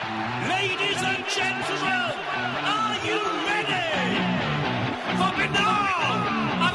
Ladies and gentlemen, are you ready? For Binnall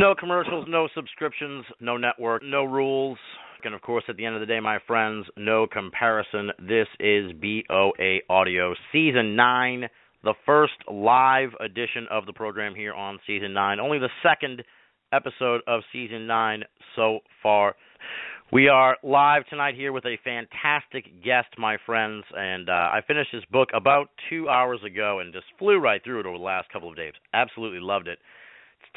No commercials, no subscriptions, no network, no rules. And of course, at the end of the day, my friends, no comparison. This is BOA Audio Season 9, the first live edition of the program here on Season 9. Only the second episode of Season 9 so far. We are live tonight here with a fantastic guest, my friends, and uh, I finished this book about two hours ago and just flew right through it over the last couple of days. Absolutely loved it.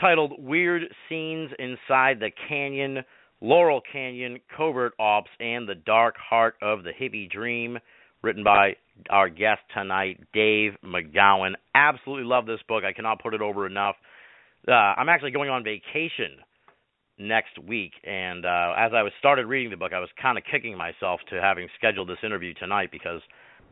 Titled Weird Scenes Inside the Canyon, Laurel Canyon, Covert Ops, and the Dark Heart of the Hippie Dream, written by our guest tonight, Dave McGowan. Absolutely love this book. I cannot put it over enough. Uh, I'm actually going on vacation next week, and uh, as I was started reading the book, I was kind of kicking myself to having scheduled this interview tonight because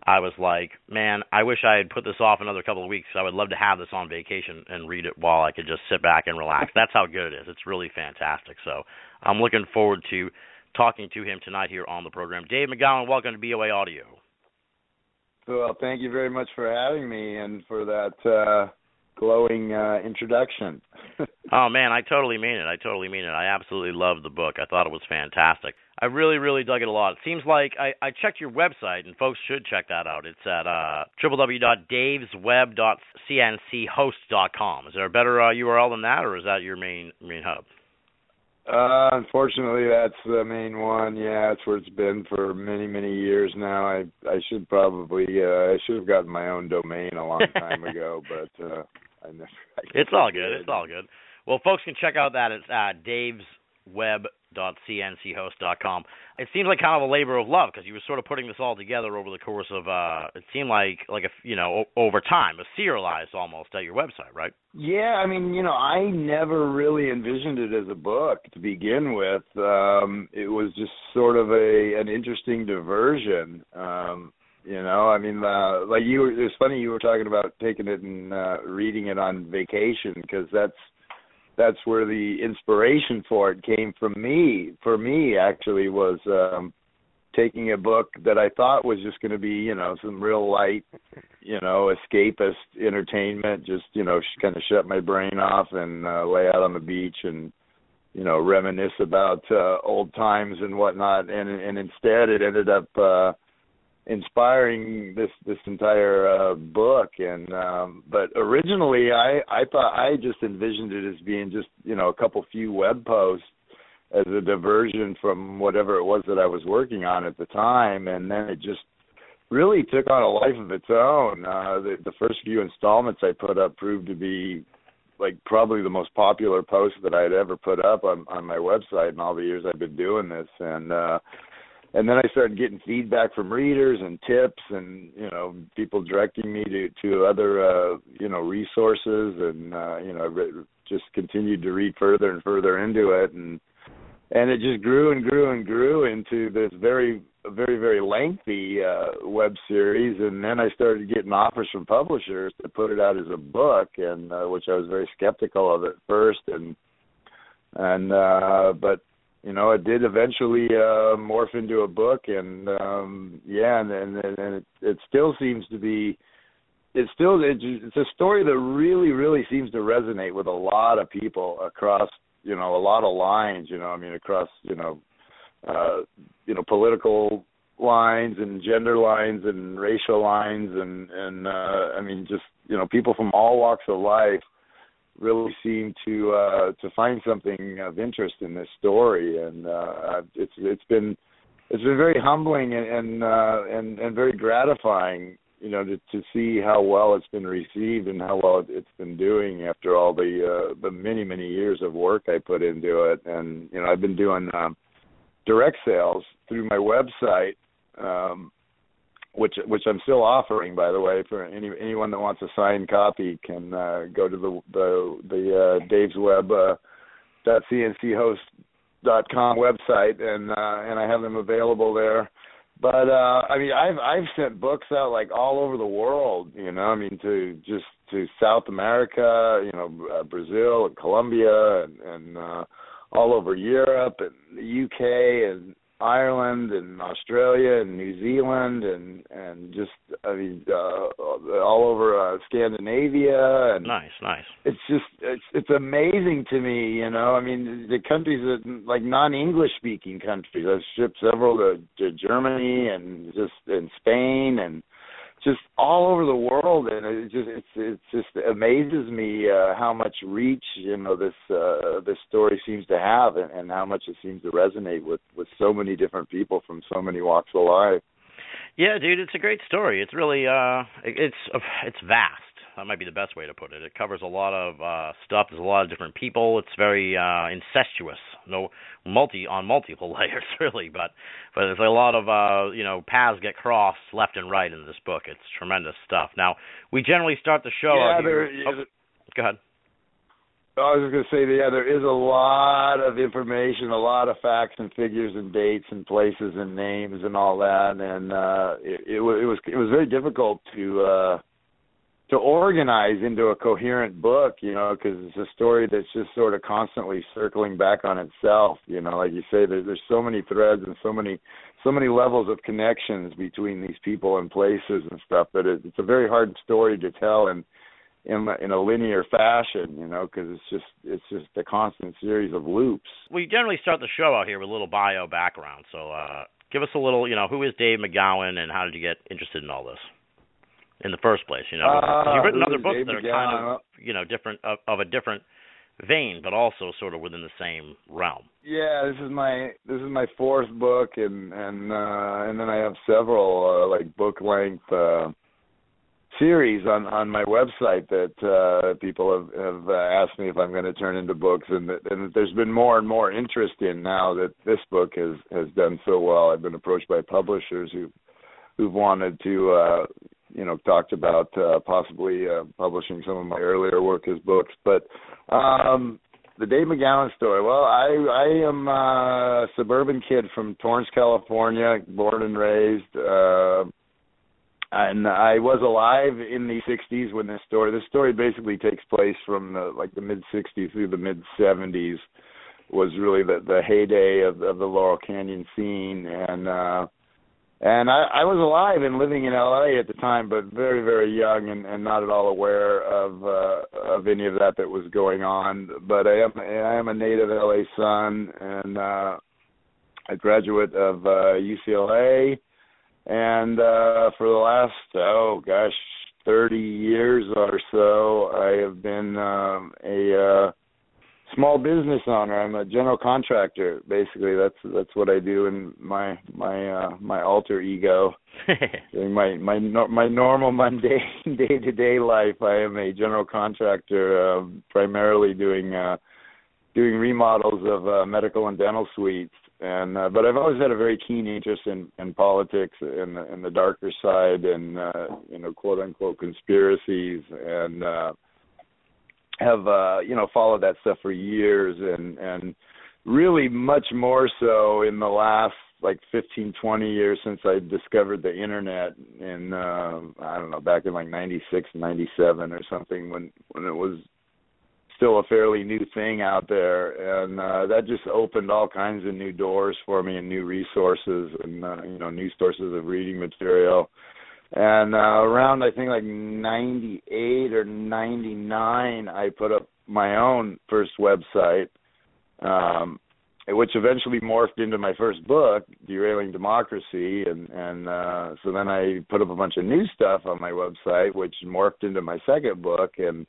I was like, man, I wish I had put this off another couple of weeks. I would love to have this on vacation and read it while I could just sit back and relax. That's how good it is. It's really fantastic. So I'm looking forward to talking to him tonight here on the program. Dave McGowan, welcome to BOA Audio. Well, thank you very much for having me and for that uh, glowing uh, introduction. oh man, I totally mean it. I totally mean it. I absolutely love the book. I thought it was fantastic. I really, really dug it a lot. It seems like I, I checked your website, and folks should check that out. It's at uh, www.davesweb.cnchost.com. Is there a better uh, URL than that, or is that your main main hub? Uh, unfortunately, that's the main one. Yeah, that's where it's been for many, many years now. I I should probably uh, I should have gotten my own domain a long time ago, but uh, I never. I It's all good. It's all good. Well, folks can check out that. It's uh, davesweb.cnchost.com. It seems like kind of a labor of love because you were sort of putting this all together over the course of. uh It seemed like like a you know o- over time, a serialized almost at your website, right? Yeah, I mean, you know, I never really envisioned it as a book to begin with. Um it was just sort of a an interesting diversion. Um you know, I mean, uh like you were it's funny you were talking about taking it and uh reading it on vacation because that's that's where the inspiration for it came from me. For me actually was um taking a book that I thought was just going to be, you know, some real light, you know, escapist entertainment, just, you know, kind of shut my brain off and uh, lay out on the beach and, you know, reminisce about uh, old times and whatnot. And and instead, it ended up uh, inspiring this this entire uh, book. And um, but originally, I I thought I just envisioned it as being just, you know, a couple few web posts as a diversion from whatever it was that I was working on at the time, and then it just really took on a life of its own. Uh, the, the first few installments I put up proved to be like probably the most popular post that I had ever put up on on my website in all the years I've been doing this, and uh, and then I started getting feedback from readers and tips, and you know people directing me to to other uh, you know resources, and uh, you know re- just continued to read further and further into it, and and it just grew and grew and grew into this very very very lengthy uh web series. And then I started getting offers from publishers to put it out as a book and uh, which I was very skeptical of at first. And and uh but you know it did eventually uh morph into a book and um yeah and and, and it it still seems to be it's still it's it's a story that really really seems to resonate with a lot of people across you know a lot of lines you know i mean across you know uh you know political lines and gender lines and racial lines and and uh I mean just you know people from all walks of life really seem to uh to find something of interest in this story. And uh it's it's been it's been very humbling and and uh and, and very gratifying you know to to see how well it's been received and how well it's been doing after all the uh the many many years of work I put into it. And you know I've been doing um direct sales through my website um which which I'm still offering by the way for any anyone that wants a signed copy can uh go to the the the uh Dave's web uh cnchost dot com website and uh and I have them available there. But uh I mean I've I've sent books out like all over the world, you know, I mean to just to South America, you know, uh, Brazil and Colombia and and uh all over Europe and the UK and Ireland and Australia and New Zealand and and just I mean uh all over uh Scandinavia and Nice, nice. it's just it's it's amazing to me you know i mean the countries that like non english speaking countries i've shipped several to, to germany and just in spain and just all over the world and it just it's it just amazes me uh how much reach you know this uh this story seems to have and, and how much it seems to resonate with with so many different people from so many walks of life Yeah, dude, it's a great story. It's really uh it's it's vast. That might be the best way to put it. It covers a lot of uh stuff. There's a lot of different people. It's very uh incestuous. No multi on multiple layers really, but but there's a lot of uh you know paths get crossed left and right in this book. It's tremendous stuff. Now, we generally start the show yeah there Oh, go ahead. I was just going to say yeah, there is a lot of information, a lot of facts and figures and dates and places and names and all that, and uh, it, it, wa- it was it was very difficult to uh, to organize into a coherent book, you know, because it's a story that's just sort of constantly circling back on itself. You know, like you say, there, there's so many threads and so many so many levels of connections between these people and places and stuff that it, it's a very hard story to tell in in a linear fashion, you know, because it's just it's just a constant series of loops. We generally start the show out here with a little bio background. So, uh give us a little, you know, who is Dave McGowan and how did you get interested in all this? In the first place, you know, Uh, you've written other books that are kind of, you know, different of, of a different vein, but also sort of within the same realm. Yeah, this is my this is my fourth book, and and uh, and then I have several uh, like book length uh, series on on my website that uh, people have have uh, asked me if I'm going to turn into books, and that, and that there's been more and more interest in now that this book has has done so well. I've been approached by publishers who who've wanted to uh, you know talked about uh, possibly uh, publishing some of my earlier work as books, but um the Dave McGowan story. Well, I I am a suburban kid from Torrance, California, born and raised. Uh, and I was alive in the '60s when this story. This story basically takes place from the, like the mid '60s through the mid '70s. Was really the the heyday of, of the Laurel Canyon scene, and uh, and I, I was alive and living in LA at the time, but very, very young and, and not at all aware of uh, of any of that that was going on. But I am I am a native LA son and uh, a graduate of uh, UCLA, and uh, for the last oh gosh, thirty years or so, I have been um, a uh, small business owner. I'm a general contractor. Basically, that's that's what I do in my my uh, my alter ego. During my my my normal mundane day to day life, I am a general contractor, uh, primarily doing uh, doing remodels of uh, medical and dental suites. And uh, but I've always had a very keen interest in, in politics and the, and the darker side, and uh, you know, quote unquote conspiracies, and uh, have uh, you know followed that stuff for years, and and really much more so in the last like 15 20 years since I discovered the internet in uh I don't know back in like 96 97 or something when when it was still a fairly new thing out there. And uh that just opened all kinds of new doors for me and new resources and uh, you know new sources of reading material and uh around I think like 98 or 99 I put up my own first website um which eventually morphed into my first book, Derailing Democracy, and and uh, so then I put up a bunch of new stuff on my website, which morphed into my second book, and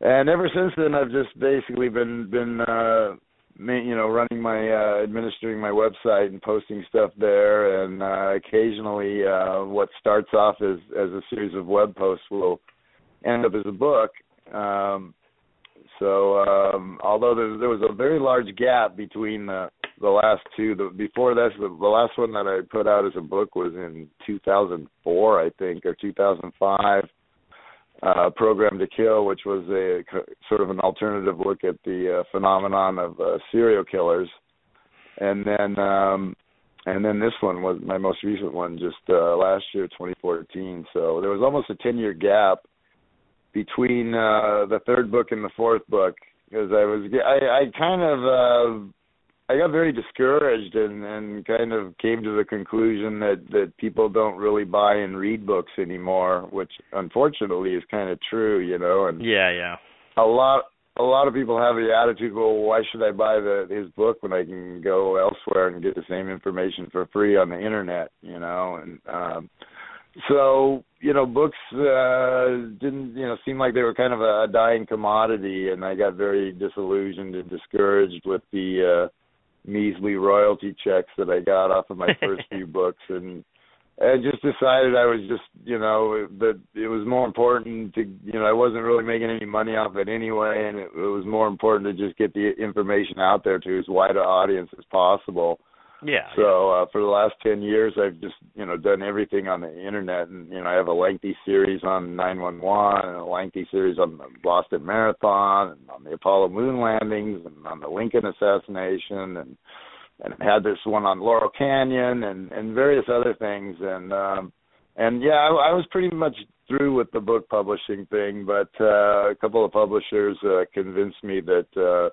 and ever since then I've just basically been been uh, you know running my uh, administering my website and posting stuff there, and uh, occasionally uh, what starts off as as a series of web posts will end up as a book. Um, so um, although there, there was a very large gap between the the last two, the before this, the, the last one that I put out as a book was in 2004, I think, or 2005. Uh, Programmed to Kill, which was a sort of an alternative look at the uh, phenomenon of uh, serial killers, and then um, and then this one was my most recent one, just uh, last year, 2014. So there was almost a 10 year gap between uh the third book and the fourth book because I was I I kind of uh I got very discouraged and and kind of came to the conclusion that that people don't really buy and read books anymore, which unfortunately is kind of true, you know. And yeah, yeah, a lot a lot of people have the attitude, well, why should I buy the his book when I can go elsewhere and get the same information for free on the internet, you know? And um so you know books uh didn't you know seem like they were kind of a, a dying commodity and i got very disillusioned and discouraged with the uh measly royalty checks that i got off of my first few books and I just decided I was just, you know, that it was more important to, you know, I wasn't really making any money off it anyway, and it, it was more important to just get the information out there to as wide an audience as possible. Yeah. So uh, for the last ten years, I've just you know done everything on the internet, and you know I have a lengthy series on 911, and a lengthy series on the Boston Marathon, and on the Apollo moon landings, and on the Lincoln assassination, and and had this one on Laurel Canyon, and and various other things, and um, and yeah, I, I was pretty much through with the book publishing thing, but uh, a couple of publishers uh, convinced me that. uh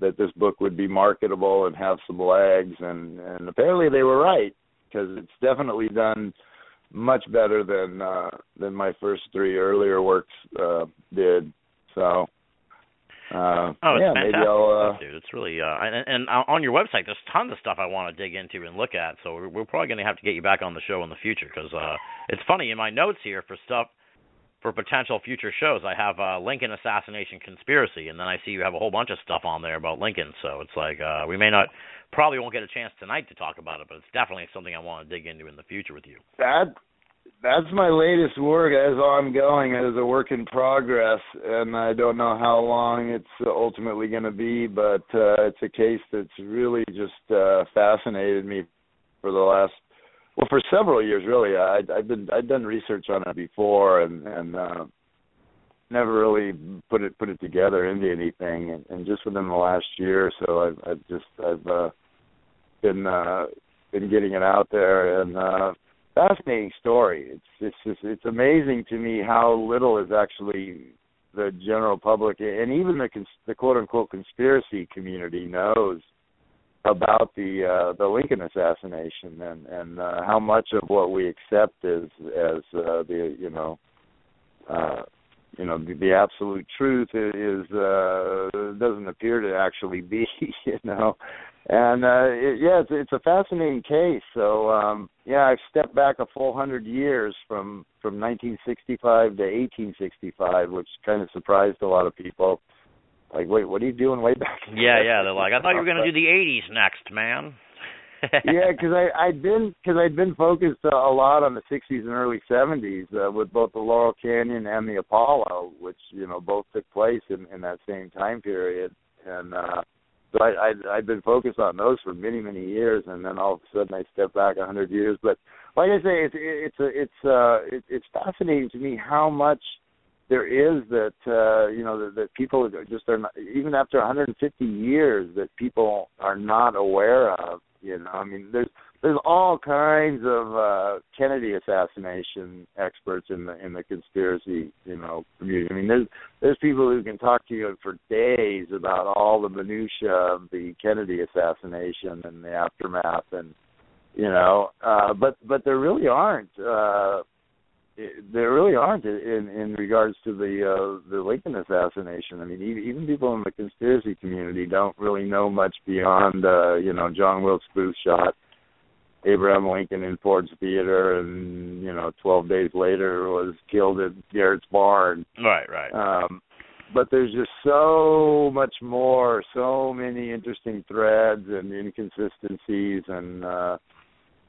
that this book would be marketable and have some legs and and apparently they were right because it's definitely done much better than uh than my first three earlier works uh did so uh oh, it's yeah, fantastic maybe I'll, stuff, dude. It's really uh, and, and on your website, there's tons of stuff I want to dig into and look at. So we're, we're probably going to have to get you back on the show in the future because uh, it's funny in my notes here for stuff for potential future shows. I have uh, Lincoln assassination conspiracy, and then I see you have a whole bunch of stuff on there about Lincoln. So it's like uh, we may not, probably won't get a chance tonight to talk about it, but it's definitely something I want to dig into in the future with you. that that's my latest work as ongoing as a work in progress and i don't know how long it's ultimately going to be but uh it's a case that's really just uh fascinated me for the last well for several years really. I i've been i've done research on it before and and uh never really put it put it together into anything. And, and just within the last year or so i've i've just i've uh been uh been getting it out there. And uh fascinating story. It's it's just it's amazing to me how little is actually the general public and even the cons- the quote unquote conspiracy community knows about the uh the Lincoln assassination and and uh, how much of what we accept as as uh, the you know uh you know the, the absolute truth is uh doesn't appear to actually be you know. And uh it, yeah it's it's a fascinating case. So um yeah I've stepped back a full hundred years from from 1965 to 1865 which kind of surprised a lot of people like, wait, what are you doing way back? Yeah, yeah. They're like, I thought you were going to do the '80s next, man. yeah, because I I'd been because I'd been focused a, a lot on the '60s and early '70s uh, with both the Laurel Canyon and the Apollo, which you know both took place in in that same time period, and uh, so I I'd, I'd been focused on those for many many years, and then all of a sudden I stepped back a hundred years. But like I say, it's it's a, it's uh it, it's fascinating to me how much there is that uh you know that, that people just are not, even after 150 years that people are not aware of you know i mean there's there's all kinds of uh kennedy assassination experts in the in the conspiracy you know community. I mean there's there's people who can talk to you for days about all the minutia of the kennedy assassination and the aftermath and you know uh but but there really aren't uh it, there really aren't in in regards to the uh, the Lincoln assassination. I mean, even, even people in the conspiracy community don't really know much beyond uh, you know John Wilkes Booth shot Abraham Lincoln in Ford's Theater, and you know, 12 days later was killed at Garrett's barn. Right, right. Um, but there's just so much more, so many interesting threads and inconsistencies, and uh,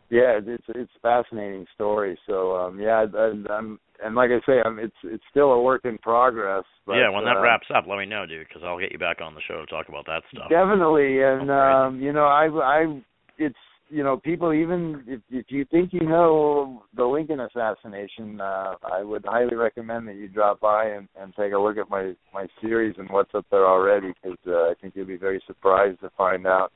yeah, it's it's a fascinating story. So um, yeah, and, I'm and like I say, I'm it's it's still a work in progress. But, yeah, when that uh, wraps up, let me know, dude, because I'll get you back on the show to talk about that stuff. Definitely, and Okay. um, you know, I I it's you know, people even if if you think you know the Lincoln assassination, uh, I would highly recommend that you drop by and and take a look at my my series and what's up there already, because uh, I think you'll be very surprised to find out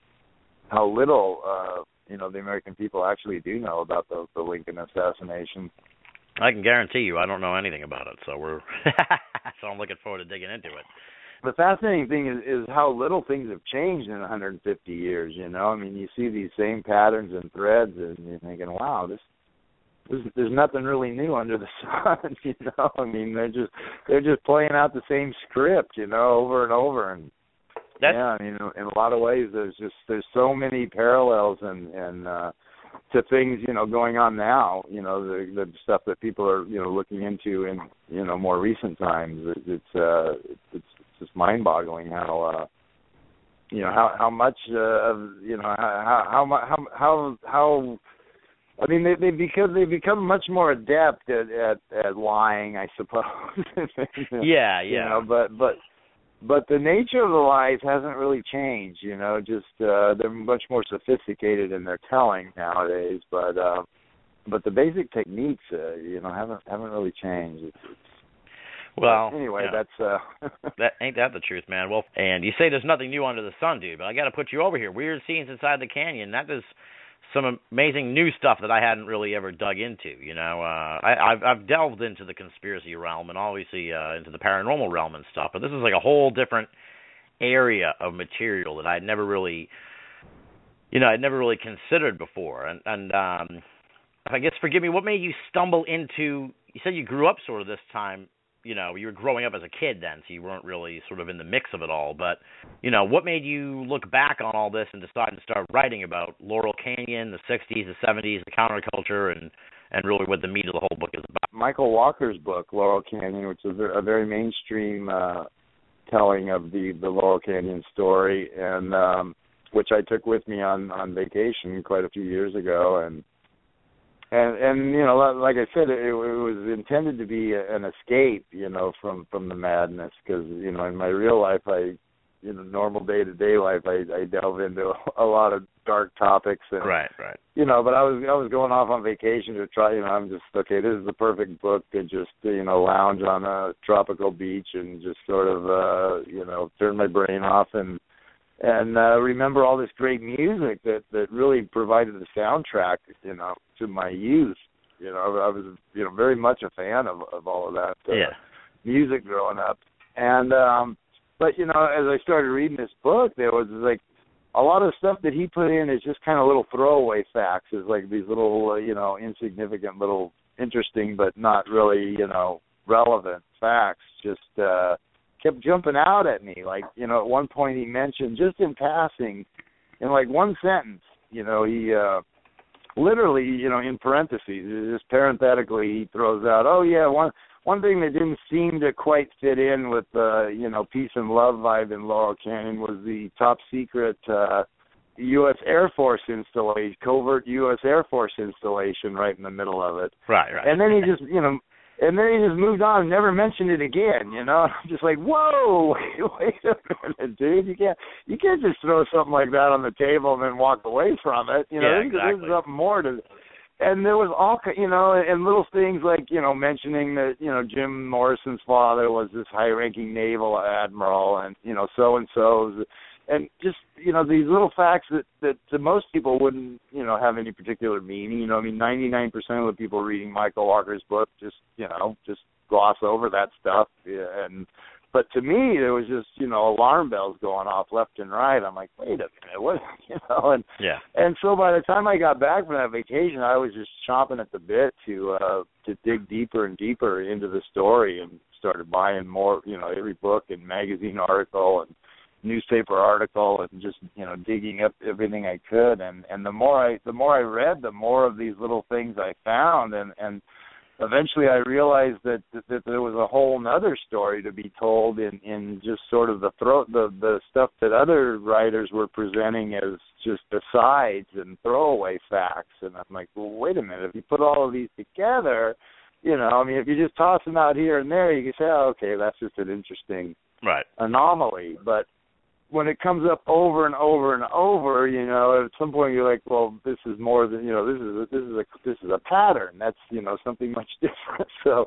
how little uh, you know the American people actually do know about the the Lincoln assassination. I can guarantee you, I don't know anything about it, so we're so I'm looking forward to digging into it. the fascinating thing is, is how little things have changed in 150 years. You know, I mean, you see these same patterns and threads, and you're thinking, "Wow, this, there's, there's nothing really new under the sun." You know, I mean, they're just they're just playing out the same script, you know, over and over. And That's yeah, I mean, in a lot of ways, there's just there's so many parallels and and uh, to things you know going on now. You know, the the stuff that people are you know looking into in you know more recent times. It, it's uh, it's it's just mind-boggling how uh, you know how how much uh, of you know how how how how how, I mean, they they become they become much more adept at at, at lying, I suppose. yeah, yeah. You know, but but but the nature of the lies hasn't really changed. You know, just uh, they're much more sophisticated in their telling nowadays. But uh, but the basic techniques, uh, you know, haven't haven't really changed. It's, it's, well, anyway, yeah. that's uh, that ain't that the truth, man. Well, and you say there's nothing new under the sun, dude, but I got to put you over here. Weird scenes inside the canyon. That is some amazing new stuff that I hadn't really ever dug into. You know, uh, I, I've I've delved into the conspiracy realm and obviously uh, into the paranormal realm and stuff, but this is like a whole different area of material that I'd never really, you know, I'd never really considered before. And and um, I guess forgive me, what made you stumble into? You said you grew up sort of this time you know you were growing up as a kid then so you weren't really sort of in the mix of it all. But you know what made you look back on all this and decide to start writing about laurel canyon the 60s the 70s the counterculture and and really what the meat of the whole book is about? Michael Walker's book Laurel Canyon which is a very mainstream uh telling of the the Laurel Canyon story and um which I took with me on on vacation quite a few years ago and and and you know like i said it, it was intended to be an escape you know from from the madness because you know in my real life i you know normal day to day life i i delve into a lot of dark topics and right right. you know but i was i was going off on vacation to try you know i'm just okay this is the perfect book to just you know lounge on a tropical beach and just sort of uh you know turn my brain off and and uh remember all this great music that that really provided the soundtrack you know to my youth. You know i was you know very much a fan of of all of that uh, yeah. music growing up. And um but you know as i started reading this book there was like a lot of stuff that he put in is just kind of little throwaway facts. Is like these little uh, you know insignificant little interesting but not really you know relevant facts. Just uh kept jumping out at me. Like, you know, at one point he mentioned just in passing, in like one sentence, you know, he uh literally, you know, in parentheses, just parenthetically he throws out, Oh yeah, one one thing that didn't seem to quite fit in with the, uh, you know, peace and love vibe in Laurel Canyon was the top secret uh U.S. Air Force installation, covert U.S. Air Force installation, right in the middle of it. right right And then he just, you know, and then he just moved on and never mentioned it again. You know, I'm just like, whoa, wait, wait a minute, dude. You can't, you can't just throw something like that on the table and then walk away from it. You know, Yeah, there's, exactly. there's something more to. And there was all, you know, and little things like, you know, mentioning that, you know, Jim Morrison's father was this high-ranking naval admiral, and you know, so and so's, and just, you know, these little facts that that to most people wouldn't, you know, have any particular meaning. You know, I mean, 99% of the people reading Michael Walker's book just, you know, just gloss over that stuff, yeah, and but to me there was just you know alarm bells going off left and right i'm like wait a minute what you know and Yeah. and so by the time i got back from that vacation i was just chomping at the bit to uh to dig deeper and deeper into the story and started buying more you know every book and magazine article and newspaper article and just you know digging up everything i could. And and the more i the more i read the more of these little things i found. And and eventually I realized that, that that there was a whole nother story to be told in in just sort of the throat the the stuff that other writers were presenting as just asides and throwaway facts. And I'm like well wait a minute. If you put all of these together you know I mean if you just toss them out here and there you can say oh, okay that's just an interesting Right. anomaly. But when it comes up over and over and over, you know, at some point you're like, well, this is more than you know, this is a, this is a this is a pattern. That's you know something much different. So,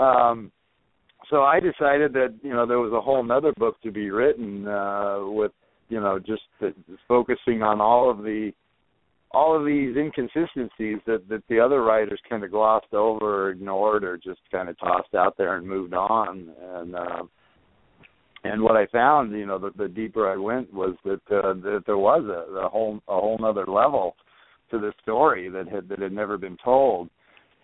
um, so I decided that you know there was a whole other book to be written uh, with you know just the, focusing on all of the all of these inconsistencies that that the other writers kind of glossed over or ignored or just kind of tossed out there and moved on and. Uh, and what I found, you know, the, the deeper I went was that uh, that there was a, a whole a whole other level to the story that had that had never been told,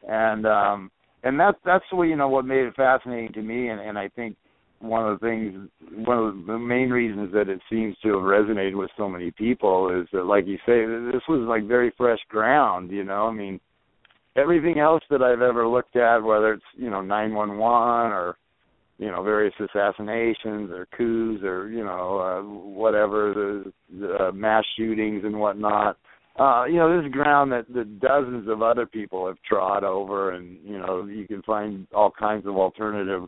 and um, and that's that's what you know what made it fascinating to me, and, and I think one of the things, one of the main reasons that it seems to have resonated with so many people is that, like you say, this was like very fresh ground. You know, I mean, everything else that I've ever looked at, whether it's you know nine one one or you know various assassinations or coups or you know uh, whatever the, the uh, mass shootings and whatnot. Uh, you know, this is ground that, that dozens of other people have trod over, and you know you can find all kinds of alternative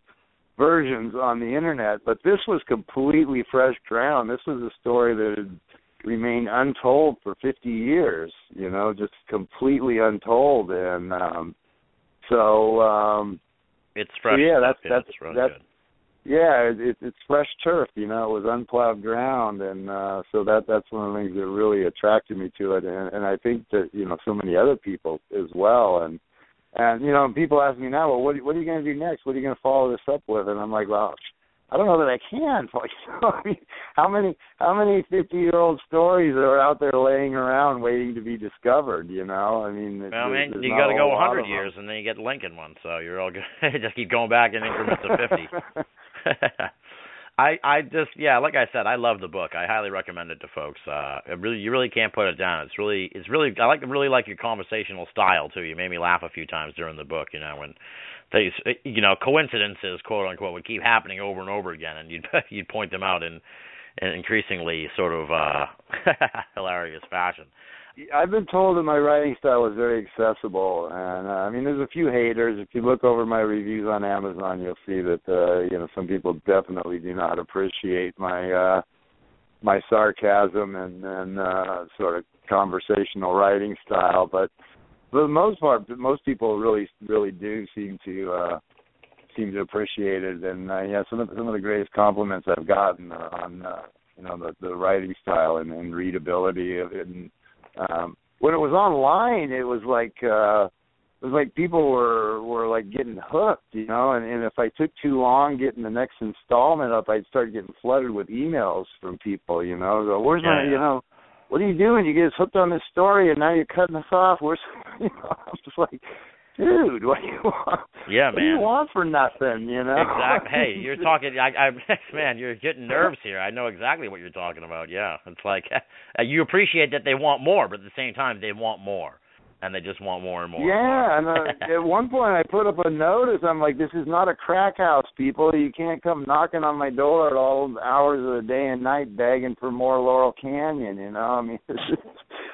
versions on the internet. But this was completely fresh ground. This was a story that had remained untold for 50 years. You know, just completely untold, and um, so. um It's fresh. yeah, that's- Yeah, that's- that's- good. yeah, it, it, it's fresh turf. You know, it was unplowed ground, and uh, so that that's one of the things that really attracted me to it. And, and I think that you know so many other people as well. And and you know, people ask me now, well, what what are you going to do next? What are you going to follow this up with? And I'm like, well, I don't know that I can. You know, I mean, how many how many fifty year old stories are out there laying around waiting to be discovered? You know, I mean, Well, there's- man, you got to go a 100 years, and then you get Lincoln one, so you're all good. just keep going back in increments of 50. I I just yeah, like I said, I love the book. I highly recommend it to folks. Uh, it really you really can't put it down. It's really it's really I like really like your conversational style too. You made me laugh a few times during the book. You know when these you know coincidences quote unquote would keep happening over and over again, and you'd you'd point them out in in increasingly sort of uh hilarious fashion. I've been told that my writing style is very accessible, and uh, I mean, there's a few haters. If you look over my reviews on Amazon, you'll see that uh, you know some people definitely do not appreciate my uh, my sarcasm and and uh, sort of conversational writing style. But for the most part, most people really really do seem to uh, seem to appreciate it. And uh, yeah, some of some of the greatest compliments I've gotten are on uh, you know the the writing style and, and readability of it. And, um when it was online it was like uh it was like people were were like getting hooked you know and, and if i took too long getting the next installment up i'd start getting flooded with emails from people you know go where's my Yeah, you know what are you doing you get us hooked on this story and now you're cutting us off where's you know i'm just like dude what do you want Yeah, what do you want for nothing you know Exactly. Hey, you're talking. I, I, man, you're getting nerves here. I know exactly what you're talking about. Yeah, it's like you appreciate that they want more, but at the same time, they want more, and they just want more and more. Yeah, and and uh, at one point I put up a notice. I'm like, "This is not a crack house, people. You can't come knocking on my door at all hours of the day and night begging for more Laurel Canyon." You know, I mean, is,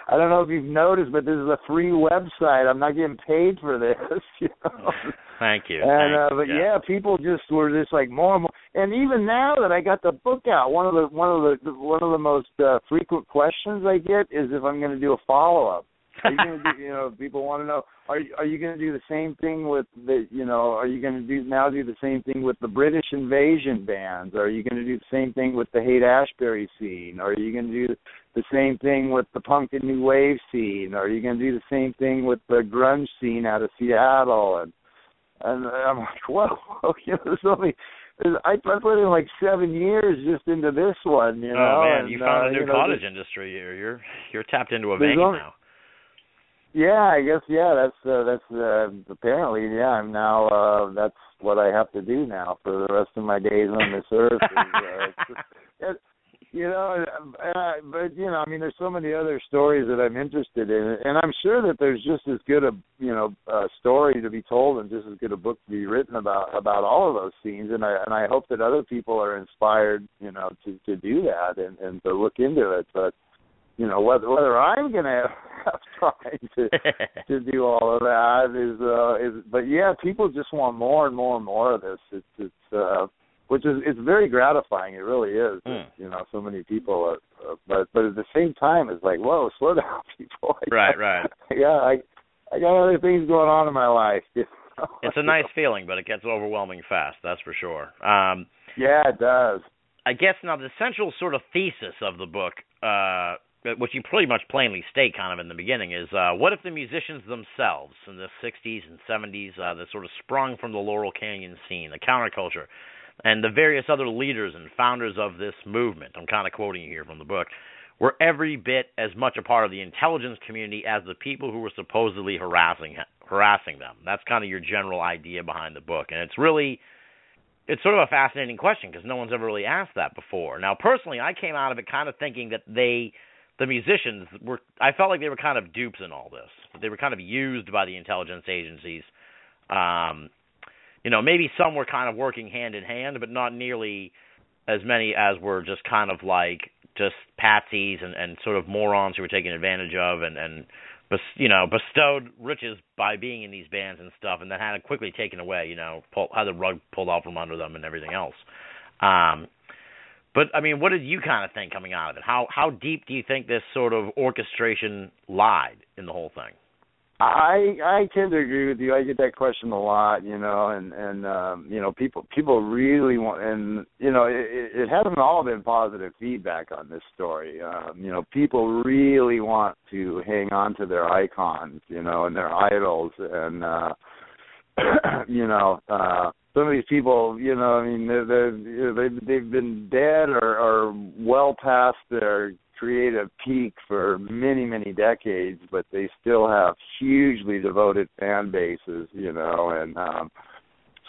I don't know if you've noticed, but this is a free website. I'm not getting paid for this. You know. Thank you. And uh, Thanks. but yeah. people just were just like more and more. And even now that I got the book out, one of the one of the one of the most uh, frequent questions I get is if I'm going to do a follow up. Are you to do? You know, people want to know. Are you, are you going to do the same thing with the? You know, are you going to do now do the same thing with the British invasion bands? Are you going to do the same thing with the Haight Ashbury scene? Are you going to do the same thing with the punk and new wave scene? Are you going to do the same thing with the grunge scene out of Seattle? And and I'm like, whoa, you know, there's only I, I put in like seven years just into this one. You know, oh man, and, you found uh, a new you know, cottage industry here. You're you're tapped into a vein only- now. Yeah, I guess yeah. That's uh, that's uh, apparently yeah. I'm now uh, that's what I have to do now for the rest of my days on this earth. Is, uh, it, you know, uh, but you know, I mean, there's so many other stories that I'm interested in, and I'm sure that there's just as good a you know a story to be told and just as good a book to be written about about all of those scenes. And I and I hope that other people are inspired, you know, to to do that and and to look into it. But you know whether whether I'm gonna have time to to do all of that is uh is but yeah people just want more and more and more of this it's it's uh which is it's very gratifying it really is Mm. you know so many people are, uh, but but at the same time it's like whoa slow down people Right, right. yeah i i got other things going on in my life you know? It's a nice feeling, but it gets overwhelming fast. That's for sure. Um, yeah it does I guess now the central sort of thesis of the book, uh, which you pretty much plainly state kind of in the beginning, is uh, what if the musicians themselves in the 60s and 70s uh, that sort of sprung from the Laurel Canyon scene, the counterculture, and the various other leaders and founders of this movement, I'm kind of quoting you here from the book, were every bit as much a part of the intelligence community as the people who were supposedly harassing harassing them. That's kind of your general idea behind the book, and it's really it's sort of a fascinating question because no one's ever really asked that before. Now, personally, I came out of it kind of thinking that they, the musicians, were. I felt like they were kind of dupes in all this. They were kind of used by the intelligence agencies. Um, you know, maybe some were kind of working hand in hand, but not nearly as many as were just kind of like just patsies and, and sort of morons who were taken advantage of and and you know bestowed riches by being in these bands and stuff, and then had it quickly taken away. You know, pull, had the rug pulled out from under them and everything else. Um, but I mean, what did you kind of think coming out of it? How how deep do you think this sort of orchestration lied in the whole thing? I I tend to agree with you. I get that question a lot, you know, and and um, you know people people really want, and you know it, it hasn't all been positive feedback on this story. Um, you know, people really want to hang on to their icons, you know, and their idols, and uh, you know, uh, some of these people, you know, I mean, you know, they've they've been dead or or well past their creative peak for many many decades but they still have hugely devoted fan bases you know and um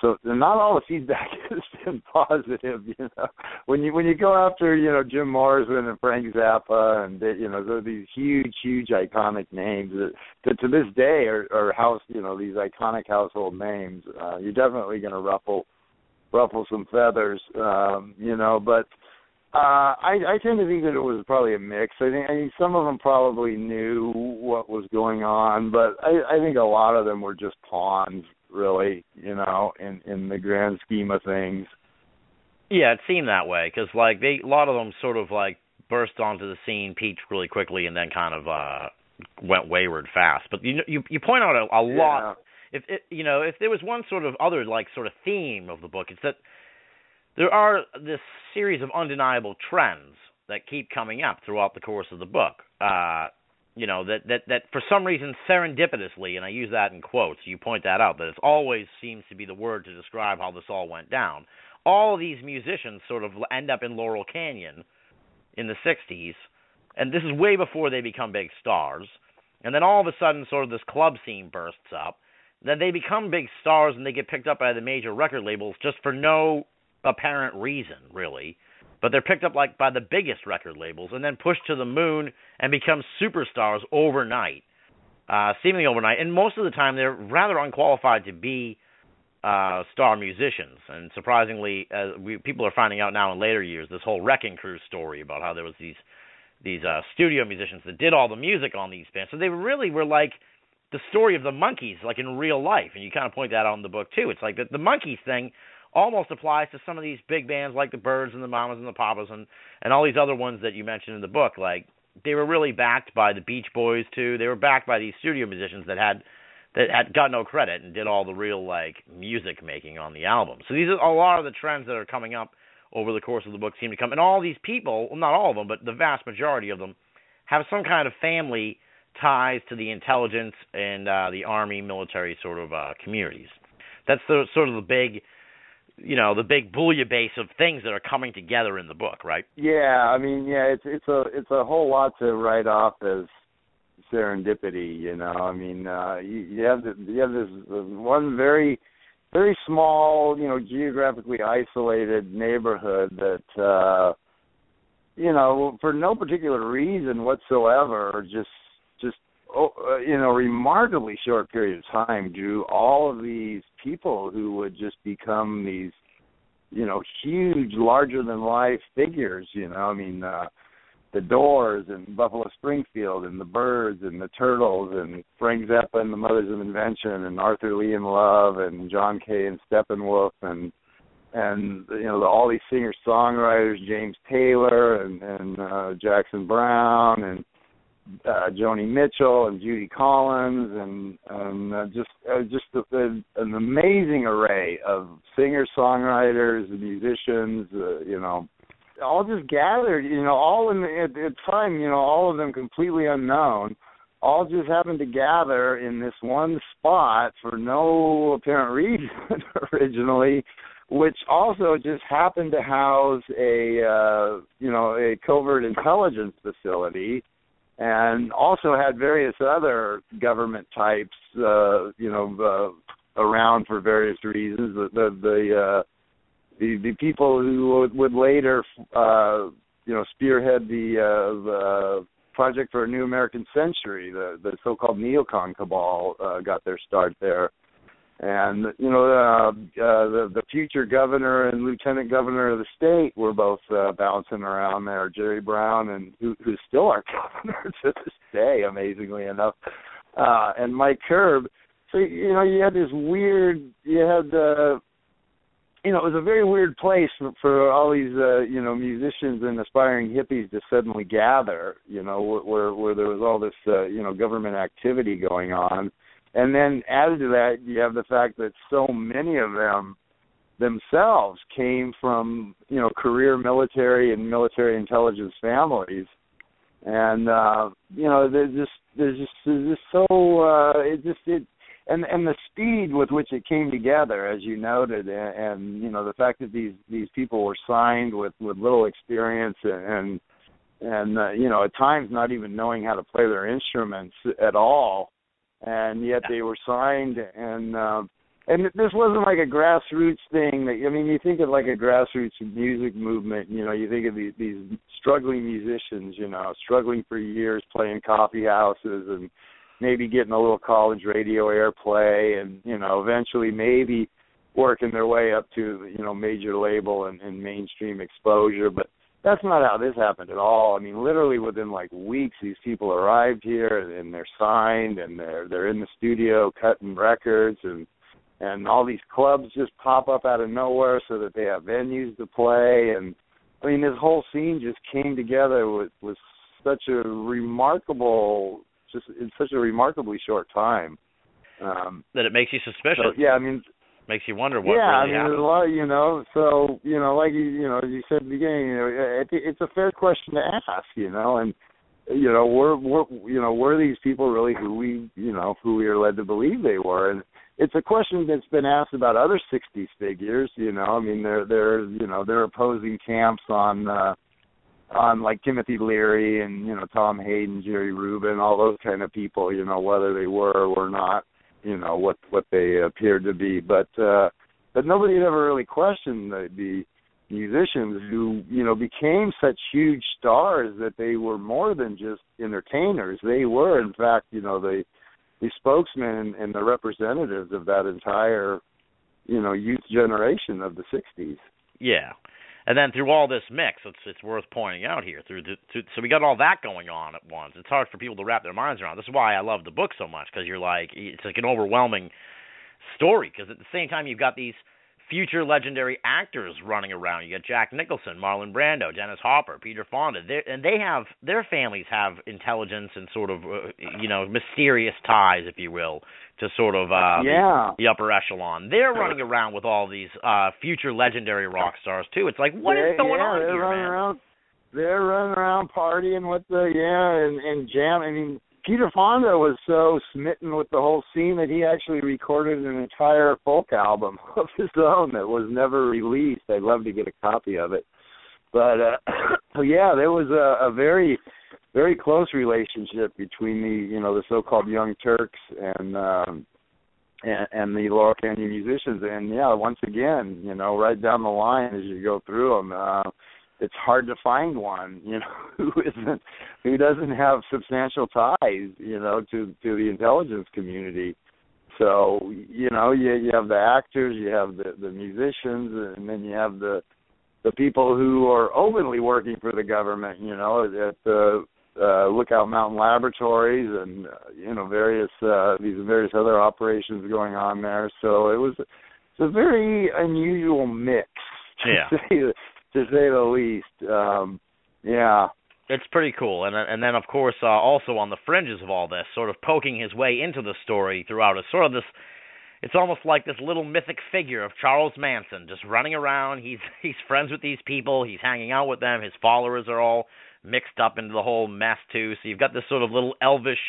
so not all the feedback has been positive you know when you when you go after you know jim morrison and frank zappa and they, you know they're these huge huge iconic names that, that to this day are, are house you know these iconic household names uh you're definitely going to ruffle ruffle some feathers um you know but uh, I, I tend to think that it was probably a mix. I think I think some of them probably knew what was going on, but I, I think a lot of them were just pawns, really. You know, in in the grand scheme of things. Yeah, it seemed that way because like they a lot of them sort of like burst onto the scene, peaked really quickly, and then kind of uh went wayward fast. But you know, you you point out a, a lot. If it, you know, if there was one sort of other like sort of theme of the book, it's that there are this series of undeniable trends that keep coming up throughout the course of the book. Uh, you know that that that for some reason serendipitously, and I use that in quotes. You point that out that it always seems to be the word to describe how this all went down. All of these musicians sort of end up in Laurel Canyon in the '60s, and this is way before they become big stars. And then all of a sudden, sort of this club scene bursts up. Then they become big stars, and they get picked up by the major record labels just for no apparent reason, really. But they're picked up like by the biggest record labels and then pushed to the moon and become superstars overnight, uh, seemingly overnight. And most of the time, they're rather unqualified to be uh, star musicians. And surprisingly, uh, we, people are finding out now in later years this whole Wrecking Crew story about how there was these these uh, studio musicians that did all the music on these bands. So they really were like the story of the Monkees, like in real life. And you kind of point that out in the book too. It's like the, the Monkees thing almost applies to some of these big bands like the Byrds and the Mamas and the Papas and and all these other ones that you mentioned in the book. Like they were really backed by the Beach Boys too. They were backed by these studio musicians that had that had got no credit and did all the real like music making on the album. So these are a lot of the trends that are coming up over the course of the book seem to come. And all these people, well, not all of them, but the vast majority of them have some kind of family ties to the intelligence and uh the army military sort of uh communities. That's the sort of the big you know the big bouillabaisse of things that are coming together in the book, right? Yeah, I mean, yeah, it's it's a it's a whole lot to write off as serendipity. You know, I mean, uh, you, you have the, you have this one very very small, you know, geographically isolated neighborhood that. uh you know, for no particular reason whatsoever, just just oh, uh, in a remarkably short period of time, drew all of these people who would just become these, you know, huge, larger than life figures. You know, I mean, uh, the Doors and Buffalo Springfield and the Byrds and the Turtles and Frank Zappa and the Mothers of Invention and Arthur Lee and Love and John Kay and Steppenwolf and and you know all these singer songwriters James Taylor and and uh Jackson Browne and uh Joni Mitchell and Judy Collins and and uh, just uh, just a, a, an amazing array of singer songwriters musicians uh, you know all just gathered you know all in the, at the time you know all of them completely unknown all just happened to gather in this one spot for no apparent reason originally which also just happened to house a uh, you know a covert intelligence facility, and also had various other government types uh, you know uh, around for various reasons. The the the, uh, the, the people who would, later uh, you know spearhead the uh, the project for a new American century, the the so-called neocon cabal, uh, got their start there and you know uh, uh, the the future governor and lieutenant governor of the state were both uh, bouncing around there, Jerry Brown, and who, who's still our governor to this day, amazingly enough, uh, and Mike Curb. So you know you had this weird, you had uh, you know it was a very weird place for, for all these uh, you know musicians and aspiring hippies to suddenly gather, you know where where there was all this uh, you know government activity going on and then added to that, you have the fact that so many of them themselves came from you know career military and military intelligence families, and uh, you know there's just there's just there's just so uh, it just it and and the speed with which it came together, as you noted, and, and you know the fact that these these people were signed with with little experience and and uh, you know at times not even knowing how to play their instruments at all and yet they were signed and uh, and this wasn't like a grassroots thing. That I mean you think of like a grassroots music movement you know you think of these these struggling musicians you know struggling for years playing coffee houses and maybe getting a little college radio airplay and you know eventually maybe working their way up to you know major label and, and mainstream exposure. But that's not how this happened at all. I mean, literally within like weeks, these people arrived here and they're signed and they're they're in the studio cutting records and and all these clubs just pop up out of nowhere so that they have venues to play and I mean this whole scene just came together with with such a remarkable just in such a remarkably short time. Um that it makes you suspicious. So, yeah, I mean makes you wonder what yeah, really I mean, happened. there's a lot, you know. So, you know, like you, you know, as you said at the beginning, you know, it, it's a fair question to ask, you know, and you know, were were you know, were these people really who we, you know, who we are led to believe they were? And it's a question that's been asked about other '60s figures, you know. I mean, they're they're you know they're opposing camps on. uh on like Timothy Leary and you know Tom Hayden, Jerry Rubin, all those kind of people, you know whether they were or were not you know what what they appeared to be. But uh but nobody had ever really questioned the, the musicians who you know became such huge stars that they were more than just entertainers. They were in fact you know the the spokesmen and the representatives of that entire you know youth generation of the 60s Yeah. And then through all this mix, it's it's worth pointing out here. Through, the, through so we got all that going on at once. It's hard for people to wrap their minds around. This is why I love the book so much because you're like it's like an overwhelming story. Because at the same time you've got these future legendary actors running around. You got Jack Nicholson, Marlon Brando, Dennis Hopper, Peter Fonda, They're, and they have their families have intelligence and sort of uh, you know mysterious ties, if you will, to sort of uh, yeah the, the upper echelon. They're running around with all these uh future legendary rock stars too. It's like what is going yeah, on they're here, running man? around they're running around partying with the yeah and and jam i mean Peter Fonda was so smitten with the whole scene that he actually recorded an entire folk album of his own that was never released. I'd love to get a copy of it. But uh yeah, there was a, a very very close relationship between the you know the so-called Young Turks and um and, and the Laurel Canyon musicians and yeah once again you know right down the line as you go through them uh it's hard to find one, you know, who isn't who doesn't have substantial ties, you know, to to the intelligence community. So, you know, you you have the actors, you have the the musicians, and then you have the the people who are openly working for the government, you know, at the uh, Lookout Mountain Laboratories and uh, you know various uh, these various other operations going on there. So it was it's a very unusual mix to Yeah. To say the least. Um, yeah, It's pretty cool, and and then of course uh, also on the fringes of all this, sort of poking his way into the story throughout, is sort of this. It's almost like this little mythic figure of Charles Manson, just running around. He's he's friends with these people. He's hanging out with them. His followers are all mixed up into the whole mess too. So you've got this sort of little elvish,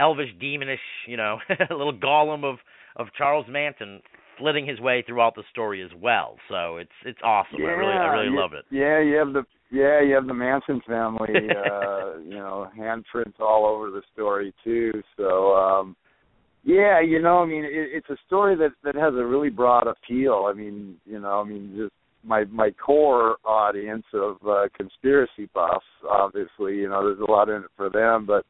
elvish demonish, you know, little golem of of Charles Manson flitting his way throughout the story as well. So it's it's awesome. I really I really you- love it. Yeah, you have the yeah you have the Manson family, uh, you know, handprints all over the story too. So um, yeah, you know, I mean, it, it's a story that that has a really broad appeal. I mean, you know, I mean, just my my core audience of uh, conspiracy buffs, obviously, you know, there's a lot in it for them, but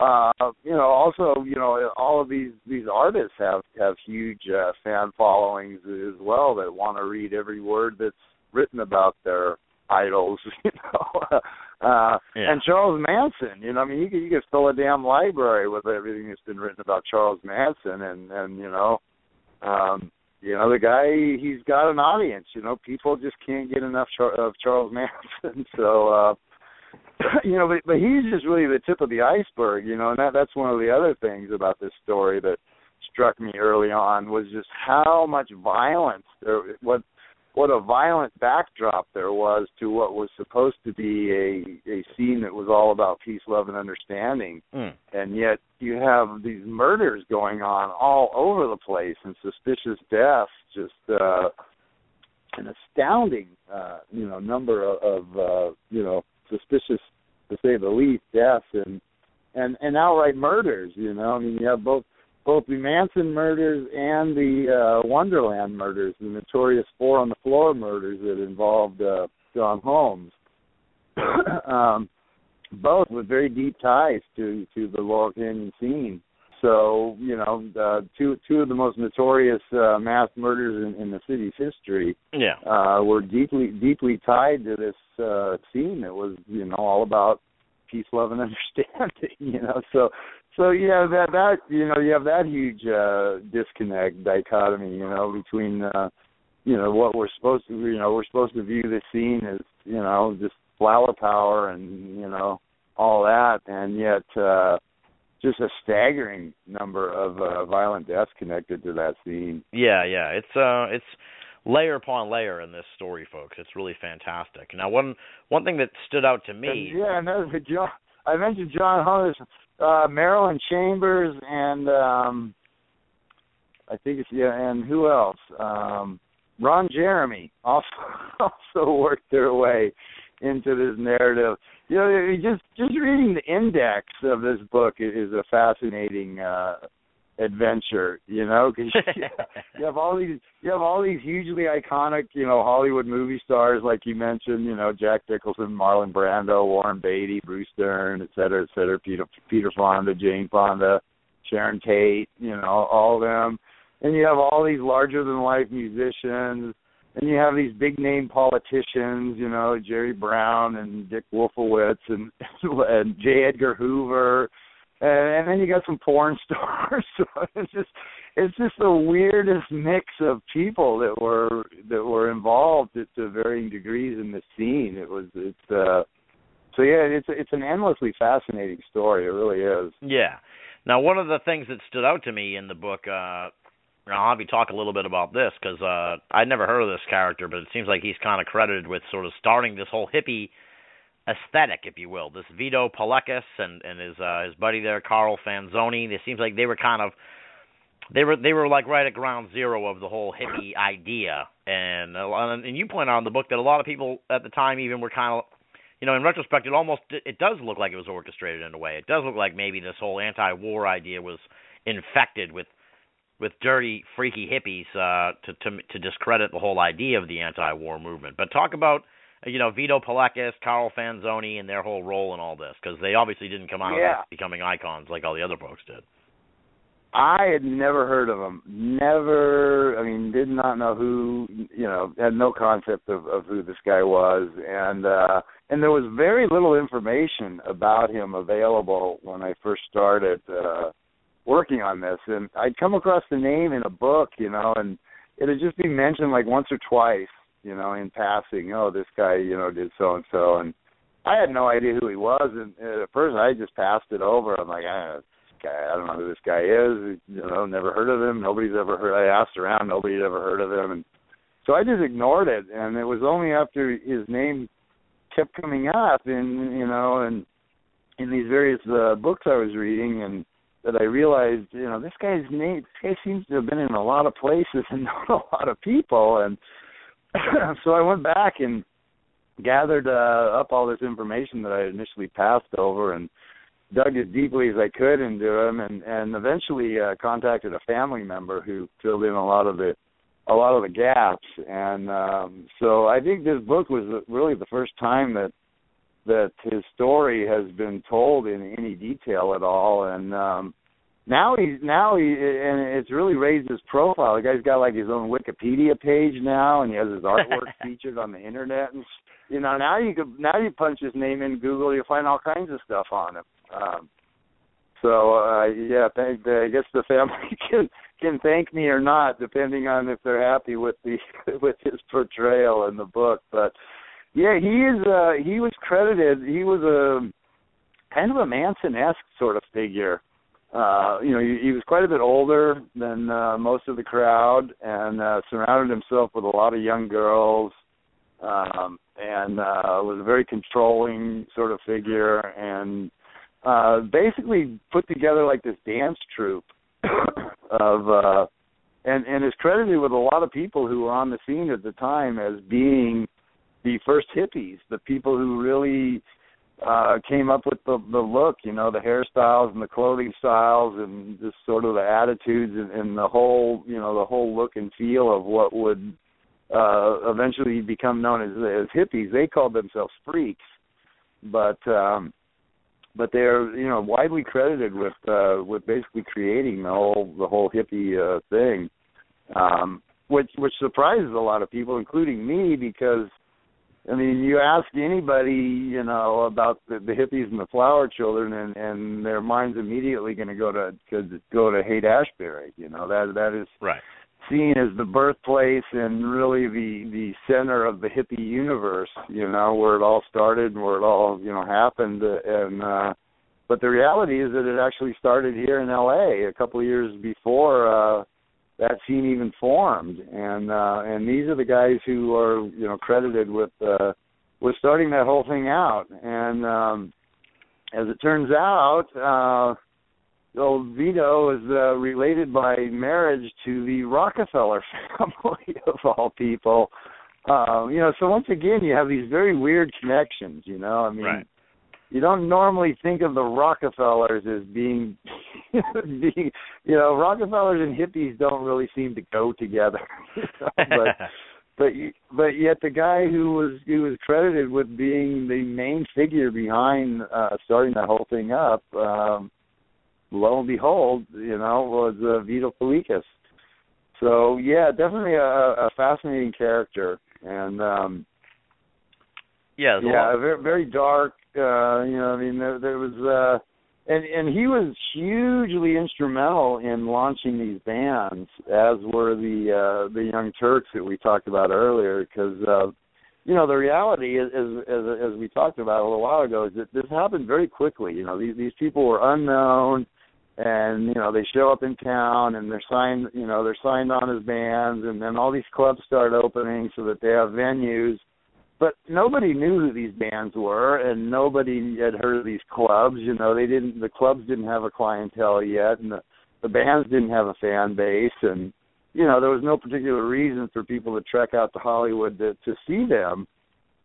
uh you know also you know all of these these artists have have huge uh, fan followings as well that want to read every word that's written about their idols you know uh Yeah. and Charles Manson you know I mean you could you could fill a damn library with everything that's been written about Charles Manson and and you know um you know the guy he's got an audience you know people just can't get enough Char- of Charles Manson so uh you know, but, but he's just really the tip of the iceberg, you know, and that that's one of the other things about this story that struck me early on was just how much violence there what what a violent backdrop there was to what was supposed to be a a scene that was all about peace, love and understanding. Mm. And yet you have these murders going on all over the place and suspicious deaths just uh an astounding uh you know number of, of uh you know suspicious to say the least deaths and and and outright murders you know? I mean you have both both the manson murders and the uh wonderland murders the notorious four on the floor murders that involved uh john holmes. Um both with very deep ties to to the laurel canyon scene so you know uh two two of the most notorious uh mass murders in, in the city's history Yeah. uh were deeply deeply tied to this uh scene. That was you know all about peace love and understanding you know? So so you have that that you know you have that huge uh disconnect dichotomy you know between uh you know what we're supposed to you know we're supposed to view this scene as you know just flower power and you know all that. And yet uh just a staggering number of uh, violent deaths connected to that scene Yeah, yeah. It's uh it's layer upon layer in this story, folks. It's really fantastic. Now one one thing that stood out to me yeah, the John. I mentioned John Hunter's, uh, Marilyn Chambers, and um, I think it's yeah, and who else? Um, Ron Jeremy also also worked their way into this narrative. You know, you just just reading the index of this book is a fascinating uh, adventure. You know, because you have all these you have all these hugely iconic, you know, Hollywood movie stars like you mentioned, you know, Jack Nicholson, Marlon Brando, Warren Beatty, Bruce Dern, et cetera, et cetera, Peter Peter Fonda, Jane Fonda, Sharon Tate, you know, all of them. And you have all these larger than life musicians and you have these big name politicians, you know, Jerry Brown and Dick Wolfowitz and, and J. Edgar Hoover and, and then you got some porn stars. So it's just it's just the weirdest mix of people that were that were involved to, to varying degrees in the scene. It was it's uh so yeah, it's it's an endlessly fascinating story. It really is. Yeah. Now, one of the things that stood out to me in the book, uh, and I'll have you talk a little bit about this because uh, I'd never heard of this character, but it seems like he's kind of credited with sort of starting this whole hippie aesthetic, if you will. This Vito Paulekas and and his uh, his buddy there, Carl Franzoni. It seems like they were kind of they were they were like right at ground zero of the whole hippie idea. And uh, and you point out in the book that a lot of people at the time even were kind of you know, in retrospect, it almost it does look like it was orchestrated in a way. It does look like maybe this whole anti-war idea was infected with with dirty, freaky hippies uh, to to to discredit the whole idea of the anti-war movement. But talk about you know Vito Paulekas, Carl Franzoni, and their whole role in all this because they obviously didn't come out yeah. becoming icons like all the other folks did. I had never heard of him. Never. I mean, did not know who. You know, had no concept of of who this guy was, and uh and there was very little information about him available when I first started. uh working on this, and I'd come across the name in a book, you know, and it would just be mentioned like once or twice, you know, in passing. Oh, this guy, you know, did so and so, and I had no idea who he was, and at first I just passed it over. I'm like, ah, this guy, I don't know who this guy is. You know, never heard of him. Nobody's ever heard. I asked around, nobody's ever heard of him, and so I just ignored it. And it was only after his name kept coming up, in you know, and in these various uh, books I was reading, and that I realized, you know, this guy's name, this guy seems to have been in a lot of places and known a lot of people, and so I went back and gathered uh, up all this information that I initially passed over and dug as deeply as I could into him, and and eventually uh, contacted a family member who filled in a lot of the a lot of the gaps, and um, so I think this book was really the first time that that his story has been told in any detail at all. And um now he's now he and it's really raised his profile. The guy's got like his own wikipedia page now and he has his artwork featured on the internet. And you know now you could now you punch his name in google you'll find all kinds of stuff on him. Um so uh yeah thank i guess the family can can thank me or not depending on if they're happy with the with his portrayal in the book. But yeah, he is. Uh, he was credited. He was a kind of a Manson-esque sort of figure. Uh, you know, he, he was quite a bit older than uh, most of the crowd, and uh, surrounded himself with a lot of young girls, um, and uh, was a very controlling sort of figure, and uh, basically put together like this dance troupe of. uh and and is credited with a lot of people who were on the scene at the time as being the first hippies, the people who really uh came up with the the look, you know, the hairstyles and the clothing styles and just sort of the attitudes and, and the whole, you know, the whole look and feel of what would uh eventually become known as as hippies. They called themselves freaks. But um but they're, you know, widely credited with uh with basically creating the whole the whole hippie uh thing. Um which which surprises a lot of people including me because I mean, you ask anybody, you know, about the, the hippies and the flower children, and and their mind's immediately going to go to to go to Haight Ashbury. You know that that is right. seen as the birthplace and really the the center of the hippie universe. You know, where it all started and where it all you know happened. And uh, but the reality is that it actually started here in L.A. a couple of years before. uh that scene even formed and uh and these are the guys who are you know credited with uh with starting that whole thing out and um as it turns out uh old Vito is uh, related by marriage to the Rockefeller family of all people. Um, you know, so once again you have these very weird connections, you know. I mean right you don't normally think of the Rockefellers as being, being, you know, Rockefellers and hippies don't really seem to go together. But but but yet the guy who was who was credited with being the main figure behind uh starting that whole thing up, um lo and behold, you know, was uh, Vito Paulekas. So yeah, definitely a, a fascinating character, and um yeah, yeah, very very dark, uh, you know, I mean, there, there was, uh, and and he was hugely instrumental in launching these bands, as were the uh, the Young Turks that we talked about earlier, because. Uh, you know the reality is, as, as as we talked about a little while ago is that this happened very quickly you know these these people were unknown and you know they show up in town and they're signed you know they're signed on as bands and then all these clubs start opening so that they have venues but nobody knew who these bands were, and nobody had heard of these clubs. You know, they didn't. The clubs didn't have a clientele yet, and the, the bands didn't have a fan base, and you know, there was no particular reason for people to trek out to Hollywood to to see them.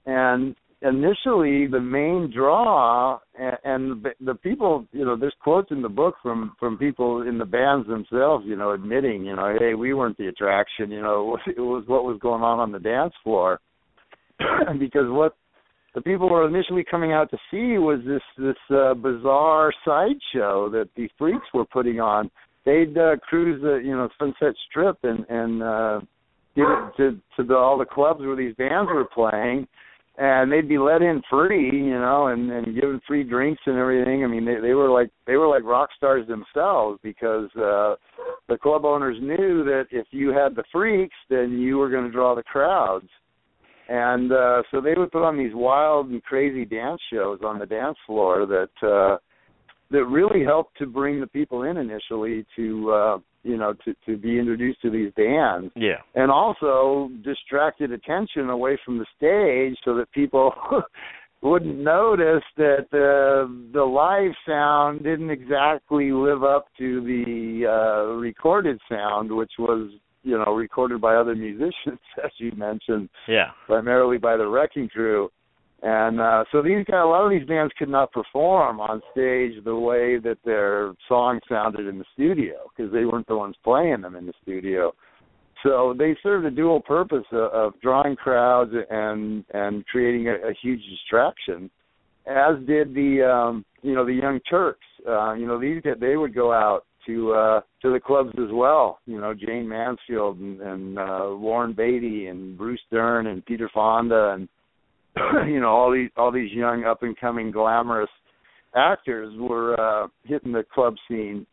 And initially the main draw and, and the, the people you know there's quotes in the book from from people in the bands themselves you know admitting you know hey we weren't the attraction you know it was what was going on on the dance floor because what the people were initially coming out to see was this this uh, bizarre sideshow that the freaks were putting on they'd uh, cruise the you know sunset strip and and uh give it to to the, all the clubs where these bands were playing and they'd be let in free, you know, and and given free drinks and everything. I mean, they they were like they were like rock stars themselves because uh the club owners knew that if you had the freaks, then you were going to draw the crowds. And uh so they would put on these wild and crazy dance shows on the dance floor that uh that really helped to bring the people in initially to uh you know to to be introduced to these bands Yeah. and also distracted attention away from the stage so that people wouldn't notice that the the live sound didn't exactly live up to the uh recorded sound which was you know recorded by other musicians as you mentioned Yeah. primarily by the wrecking crew. And uh so these guys a lot of these bands could not perform on stage the way that their songs sounded in the studio because they weren't the ones playing them in the studio. So they served a dual purpose of, of drawing crowds and and creating a, a huge distraction as did the um you know the young turks. Uh you know these they would go out to uh to the clubs as well. You know jayne mansfield and, and uh warren beatty and bruce dern and peter fonda and you know all these all these young up and coming glamorous actors were uh hitting the club scene.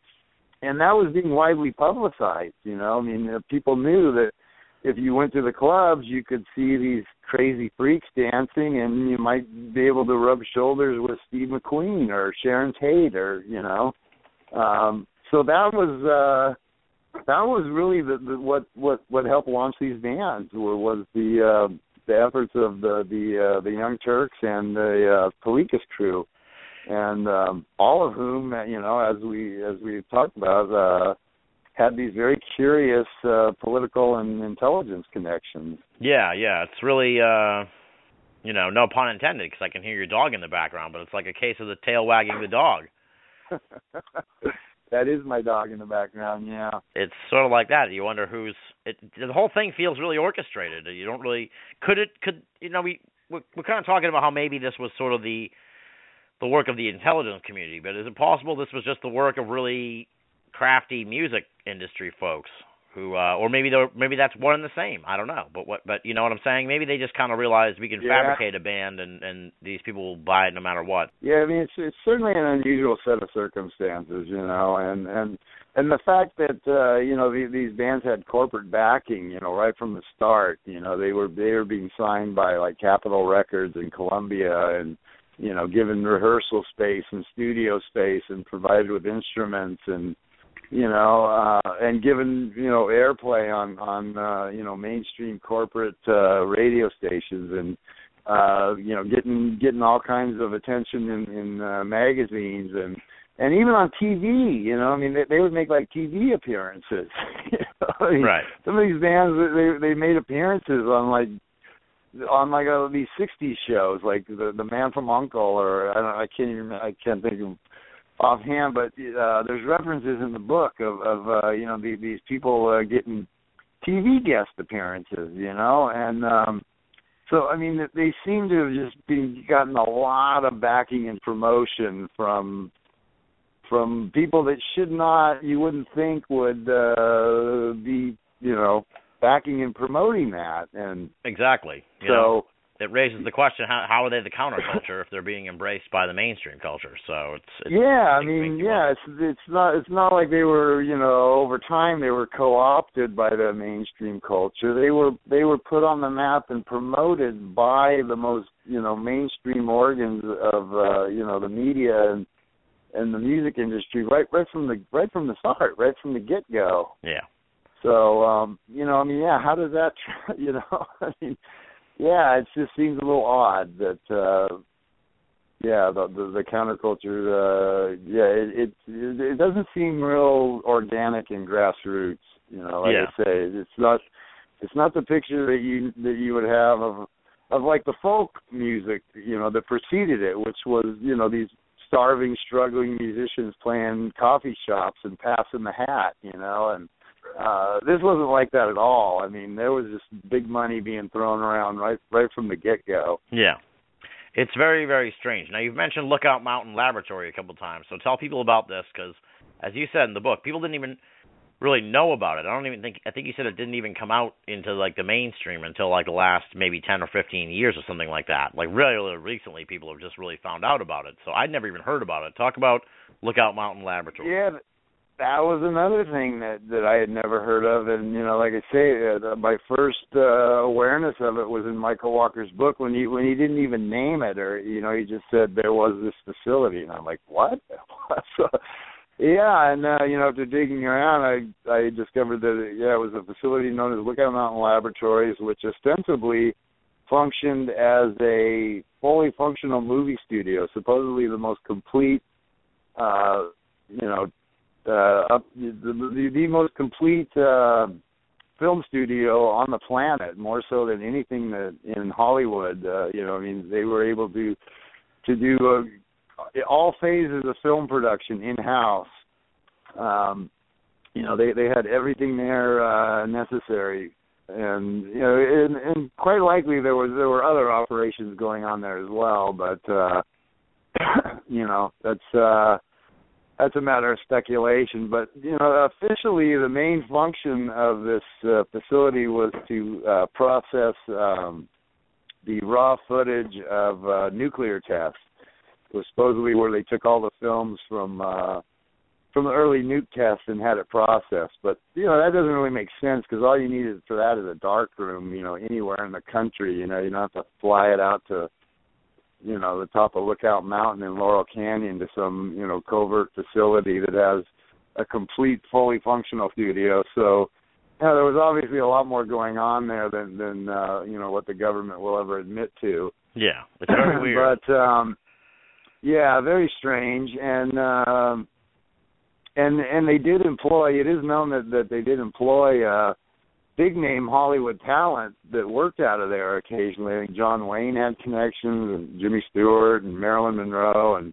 And that was being widely publicized you know. I mean uh, people knew that if you went to the clubs you could see these crazy freaks dancing and you might be able to rub shoulders with steve mcqueen or sharon tate or you know. Um so that was uh that was really the, the what what what helped launch these bands were was the uh the efforts of the the uh, the Young Turks and the uh, Paulekas crew, and um, all of whom, uh, you know, as we as we talked about, uh, had these very curious uh, political and intelligence connections. Yeah, yeah. It's really uh you know, no pun intended because I can hear your dog in the background, but it's like a case of the tail wagging the dog. that is my dog in the background. Yeah. It's sort of like that. You wonder who's it the whole thing feels really orchestrated. You don't really could it could you know we we're, we're kind of talking about how maybe this was sort of the the work of the intelligence community, but is it possible this was just the work of really crafty music industry folks who uh or maybe they're maybe that's one and the same. I don't know. But what but you know what I'm saying? Maybe they just kind of realized we can Yeah. fabricate a band and and these people will buy it no matter what. Yeah, I mean it's it's certainly an unusual set of circumstances, you know, and and and the fact that uh, you know the, these bands had corporate backing, you know, right from the start. You know, they were they were being signed by like Capitol Records and Columbia, and you know, given rehearsal space and studio space, and provided with instruments and you know, uh, and given you know airplay on on uh, you know mainstream corporate uh, radio stations and uh you know getting getting all kinds of attention in in uh, magazines and and even on TV you know I mean they, they would make like TV appearances you know? I mean, Right. some of these bands they they made appearances on like on like uh, these 60s shows like the the man from uncle or I don't I can't even I can't think of offhand but uh there's references in the book of of uh you know the, these people uh, getting TV guest appearances you know and um so I mean they seem to have just been gotten a lot of backing and promotion from from people that should not you wouldn't think would uh be you know backing and promoting that and Exactly. So know, it raises the question how how are they the counterculture if they're being embraced by the mainstream culture? So it's, it's yeah, I mean, yeah, it's it's not it's not like they were, you know, over time they were co-opted by the mainstream culture. They were they were put on the map and promoted by the most, you know, mainstream organs of uh, you know, the media and and the music industry right right from the right from the start, right from the get-go. yeah. So, um, you know, I mean, yeah, how does that, you know, I mean, yeah, it just seems a little odd that uh yeah, the the, the counterculture uh yeah, it, it it doesn't seem real organic and grassroots, you know, like Yeah. I say. It's not it's not the picture that you that you would have of of like the folk music, you know, that preceded it, which was, you know, these starving, struggling musicians playing coffee shops and passing the hat, you know, and uh this wasn't like that at all. I mean, there was just big money being thrown around right right from the get go. Yeah. It's very, very strange. Now, you've mentioned Lookout Mountain Laboratory a couple times, so tell people about this because, as you said in the book, people didn't even really know about it. I don't even think, I think you said it didn't even come out into like the mainstream until like the last maybe 10 or 15 years or something like that. Like, really recently, people have just really found out about it. So I'd never even heard about it. Talk about Lookout Mountain Laboratory. Yeah, that was another thing that that I had never heard of, and you know, like I say, uh, my first uh, awareness of it was in Michael Walker's book when he when he didn't even name it, or you know, he just said there was this facility, and I'm like, what? so, yeah, and uh, you know, after digging around, I I discovered that yeah, it was a facility known as Lookout Mountain Laboratories, which ostensibly functioned as a fully functional movie studio, supposedly the most complete uh you know uh up the the, the most complete uh film studio on the planet more so than anything that in Hollywood. Uh you know I mean they were able to to do uh, all phases of film production in house um you know they they had everything there uh necessary. And you know and, and quite likely there was there were other operations going on there as well but uh you know that's uh that's a matter of speculation but you know officially the main function of this uh, facility was to uh process um the raw footage of uh nuclear tests. It was supposedly where they took all the films from uh from the early nuke tests and had it processed. But you know that doesn't really make sense because all you need for that is a dark room you know anywhere in the country you know you don't have to fly it out to you know the top of Lookout Mountain in Laurel Canyon to some you know covert facility that has a complete fully functional studio. So yeah, there was obviously a lot more going on there than than uh, you know what the government will ever admit to. Yeah, it's very weird. but um yeah, very strange and um and and they did employ it is known that that they did employ uh big name Hollywood talent that worked out of there occasionally. I think John Wayne had connections and Jimmy Stewart and Marilyn Monroe and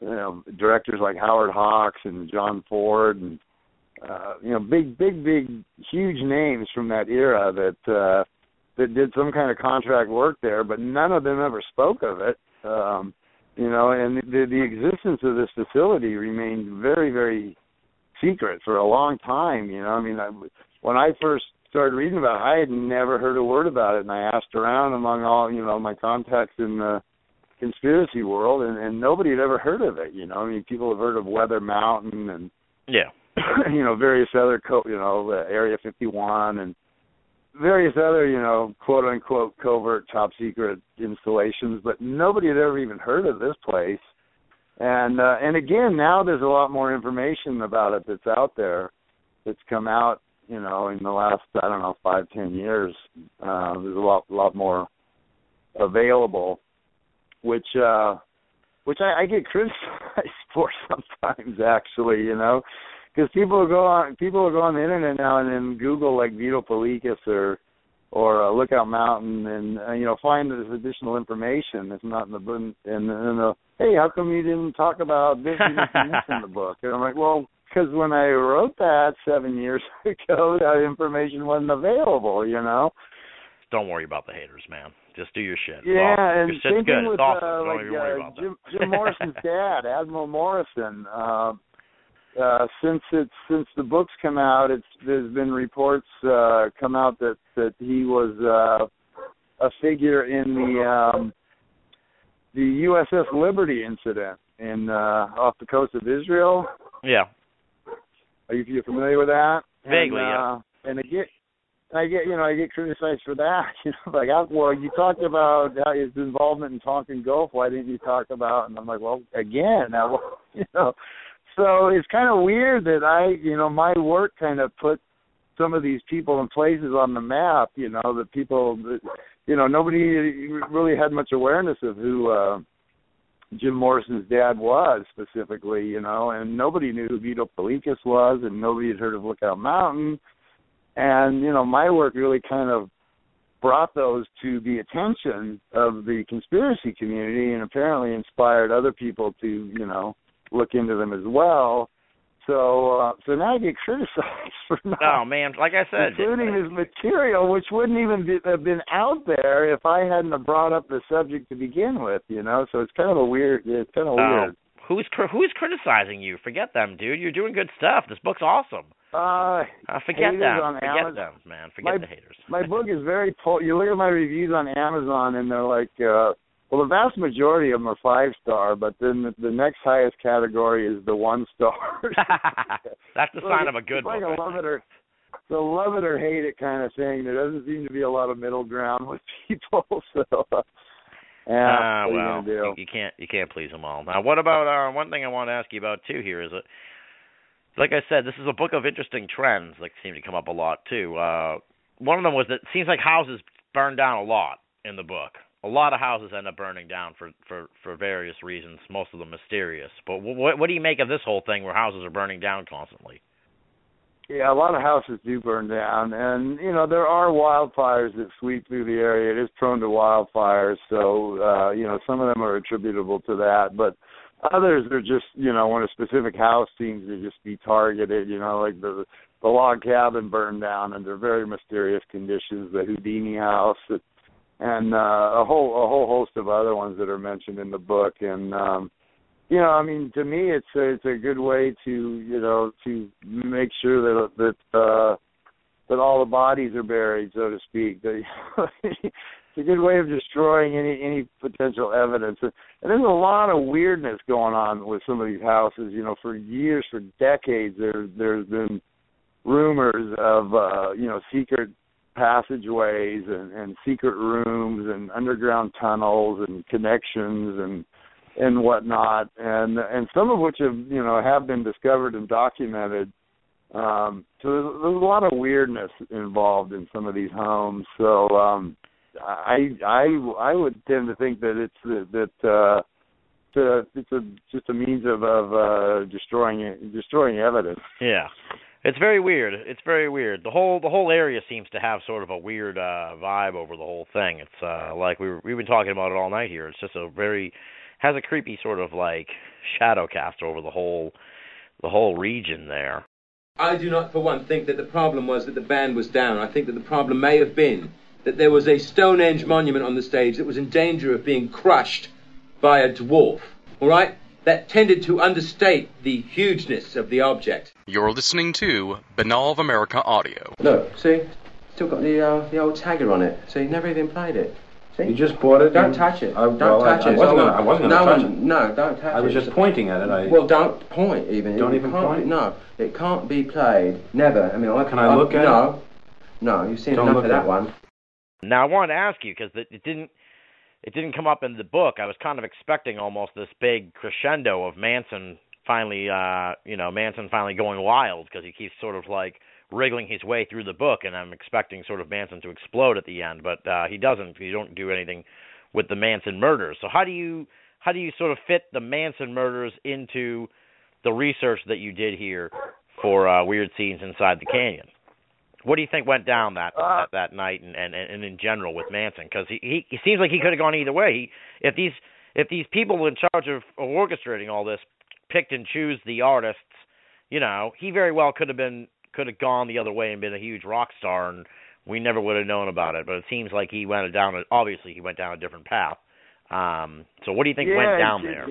you know, directors like Howard Hawks and John Ford and uh you know, big big big huge names from that era that uh that did some kind of contract work there, but none of them ever spoke of it. Um you know, and the the existence of this facility remained very, very secret for a long time. You know, I mean, I, when I first started reading about it, I had never heard a word about it, and I asked around among all you know my contacts in the conspiracy world, and, and nobody had ever heard of it. You know, I mean, people have heard of Weather Mountain and yeah. you know various other co- you know uh, Area 51 and various other you know quote unquote covert top secret installations, but nobody had ever even heard of this place. And uh, and again, now there's a lot more information about it that's out there, that's come out you know in the last I don't know five ten years. Uh, there's a lot lot more available, which uh, which I, I get criticized for sometimes actually, you know, because people will go on people will go on the internet now and then Google like Vito Paulekas or or uh, Lookout Mountain and uh, you know find this additional information that's not in the book and then they'll hey how come you didn't talk about this this and this in the book and I'm like well because when I wrote that seven years ago that information wasn't available you know Don't worry about the haters, man. Just do your shit. Yeah, awesome. and your same thing with awesome. uh, like uh, Jim. Jim Morrison's dad, Admiral Morrison. Uh, uh, since it's since the books come out, it's there's been reports uh, come out that that he was uh, a figure in the um, the USS Liberty incident in uh, off the coast of Israel. yeah. Are you, you familiar with that? Vaguely, and, yeah. uh, And I get, I get, you know, I get criticized for that. You know, like, I, well, you talked about how his involvement in Tonkin Gulf. Why didn't you talk about? And I'm like, well, again, I, you know. So it's kind of weird that I, you know, my work kind of put some of these people and places on the map. You know, that people, that, you know, nobody really had much awareness of who uh, Jim Morrison's dad was specifically. You know, and nobody knew who Vito Paulekas was, and nobody had heard of Lookout Mountain. And you know, my work really kind of brought those to the attention of the conspiracy community and apparently inspired other people to you know look into them as well so uh, so now I get criticized for not Oh man, like I said, including this material, which wouldn't even be, have been out there if I hadn't have brought up the subject to begin with. You know, so it's kind of a weird. It's kind of Oh, weird. who's who's criticizing you? Forget them, dude. You're doing good stuff. This book's awesome. Uh, Uh, forget them. on Forget Amazon- them, man. Forget my- the haters. my book is very pol- you look at my reviews on Amazon and they're like uh well the vast majority of them are five star but then the, the next highest category is the one star That's the So sign of a good it's like book. a love it or a love it or hate it kind of thing there doesn't seem to be a lot of middle ground with people so uh, yeah Ah, you well, you, you can't you can't please them all. Now, what about uh, one thing I want to ask you about too here is it, like I said, this is a book of interesting trends that seem to come up a lot too. Uh, one of them was that it seems like houses burn down a lot in the book. A lot of houses end up burning down for for for various reasons, most of them mysterious. But what what do you make of this whole thing where houses are burning down constantly? Yeah, a lot of houses do burn down, and you know there are wildfires that sweep through the area. It is prone to wildfires, so uh, you know some of them are attributable to that, but others are just you know when a specific house seems to just be targeted. You know, like the the log cabin burned down under very mysterious conditions, the Houdini house, and uh, a whole a whole host of other ones that are mentioned in the book, and um, you know, I mean, to me, it's a, it's a good way to you know to make sure that that uh, that all the bodies are buried, so to speak. It's a good way of destroying any any potential evidence. And there's a lot of weirdness going on with some of these houses. You know, for years, for decades, there there's been rumors of uh, you know secret passageways and, and secret rooms and underground tunnels and connections and and whatnot, and and some of which have you know have been discovered and documented. Um, so there's, there's a lot of weirdness involved in some of these homes. So um, I I I would tend to think that it's that uh, it's a, it's a just a means of of uh, destroying destroying evidence. Yeah. It's very weird. It's very weird. The whole the whole area seems to have sort of a weird uh vibe over the whole thing. It's uh like we were, we've been talking about it all night here. It's just a very has a creepy sort of like shadow cast over the whole the whole region there. I do not, for one, think that the problem was that the band was down. I think that the problem may have been that there was a Stonehenge monument on the stage that was in danger of being crushed by a dwarf. All right? That tended to understate the hugeness of the object. You're listening to Binnall of America Audio. Look, see, still got the uh, the old tagger on it. See, never even played it. See, You just bought it. don't and- touch it. I, don't well, touch I, it. I wasn't gonna, I wasn't no gonna touch one, it. No, don't touch it. I was just pointing at it. I, Well, don't point even. Don't It even can't point? Be, no, it can't be played. Never. I mean, I Can I look at it? no. No, you've seen Don't enough look of at that it. one. Now I wanted to ask you because it didn't it didn't come up in the book. I was kind of expecting almost this big crescendo of Manson finally uh you know Manson finally going wild because he keeps sort of like wriggling his way through the book and I'm expecting sort of Manson to explode at the end, but uh he doesn't. You don't do anything with the Manson murders. So how do you how do you sort of fit the Manson murders into the research that you did here for uh Weird Scenes Inside the Canyon? What do you think went down that Uh, that, that night and, and and in general with Manson? Because he, he he seems like he could have gone either way. He, if these if these people in charge of orchestrating all this picked and choose the artists, you know, he very well could have been could have gone the other way and been a huge rock star, and we never would have known about it. But it seems like he went down. A, obviously, he went down a different path. Um, so what do you think yeah, went down there?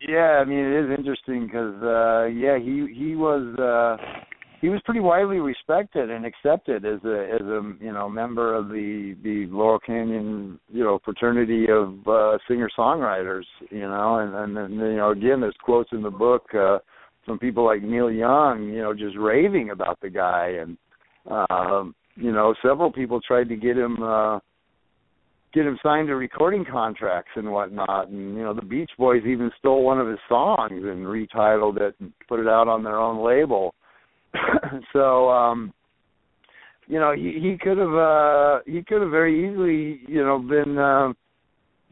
Yeah, I mean it is interesting because uh, yeah, he he was uh, he was pretty widely respected and accepted as a as a you know member of the the Laurel Canyon you know fraternity of uh, singer songwriters. You know, and and then you know again, there's quotes in the book uh, from people like Neil Young, you know, just raving about the guy, and um, you know several people tried to get him. Uh, get him signed to recording contracts and whatnot. And you know, the Beach Boys even stole one of his songs and retitled it and put it out on their own label. so, um you know, he he could have uh he could have very easily, you know, been um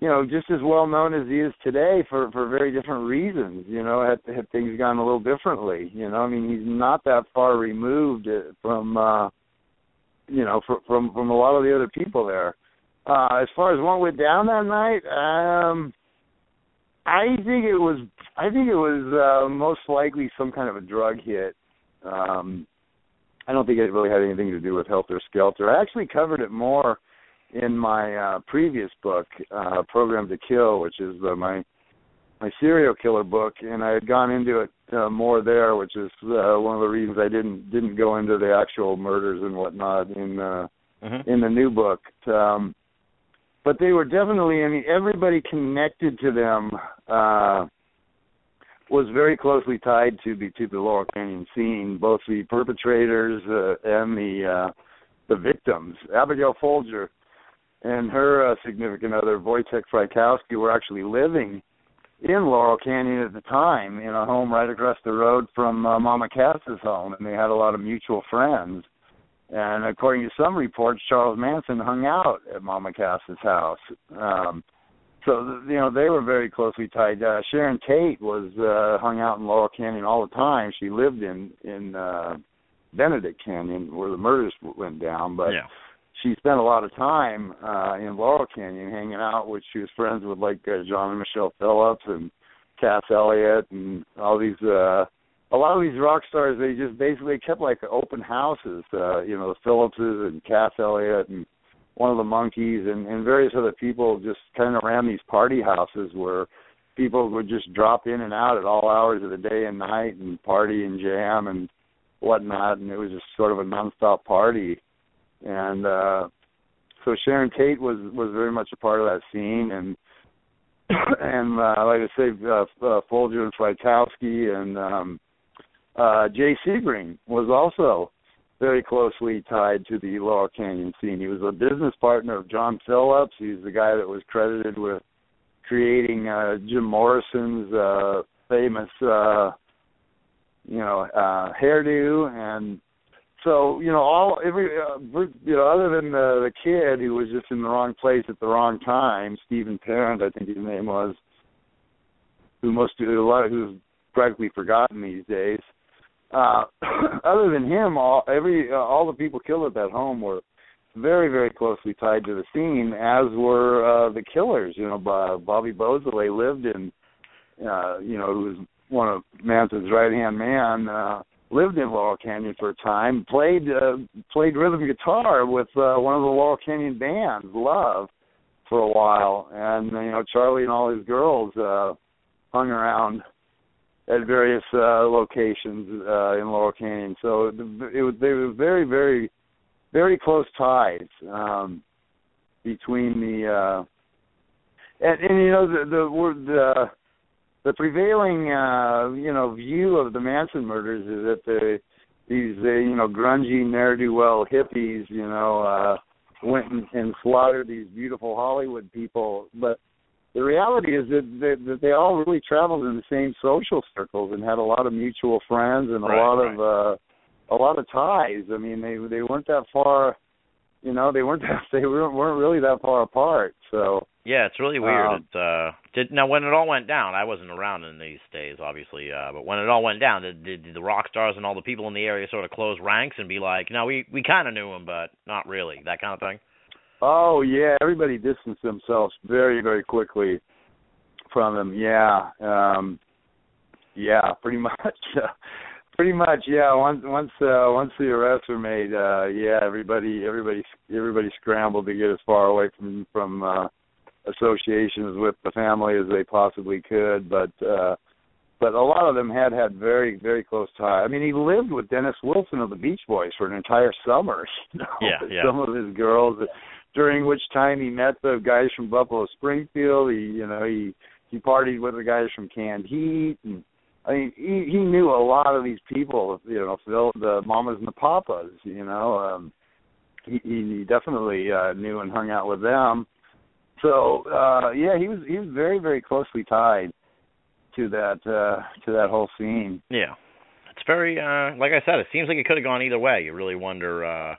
you know, just as well known as he is today for for very different reasons. You know, had had things gone a little differently. You know, I mean, he's not that far removed uh, from, uh, you know, from from from a lot of the other people there. Uh, as far as what went down that night, um, I think it was I think it was uh, most likely some kind of a drug hit. Um, I don't think it really had anything to do with Helter Skelter. I actually covered it more in my uh, previous book, uh, Programmed to Kill, which is uh, my my serial killer book, and I had gone into it uh, more there, which is uh, one of the reasons I didn't didn't go into the actual murders and whatnot in uh, Mhm. in the new book. Um, but they were definitely, I mean, everybody connected to them uh, was very closely tied to the to the Laurel Canyon scene, both the perpetrators uh, and the uh, the victims. Abigail Folger and her uh, significant other, Wojtek Frykowski, were actually living in Laurel Canyon at the time in a home right across the road from uh, Mama Cass's home, and they had a lot of mutual friends. And according to some reports, Charles Manson hung out at Mama Cass's house. Um, so you know they were very closely tied. Uh, Sharon Tate was uh, hung out in Laurel Canyon all the time. She lived in in uh, Benedict Canyon where the murders went down, but yeah. she spent a lot of time uh in Laurel Canyon hanging out with she was friends with like uh, John and Michelle Phillips and Cass Elliot and all these uh a lot of these rock stars they just basically kept like open houses uh you know the Phillipses and Cass Elliot and one of the Monkees and and various other people just kind of ran these party houses where people would just drop in and out at all hours of the day and night and party and jam and whatnot and it was just sort of a nonstop party. And uh so Sharon Tate was was very much a part of that scene and and uh like I say uh, uh Folger and Frykowski and um uh Jay Sebring was also very closely tied to the Laurel Canyon scene. He was a business partner of John Phillips. He's the guy that was credited with creating uh Jim Morrison's uh famous uh you know uh hairdo and so you know all every uh, you know other than the the kid who was just in the wrong place at the wrong time steven parent i think his name was who most a lot of who's practically forgotten these days uh other than him all every uh, all the people killed at that home were very very closely tied to the scene as were uh the killers. You know Bo- bobby beausoleil lived in uh you know who was one of manson's right hand man uh lived in Laurel Canyon for a time, played uh, played rhythm guitar with uh, one of the Laurel Canyon bands, Love, for a while, and you know Charlie and all his girls uh, hung around at various uh, locations uh, in Laurel Canyon. So it, it was they were very very very close ties um, between the uh, and, and you know the the word the the prevailing uh you know view of the Manson murders is that the these uh, you know grungy ne'er do well hippies you know uh went and, and slaughtered these beautiful Hollywood people but the reality is that, that that they all really traveled in the same social circles and had a lot of mutual friends and a Right, lot right. of uh a lot of ties i mean they they weren't that far you know they weren't that they weren't, weren't really that far apart so Yeah, it's really weird. Um, it, uh, did now when it all went down, I wasn't around in these days, obviously. Uh, but when it all went down, did, did, did the rock stars and all the people in the area sort of close ranks and be like, "No, we we kind of knew him, but not really," that kind of thing? Oh yeah, everybody distanced themselves very very quickly from him. Yeah, um, yeah, pretty much. pretty much, yeah. Once once uh, once the arrests were made, uh, yeah, everybody everybody everybody scrambled to get as far away from from uh, associations with the family as they possibly could. But uh, but a lot of them had had very very close ties. I mean, he lived with Dennis Wilson of the Beach Boys for an entire summer. You know, Yeah, yeah. Some of his girls, during which time he met the guys from Buffalo Springfield. He you know he he partied with the guys from Canned Heat and. I mean, he he knew a lot of these people, you know, Phil, the mamas and the papas, you know. Um he he definitely uh knew and hung out with them. So, uh yeah, he was he was very very closely tied to that uh to that whole scene. Yeah, it's very uh, like I said. It seems like it could have gone either way. You really wonder. uh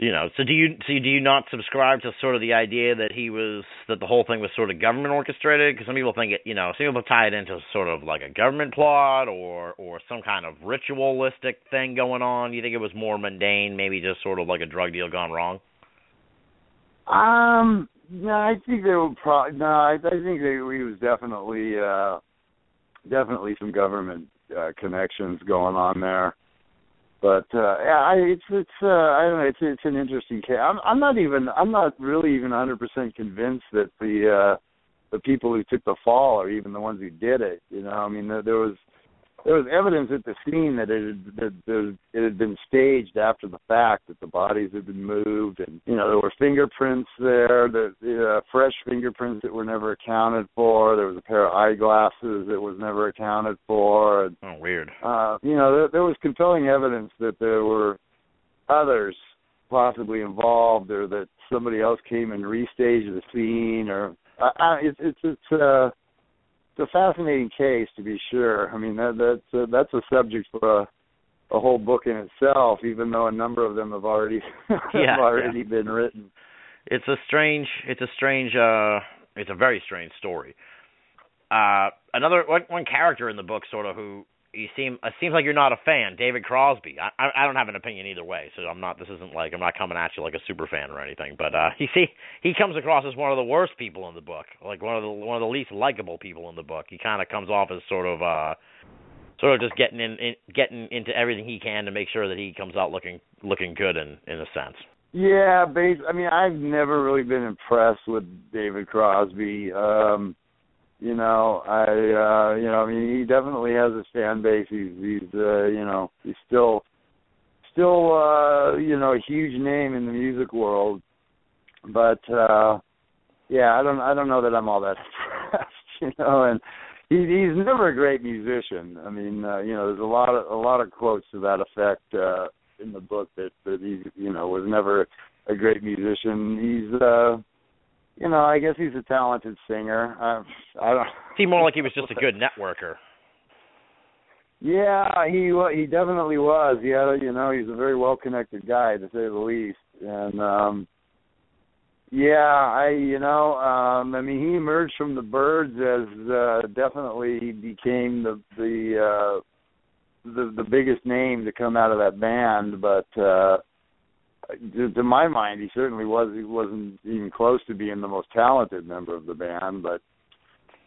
You know, so do you so do you not subscribe to sort of the idea that he was that the whole thing was sort of government orchestrated? Because some people think it, you know, some people tie it into sort of like a government plot or or some kind of ritualistic thing going on. You think it was more mundane, maybe just sort of like a drug deal gone wrong? Um, no, I think there were probably no. I, I think there he was definitely uh definitely some government uh, connections going on there. But uh yeah, I it's it's uh I don't know, it's it's an interesting case. I'm I'm not even I'm not really even 100% convinced that the uh the people who took the fall are even the ones who did it, you know. I mean there, there was there was evidence at the scene that it had that there, it had been staged after the fact that the bodies had been moved and you know there were fingerprints there the uh, fresh fingerprints that were never accounted for there was a pair of eyeglasses that was never accounted for and, Oh, weird. uh you know there, there was compelling evidence that there were others possibly involved or that somebody else came and restaged the scene or I, I, it's it's it's uh it's a fascinating case to be sure. I mean that that's a, that's a subject for a, a whole book in itself, even though a number of them have already Yeah, have already been written. It's a strange. It's a strange. uh It's a very strange story. Uh Another one, one character in the book, sort of who you seem it seems like you're not a fan, David Crosby. I I I don't have an opinion either way, so I'm not. This isn't like I'm not coming at you like a super fan or anything. But uh you see, he comes across as one of the worst people in the book, like one of the one of the least likable people in the book. He kind of comes off as sort of uh sort of just getting in, in getting into everything he can to make sure that he comes out looking looking good in in a sense. Yeah, base. I mean, I've never really been impressed with David Crosby. Um, you know, I, uh, you know, I mean, he definitely has a fan base. He's, he's, uh, you know, he's still, still, uh, you know, a huge name in the music world. But, uh, yeah, I don't, I don't know that I'm all that impressed. You know, and he, he's never a great musician. I mean, uh, you know, there's a lot of, a lot of quotes to that effect. uh in the book that that he you know was never a great musician. He's uh you know I guess he's a talented singer. I, I don't. Seemed more like he was just a good networker. Yeah, he he definitely was. He had a, you know he's a very well connected guy to say the least. And um yeah, I you know um I mean he emerged from the Byrds as uh definitely he became the the uh the the biggest name to come out of that band, but uh to, to my mind, he certainly was. He wasn't even close to being the most talented member of the band, but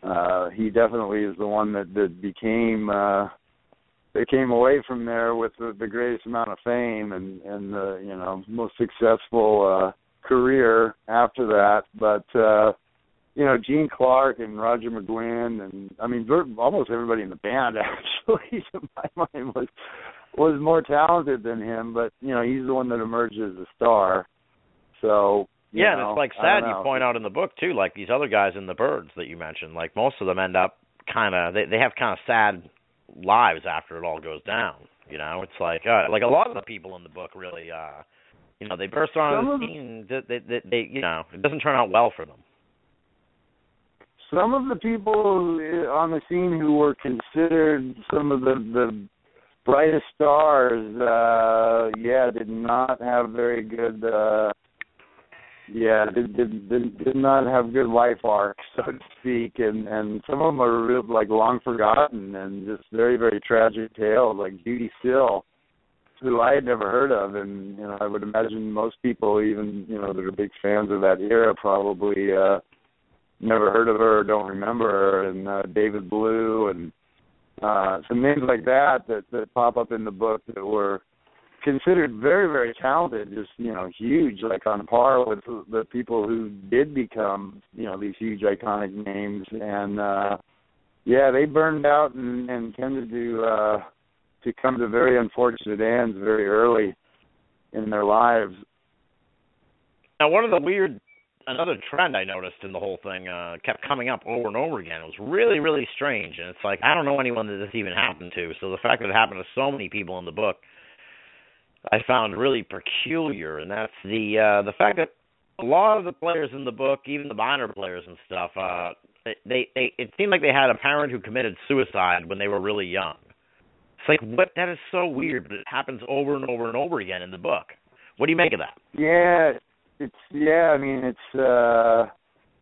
uh he definitely is the one that that became uh they came away from there with the, the greatest amount of fame and and the you know most successful uh career after that but uh you know Gene Clark and Roger McGuinn and I mean almost everybody in the band actually to my mind was was more talented than him but you know he's the one that emerged as a star so you Yeah, know, and it's like sad you point out in the book too, like these other guys in the Byrds that you mentioned, like most of them end up kind of they they have kind of sad lives after it all goes down. You know, it's like uh, like a lot of the people in the book really, uh you know, they burst onto Some the scene. They, they, they, they, you know, it doesn't turn out well for them. some of the people on the scene who were considered some of the the brightest stars uh yeah did not have very good uh yeah did did did, did not have good life arcs so to speak and and some of them are real like long forgotten and just very very tragic tales like Judee Sill who I had never heard of and you know I would imagine most people even you know that are big fans of that era probably uh never heard of her or don't remember her and uh David Blue and uh some names like that that that pop up in the book that were considered very very talented just you know huge like on par with the people who did become you know these huge iconic names. And uh yeah they burned out and and tended to uh to come to very unfortunate ends very early in their lives. Now, one of the weird, another trend I noticed in the whole thing uh, kept coming up over and over again. It was really, really strange, and it's like I don't know anyone that this even happened to. So the fact that it happened to so many people in the book, I found really peculiar, and that's the uh, the fact that a lot of the players in the book, even the minor players and stuff, uh, they, they it seemed like they had a parent who committed suicide when they were really young. It's like what that is so weird, but it happens over and over and over again in the book What do you make of that? Yeah, it's yeah. I mean, it's uh,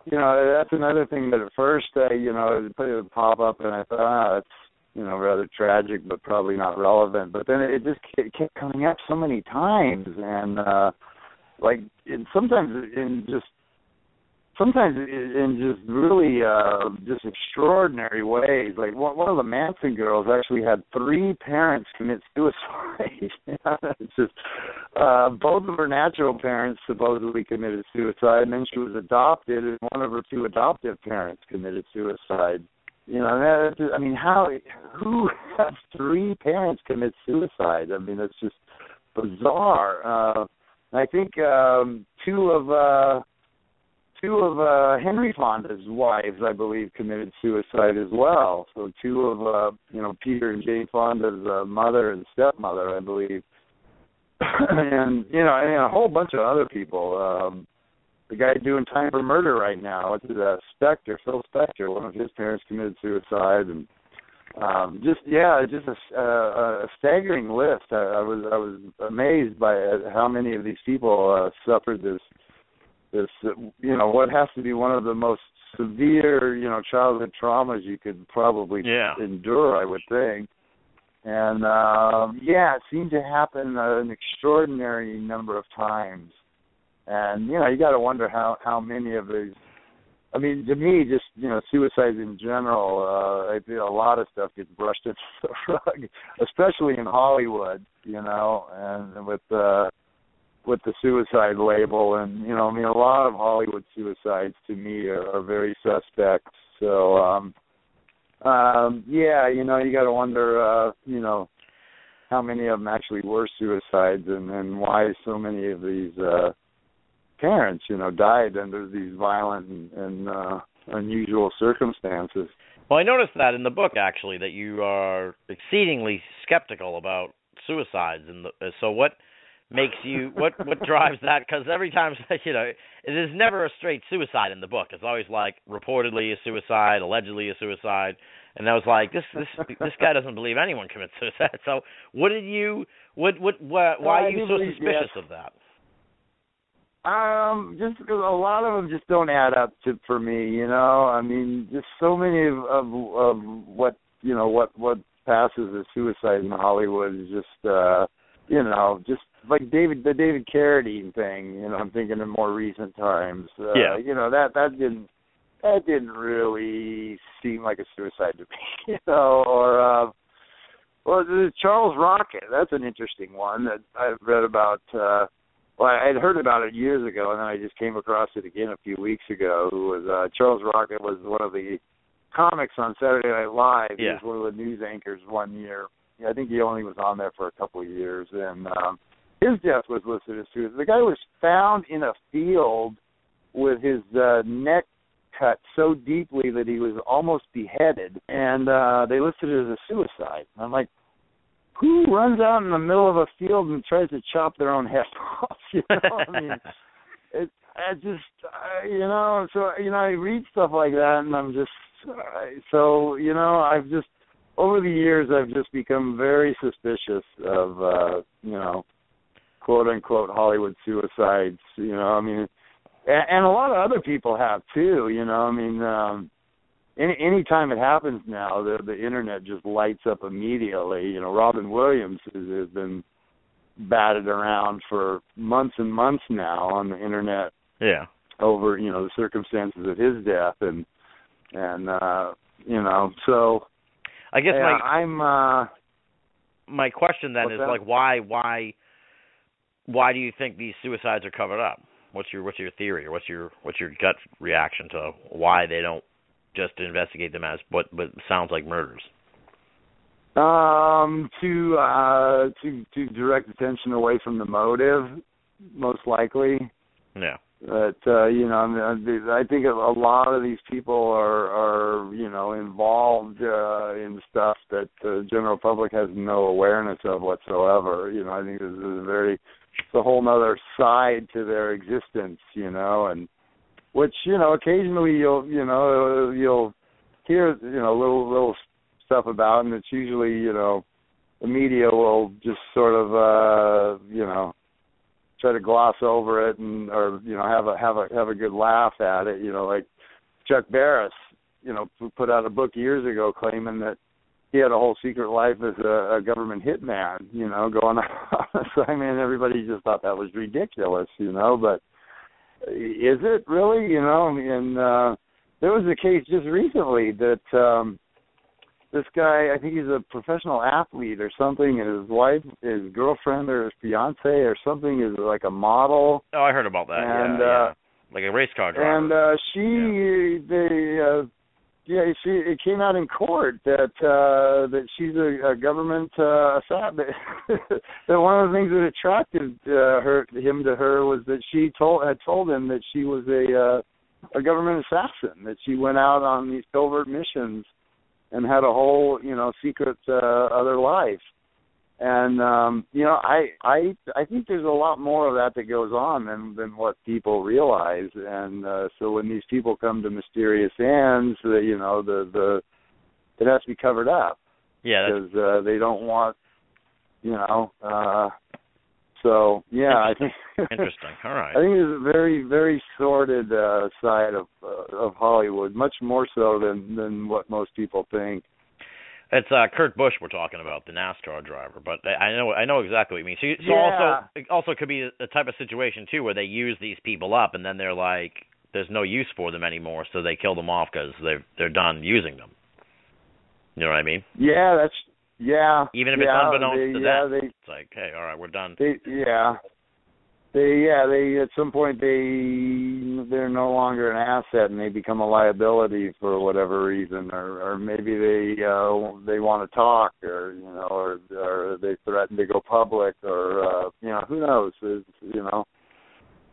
you know that's another thing that at first I you know it put it pop up and I thought ah, that's you know rather tragic but probably not relevant. But then it just it kept coming up so many times and uh, like and sometimes in just sometimes in just really uh just extraordinary ways. Like one, one of the manson girls actually had three parents commit suicide. It's just uh both of her natural parents supposedly committed suicide and then she was adopted and one of her two adoptive parents committed suicide. You know that i mean how who has three parents commit suicide? I mean that's just bizarre. Uh i think um two of uh two of uh Henry Fonda's wives, I believe, committed suicide as well. So two of uh you know Peter and Jane Fonda's uh, mother and stepmother, I believe, and you know, and a whole bunch of other people. Um The guy doing Time for Murder right now, it's uh, Spector, Phil Spector. One of his parents committed suicide, and um just yeah, just a, a, a staggering list. I, I was I was amazed by uh, how many of these people uh, suffered this this you know what has to be one of the most severe you know childhood traumas you could probably yeah. endure i would think and um yeah it seemed to happen uh, an extraordinary number of times and you know you got to wonder how how many of these I mean, to me, just you know, suicides in general. Uh, I feel a lot of stuff gets brushed under the rug, especially in Hollywood. You know, and with uh, with the suicide label. And you know i mean a lot of hollywood suicides to me are, are very suspect. So um um yeah you know you got to wonder uh you know how many of them actually were suicides and and why so many of these uh parents you know died under these violent and, and uh unusual circumstances. Well i noticed that in the book actually that you are exceedingly skeptical about suicides and the, so what makes you what what drives that? Because every time you know it is never a straight suicide in the book. It's always like reportedly a suicide allegedly a suicide. And i was like this this this guy doesn't believe anyone commits suicide. So what did you what what, what why are you so suspicious of that? Um just because a lot of them just don't add up to for me you know? I mean just so many of of, of what you know what what passes as suicide in hollywood is just uh you know, just like David the David Carradine thing. You know, I'm thinking in more recent times. Uh, yeah. You know that that didn't that didn't really seem like a suicide to me. You know, or uh, well, the Charles Rocket. That's an interesting one that I've read about. uh well, I had heard about it years ago, and then I just came across it again a few weeks ago. Who was uh, Charles Rocket was one of the comics on Saturday Night Live. Yeah. He was one of the news anchors one year. I think he only was on there for a couple of years, and um, his death was listed as suicide. The guy was found in a field with his uh, neck cut so deeply that he was almost beheaded, and uh, they listed it as a suicide. I'm like, who runs out in the middle of a field and tries to chop their own head off? You know, I mean, it, I just, you know, so you know, I read stuff like that, and I'm just, so you know, I've just over the years I've just become very suspicious of uh, you know, quote unquote Hollywood suicides. You know, I mean, and, and a lot of other people have too. You know, I mean, um, any any time it happens now, the the internet just lights up immediately. You know, Robin Williams has, has been batted around for months and months now on the internet yeah over you know the circumstances of his death and and uh you know so i guess yeah, my i'm uh my question then is that? like why why why do you think these suicides are covered up what's your what's your theory or what's your what's your gut reaction to why they don't just investigate them as what what sounds like murders Um, to uh, to to direct attention away from the motive, most likely. yeah But uh, you know, I, mean, I think a lot of these people are are you know involved uh, in stuff that the general public has no awareness of whatsoever. You know, I think this is a very it's a whole other side to their existence. You know, and which you know occasionally you'll you know you'll hear you know little little stuff about, and it's usually you know the media will just sort of uh you know try to gloss over it and or you know have a have a have a good laugh at it. You know, like Chuck Barris, you know, put out a book years ago claiming that he had a whole secret life as a, a government hitman. You know, going on assignment. Everybody just thought that was ridiculous. You know, but is it really? You know, and uh, there was a case just recently that. um this guy, I think he's a professional athlete or something, and his wife, his girlfriend or his fiance or something is like a model. Oh, I heard about that. And yeah, uh yeah. like a race car driver. and uh she they uh yeah, she it came out in court that uh that she's a, a government uh assassin. that one of the things that attracted uh, her him to her was that she told had told him that she was a uh a government assassin, that she went out on these covert missions and had a whole you know secret uh, other life and um you know i i i think there's a lot more of that that goes on than than what people realize and uh so when these people come to mysterious ends uh, you know the the it has to be covered up yeah, because uh they don't want you know uh so yeah i think interesting. All right. I think there's a very, very sordid uh, side of uh, of Hollywood, much more so than than what most people think. It's uh Kurt Busch we're talking about, the NASCAR driver. But I I know I know exactly what you mean. So, you, so Yeah. also it also could be a type of situation too where they use these people up and then they're like, there's no use for them anymore, so they kill them off because they're they're done using them. You know what I mean? Yeah, that's yeah. Even if it's unbeknownst they, to yeah, them. They, It's like, hey, all right, we're done. they, yeah, they, yeah, they. At some point, they they're no longer an asset, and they become a liability for whatever reason, or or maybe they uh they want to talk, or you know, or or they threaten to go public, or uh you know, who knows? It's, you know.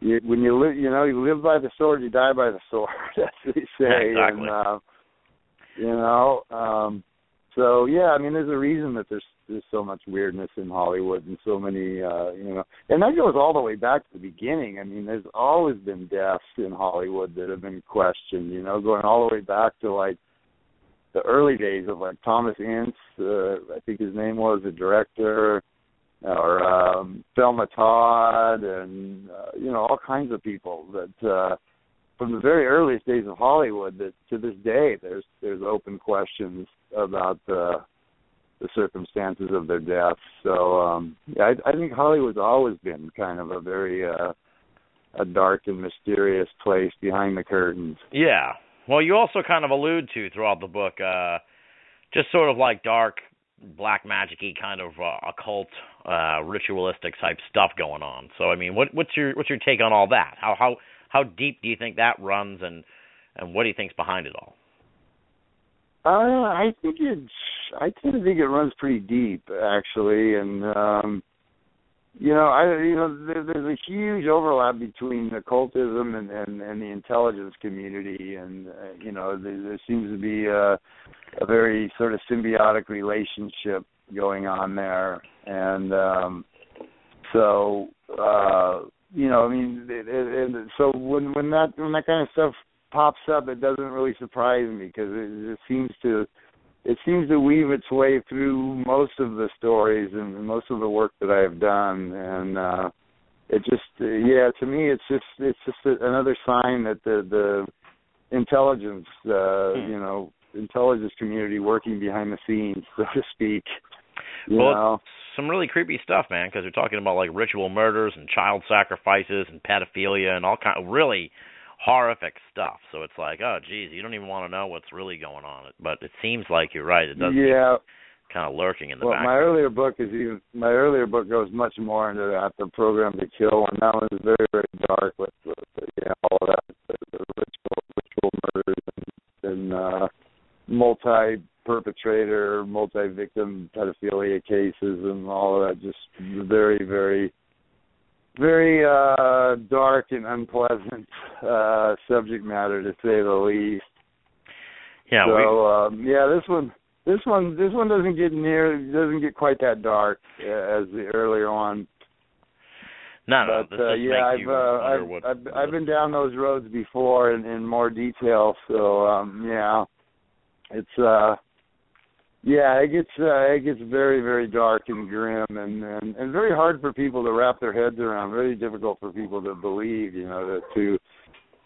You, when you live, you know, you live by the sword, you die by the sword. That's what they say. Exactly. And, uh, you know, um, so yeah, I mean, there's a reason that there's there's so much weirdness in Hollywood and so many, uh, you know, and that goes all the way back to the beginning. I mean, there's always been deaths in Hollywood that have been questioned. You know, going all the way back to like the early days of like Thomas Ince, uh, I think his name was the director, or um, Thelma Todd, and uh, you know all kinds of people that uh, from the very earliest days of Hollywood that to this day there's there's open questions about uh, the circumstances of their deaths. So um, yeah, I, I think Hollywood's always been kind of a very uh, a dark and mysterious place behind the curtains. Yeah. Well, you also kind of allude to throughout the book, uh, just sort of like dark, black magicy kind of uh, occult, uh, ritualistic type stuff going on. So, I mean, what, what's your what's your take on all that? How how how deep do you think that runs, and and what do you think's behind it all? Uh, I think it's. I tend to think it runs pretty deep, actually, and um, you know, I you know, there, there's a huge overlap between occultism and and, and the intelligence community, and uh, you know, there, there seems to be a, a very sort of symbiotic relationship going on there, and um, so uh, you know, I mean, it, it, it, so when when that when that kind of stuff pops up, it doesn't really surprise me because it, it seems to it seems to weave its way through most of the stories and most of the work that I have done, and uh, it just uh, yeah, to me, it's just it's just a, another sign that the the intelligence, uh, Hmm. you know, intelligence community working behind the scenes, so to speak. You Well, know, Some really creepy stuff, man, because they're talking about like ritual murders and child sacrifices and pedophilia and all kind of really horrific stuff. So it's like, oh, geez, you don't even want to know what's really going on. But it seems like you're right. It does yeah. kind of lurking in the Well, my earlier book is even my earlier book goes much more into that. The Programmed to Kill, and that one is very very dark with, with yeah all of that, the, the ritual ritual murders and, and uh, multi perpetrator, multi victim pedophilia cases, and all of that. Just very very very uh dark and unpleasant uh subject matter to say the least yeah, so we, um, yeah, this one, this one, this one doesn't get near, doesn't get quite that dark uh, as the earlier one. no, no, but uh, yeah, I've you uh, I've, what. I've I've been down those roads before in, in more detail. So um, yeah, it's uh, yeah, it gets uh, it gets very very dark and grim and, and and very hard for people to wrap their heads around. Very difficult for people to believe, you know, that to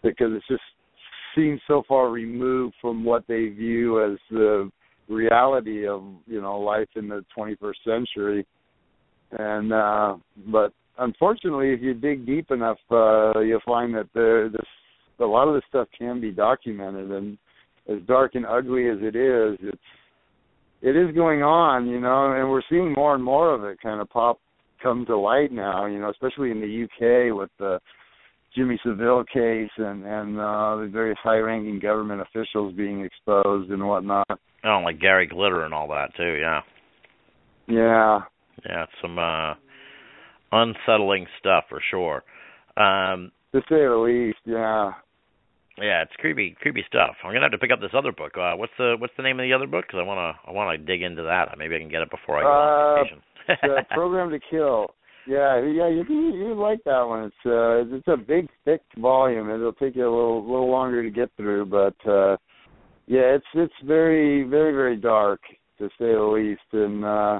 because it's just seems so far removed from what they view as the reality of you know life in the 21st century. And uh but unfortunately, if you dig deep enough, uh you'll find that there this a lot of this stuff can be documented and as dark and ugly as it is, it's it is going on, you know, and we're seeing more and more of it kind of pop come to light now, you know, especially in the UK with the Jimmy Savile case and and uh the various high-ranking government officials being exposed and whatnot. Oh, like Gary Glitter and all that too. Yeah. Yeah. Yeah, some uh unsettling stuff for sure. Um to say the least, yeah. Yeah, it's creepy, creepy stuff. I'm gonna have to pick up this other book. Uh, what's the what's the name of the other book? Because I wanna I wanna dig into that. Maybe I can get it before I go uh, on vacation. the Programmed to Kill. Yeah, yeah, you you, you like that one. It's uh it's a big thick volume. It'll take you a little little longer to get through, but uh yeah, it's it's very very very dark to say the least, and uh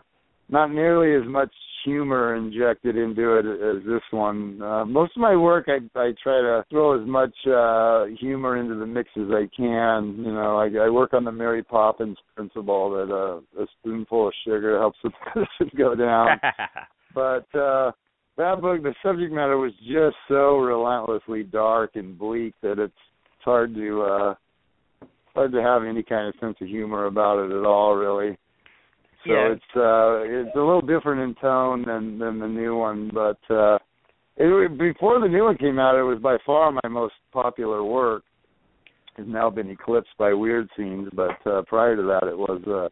not nearly as much humor injected into it as this one. Uh, most of my work, I I try to throw as much uh, humor into the mix as I can. You know, I, I work on the Mary Poppins principle that uh, a spoonful of sugar helps the medicine go down. but uh, that book, the subject matter was just so relentlessly dark and bleak that it's it's hard to uh, hard to have any kind of sense of humor about it at all, really. So Yeah. it's uh it's a little different in tone than than the new one, but uh it before the new one came out it was by far my most popular work. It's now been eclipsed by Weird Scenes, but uh prior to that it was uh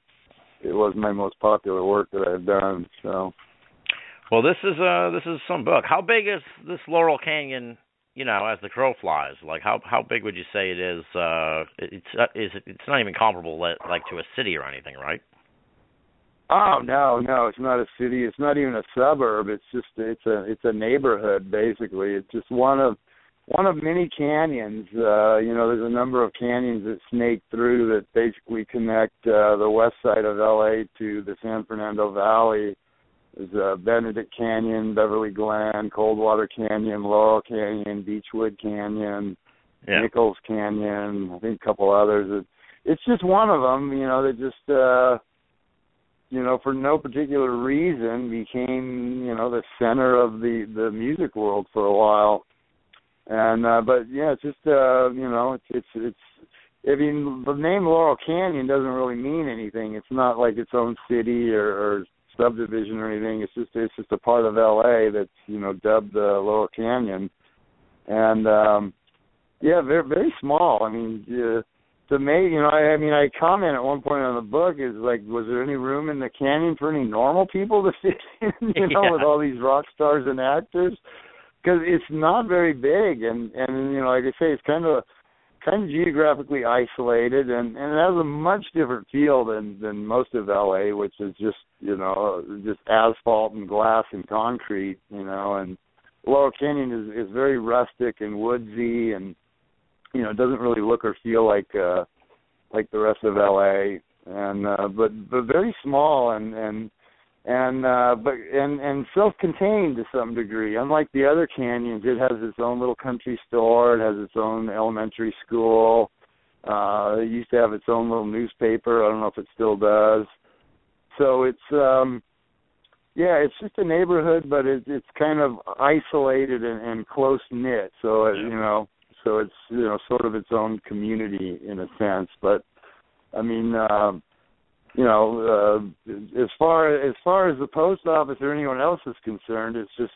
it was my most popular work that I've done. So well, this is uh this is some book. How big is this Laurel Canyon? You know, as the crow flies, like how how big would you say it is? Uh, it's uh, is it, it's not even comparable like to a city or anything, right? Oh no, no, it's not a city. It's not even a suburb. It's just it's a it's a neighborhood basically. It's just one of one of many canyons. Uh, you know, there's a number of canyons that snake through that basically connect uh, the west side of LA to the San Fernando Valley. There's uh, Benedict Canyon, Beverly Glen, Coldwater Canyon, Laurel Canyon, Beechwood Canyon, Yeah. Nichols Canyon. I think a couple others. It, it's just one of them. You know, that just uh, you know, for no particular reason, became you know the center of the the music world for a while. And uh, but yeah, it's just uh, you know, it's it's it's. I mean, the name Laurel Canyon doesn't really mean anything. It's not like its own city or, or subdivision or anything. It's just it's just a part of LA that's you know dubbed the Laurel Canyon, and um yeah, very very small. I mean, uh, to me, you know, I, I mean, I comment at one point on the book is like, was there any room in the canyon for any normal people to fit in? You know, Yeah. with all these rock stars and actors, because it's not very big, and and you know, like I say, it's kind of kind of geographically isolated, and and it has a much different feel than than most of LA, which is just you know just asphalt and glass and concrete, you know, and Laurel Canyon is is very rustic and woodsy, and you know, it doesn't really look or feel like uh like the rest of LA, and uh, but but very small and and and uh but and and self-contained to some degree. Unlike the other canyons it has its own little country store. It has its own elementary school. Uh it used to have its own little newspaper. I don't know if it still does. So it's um yeah it's just a neighborhood but it, it's kind of isolated and, and close knit so it, you know so it's you know sort of its own community in a sense but i mean um you know, uh, as far as far as the post office or anyone else is concerned, it's just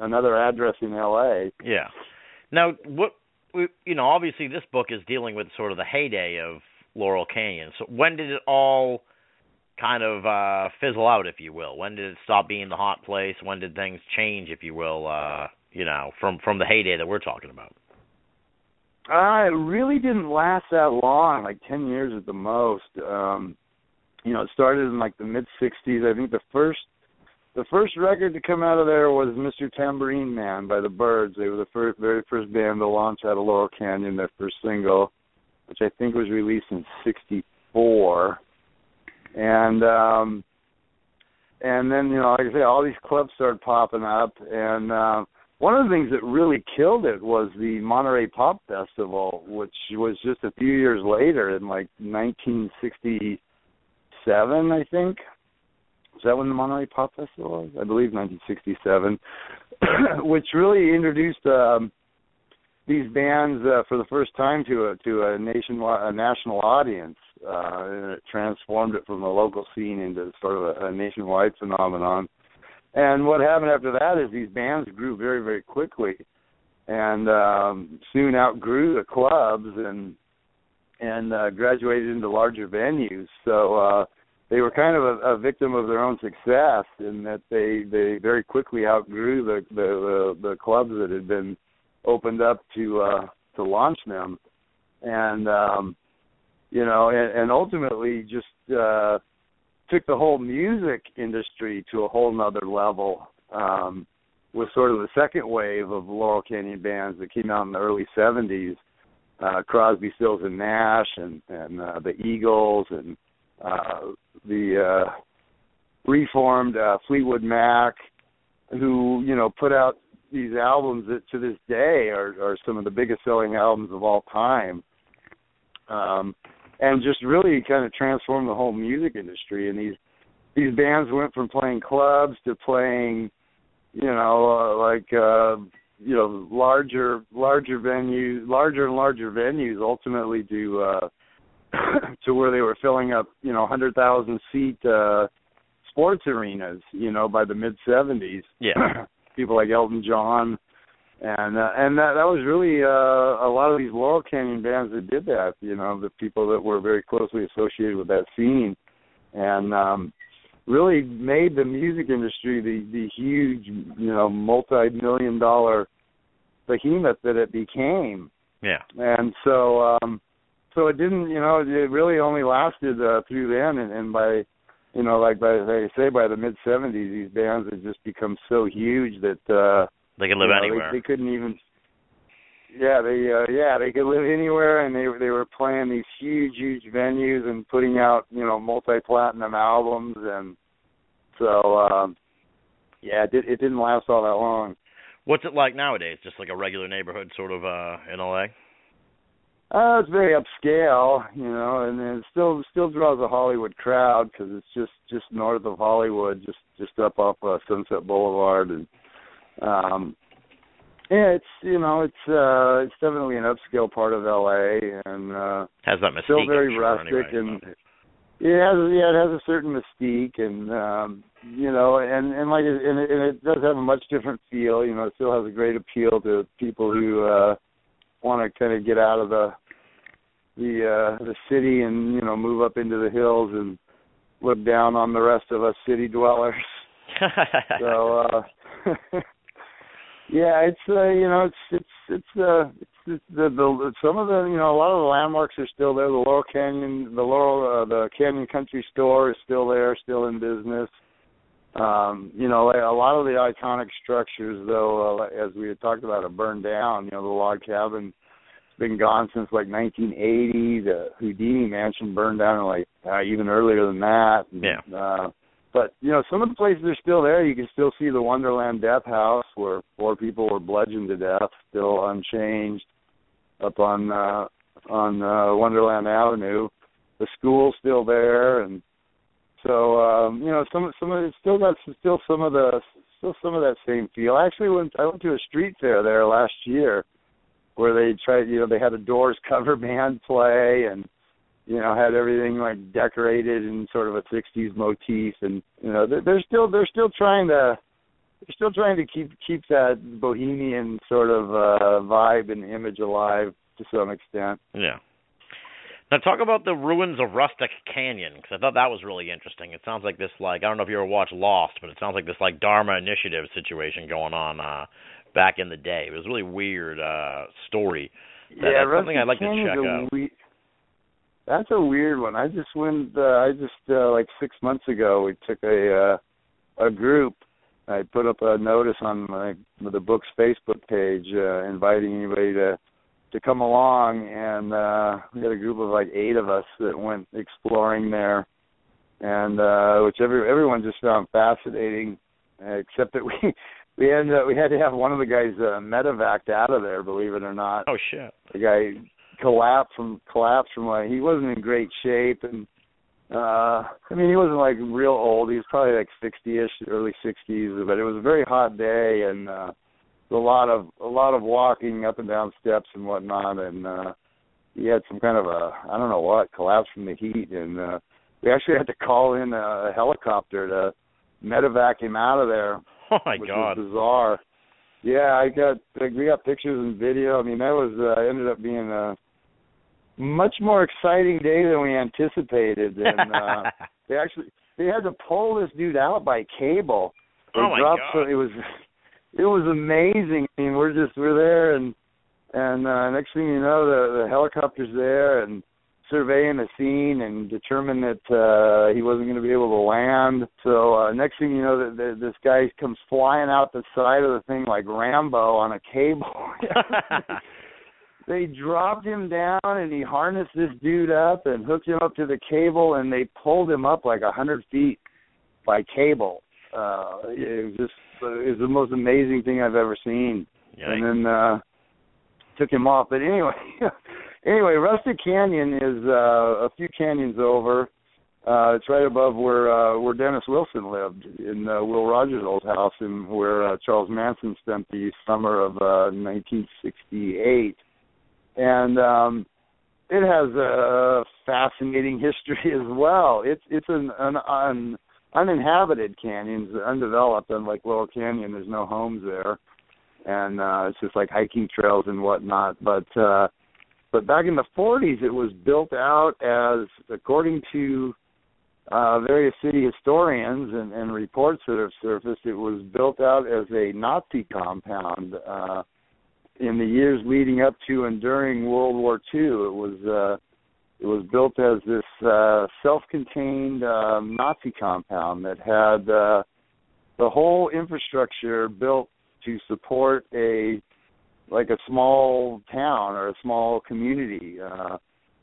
another address in L.A. Yeah. Now, what we- you know, obviously this book is dealing with sort of the heyday of Laurel Canyon. So when did it all kind of uh fizzle out, if you will? When did it stop being the hot place? When did things change, if you will, uh, you know, from from the heyday that we're talking about? It really didn't last that long, like ten years at the most. Um, you know, it started in like the mid '60s. I think the first the first record to come out of there was Mr. Tambourine Man by the Byrds. They were the first, very first band to launch out of Laurel Canyon. Their first single, which I think was released in '64. and um and then you know like I say all these clubs started popping up and uh, one of the things that really killed it was the Monterey Pop Festival which was just a few years later in like 1967 I think is that when the Monterey Pop Festival was I believe 1967 which really introduced um these bands uh, for the first time to a to a nationwide a national audience uh, and it transformed it from the local scene into sort of a, a nationwide phenomenon. And what happened after that is these bands grew very, very quickly, and um, soon outgrew the clubs and and uh, graduated into larger venues. So uh, they were kind of a, a victim of their own success in that they they very quickly outgrew the the the, the clubs that had been opened up to uh, to launch them, and um, you know, and, and ultimately just uh, took the whole music industry to a whole nother level. Um, with sort of the second wave of Laurel Canyon bands that came out in the early '70s, uh, Crosby, Stills and Nash, and and uh, the Eagles, and uh, the uh, reformed uh, Fleetwood Mac, who you know put out these albums that to this day are, are some of the biggest selling albums of all time. Um, and just really kind of transformed the whole music industry. And these these bands went from playing clubs to playing, you know, uh, like uh, you know larger larger venues, larger and larger venues, ultimately to uh, to where they were filling up, you know, hundred thousand seat uh, sports arenas, you know, by the mid seventies. Yeah. People like Elton John, and uh, and that that was really uh, a lot of these Laurel Canyon bands that did that. You know, the people that were very closely associated with that scene, and um, really made the music industry the the huge, you know, multi-million dollar behemoth that it became. Yeah. And so um so it didn't, you know, it really only lasted uh, through then and, and by you know, like by they say by the mid 70s these bands had just become so huge that uh they can live you know, anywhere. They, they couldn't even. Yeah, they uh, yeah they could live anywhere, and they they were playing these huge huge venues and putting out you know multi platinum albums, and so um, yeah, it, did, it didn't last all that long. What's it like nowadays? Just like a regular neighborhood, sort of uh in LA. Uh, it's very upscale, you know, and it still still draws a Hollywood crowd because it's just just north of Hollywood, just just up off uh, Sunset Boulevard, and um yeah, it's you know it's uh it's definitely an upscale part of LA and uh Has that mystique. still very sure, rustic and it has yeah it has a certain mystique and um you know and and like and it, and it does have a much different feel you know it still has a great appeal to people who uh want to kind of get out of the the uh the city and you know move up into the hills and look down on the rest of us city dwellers so uh yeah it's uh you know it's it's it's uh it's, it's the, the some of the you know a lot of the landmarks are still there. The laurel canyon the laurel uh, the canyon country store is still there still in business. Um you know like a lot of the iconic structures though uh, as we had talked about have burned down. You know the log cabin it's been gone since like 1980 the houdini mansion burned down in like uh, even earlier than that. And, Yeah. uh but you know, some of the places are still there. You can still see the Wonderland Death House where four people were bludgeoned to death, still unchanged, up on uh, on uh, Wonderland Avenue. The school's still there, and so um, you know, some some of it still got still some of the still some of that same feel. I actually went I went to a street fair there last year where they tried you know they had a Doors cover band play and you know had everything like decorated in sort of a 60s motif and you know they're, they're still they're still trying to they're still trying to keep keep that bohemian sort of uh vibe and image alive to some extent Yeah. Now talk about the ruins of Rustic Canyon because I thought that was really interesting. It sounds like this like I don't know if you ever watched Lost, but it sounds like this like Dharma Initiative situation going on uh back in the day. It was a really weird uh story. That- yeah that's something I'd like to check out. we- that's a weird one i just went uh, i just uh, like six months ago we took a uh a group i put up a notice on my the book's facebook page uh inviting anybody to to come along and uh we had a group of like eight of us that went exploring there and uh, which every everyone just found fascinating, except that we we ended up, we had to have one of the guys uh, medevaced out of there, believe it or not. Oh shit! The guy collapsed from collapsed from like he wasn't in great shape and uh I mean he wasn't like real old. He was probably like sixty ish, early sixties, but it was a very hot day and uh a lot of a lot of walking up and down steps and whatnot and uh he had some kind of a I don't know what, collapse from the heat and uh we actually had to call in a helicopter to medevac him out of there. Oh my which god! was bizarre. Yeah, I got like we got pictures and video. I mean, that was uh, ended up being a much more exciting day than we anticipated. And uh, they actually they had to pull this dude out by cable. They Oh, my dropped God. So it was it was amazing. I mean, we're just we're there, and and uh, next thing you know, the the helicopter's there and surveying the scene and determined that uh he wasn't going to be able to land. So uh next thing you know, that that this guy comes flying out the side of the thing like Rambo on a cable. they dropped him down and he harnessed this dude up and hooked him up to the cable and they pulled him up like a hundred feet by cable. Uh it was just it was the most amazing thing I've ever seen. Yikes. And then uh took him off. But anyway anyway, Rustic Canyon is uh a few canyons over. Uh it's right above where uh where Dennis Wilson lived in uh, Will Rogers' old house and where uh, Charles Manson spent the summer of uh 1968 and um it has a fascinating history as well. It's it's an, an un, uninhabited canyon, it's undeveloped, unlike Laurel Canyon. There's no homes there, and uh, it's just like hiking trails and whatnot. But uh, but back in the 40s, it was built out as, according to uh, various city historians and, and reports that have surfaced, it was built out as a Nazi compound. Uh, in the years leading up to and during World War II. It was uh, it was built as this uh, self-contained um, Nazi compound that had uh, the whole infrastructure built to support a like a small town or a small community. Uh,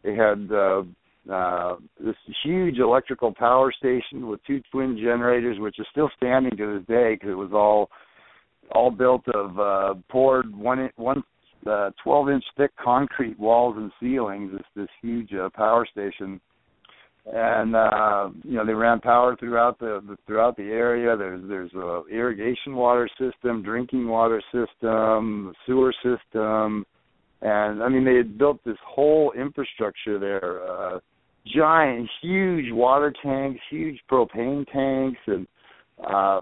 they had uh, uh, this huge electrical power station with two twin generators, which are still standing to this day because it was all all built of uh poured one one uh, 12 inch thick concrete walls and ceilings. This this huge uh, power station, and uh, you know they ran power throughout the, the throughout the area. There's there's a irrigation water system, drinking water system, sewer system, and I mean they had built this whole infrastructure there. Uh, giant, huge water tanks, huge propane tanks, and uh,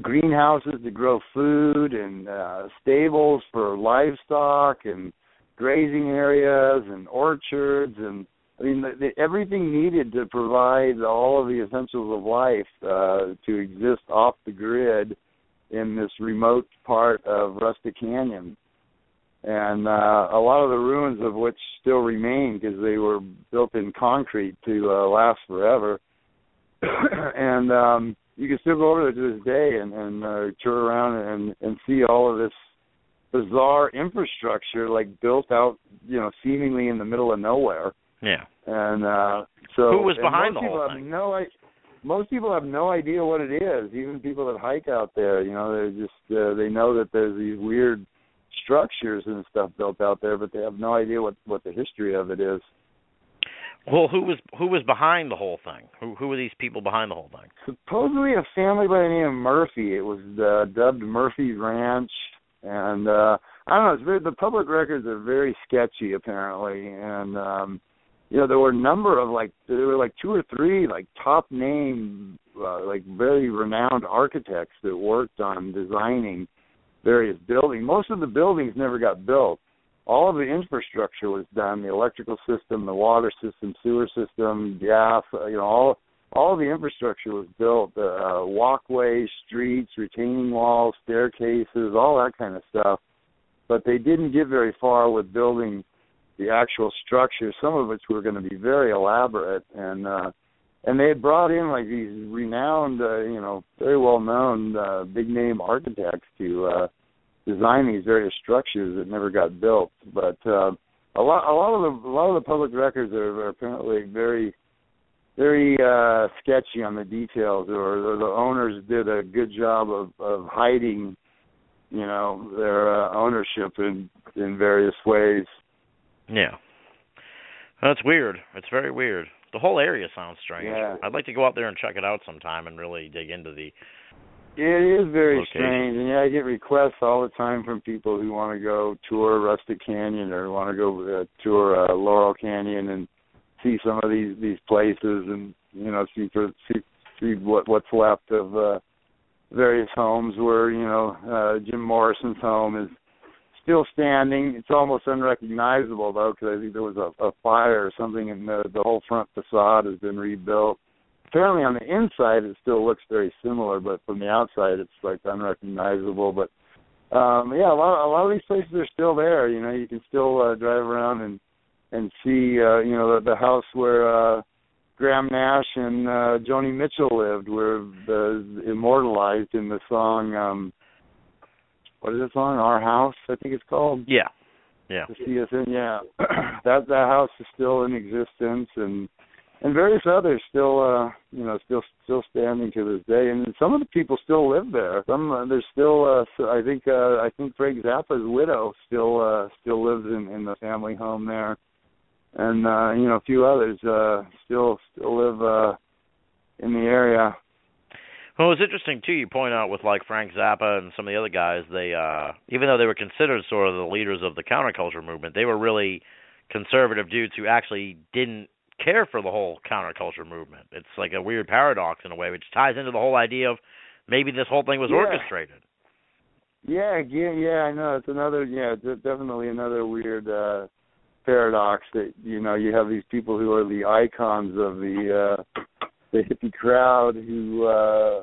greenhouses to grow food and uh stables for livestock and grazing areas and orchards and I mean the, the, everything needed to provide all of the essentials of life uh to exist off the grid in this remote part of Rustic Canyon. And uh a lot of the ruins of which still remain because they were built in concrete to uh, last forever. and um you can still go over there to this day and, and uh, tour around and and see all of this bizarre infrastructure like built out, you know, seemingly in the middle of nowhere. Yeah. And uh so Who was behind the whole thing? No, I, most people have no idea what it is. Even people that hike out there, you know, they just uh, they know that there's these weird structures and stuff built out there, but they have no idea what what the history of it is. Well, who was who was behind the whole thing? Who who were these people behind the whole thing? supposedly a family by the name of Murphy. It was uh, dubbed Murphy Ranch, and uh, I don't know. It's very, the public records are very sketchy apparently, and um, you know there were a number of like there were like two or three like top name uh, like very renowned architects that worked on designing various buildings. Most of the buildings never got built. All of the infrastructure was done: the electrical system, the water system, sewer system, gas. uh, You know, all all the infrastructure was built: uh, walkways, streets, retaining walls, staircases, all that kind of stuff. But they didn't get very far with building the actual structure, some of which were going to be very elaborate, and uh, and they had brought in like these renowned, uh, you know, very well known, uh, big name architects to uh, design these various structures that never got built. But uh, a lot, a lot of the, a lot of the public records are, are apparently very very uh sketchy on the details or, or the owners did a good job of of hiding you know their uh, ownership in in various ways Yeah. That's weird. It's very weird. The whole area sounds strange. Yeah. I'd like to go out there and check it out sometime and really dig into the it is very Location. strange and yeah i get requests all the time from people who want to go tour rustic canyon or want to go uh, tour uh, laurel canyon and see some of these these places and you know see for see see what what's left of uh various homes where you know uh Jim Morrison's home is still standing. It's almost unrecognizable though because I think there was a, a fire or something and the the whole front facade has been rebuilt. Apparently on the inside it still looks very similar, but from the outside it's like unrecognizable. But um yeah, a lot a lot of these places are still there. You know, you can still uh, drive around and and see uh, you know the, the house where uh Graham Nash and uh Joni Mitchell lived were the immortalized in the song um what is the song? Our House, I think it's called. Yeah. Yeah. The CSN, yeah. that that house is still in existence and and various others still uh you know still still standing to this day. And some of the people still live there. Some uh, there's still uh i think uh i think frank zappa's widow still uh still lives in in the family home there. And uh you know a few others uh still still live uh in the area. Well, it's interesting too. You point out with like Frank Zappa and some of the other guys, they uh even though they were considered sort of the leaders of the counterculture movement, they were really conservative dudes who actually didn't care for the whole counterculture movement. It's like a weird paradox in a way, which ties into the whole idea of maybe this whole thing was Yeah. orchestrated. Yeah, yeah, yeah. I know it's another. Yeah, it's definitely another weird uh paradox that you know you have these people who are the icons of the uh the hippie crowd who uh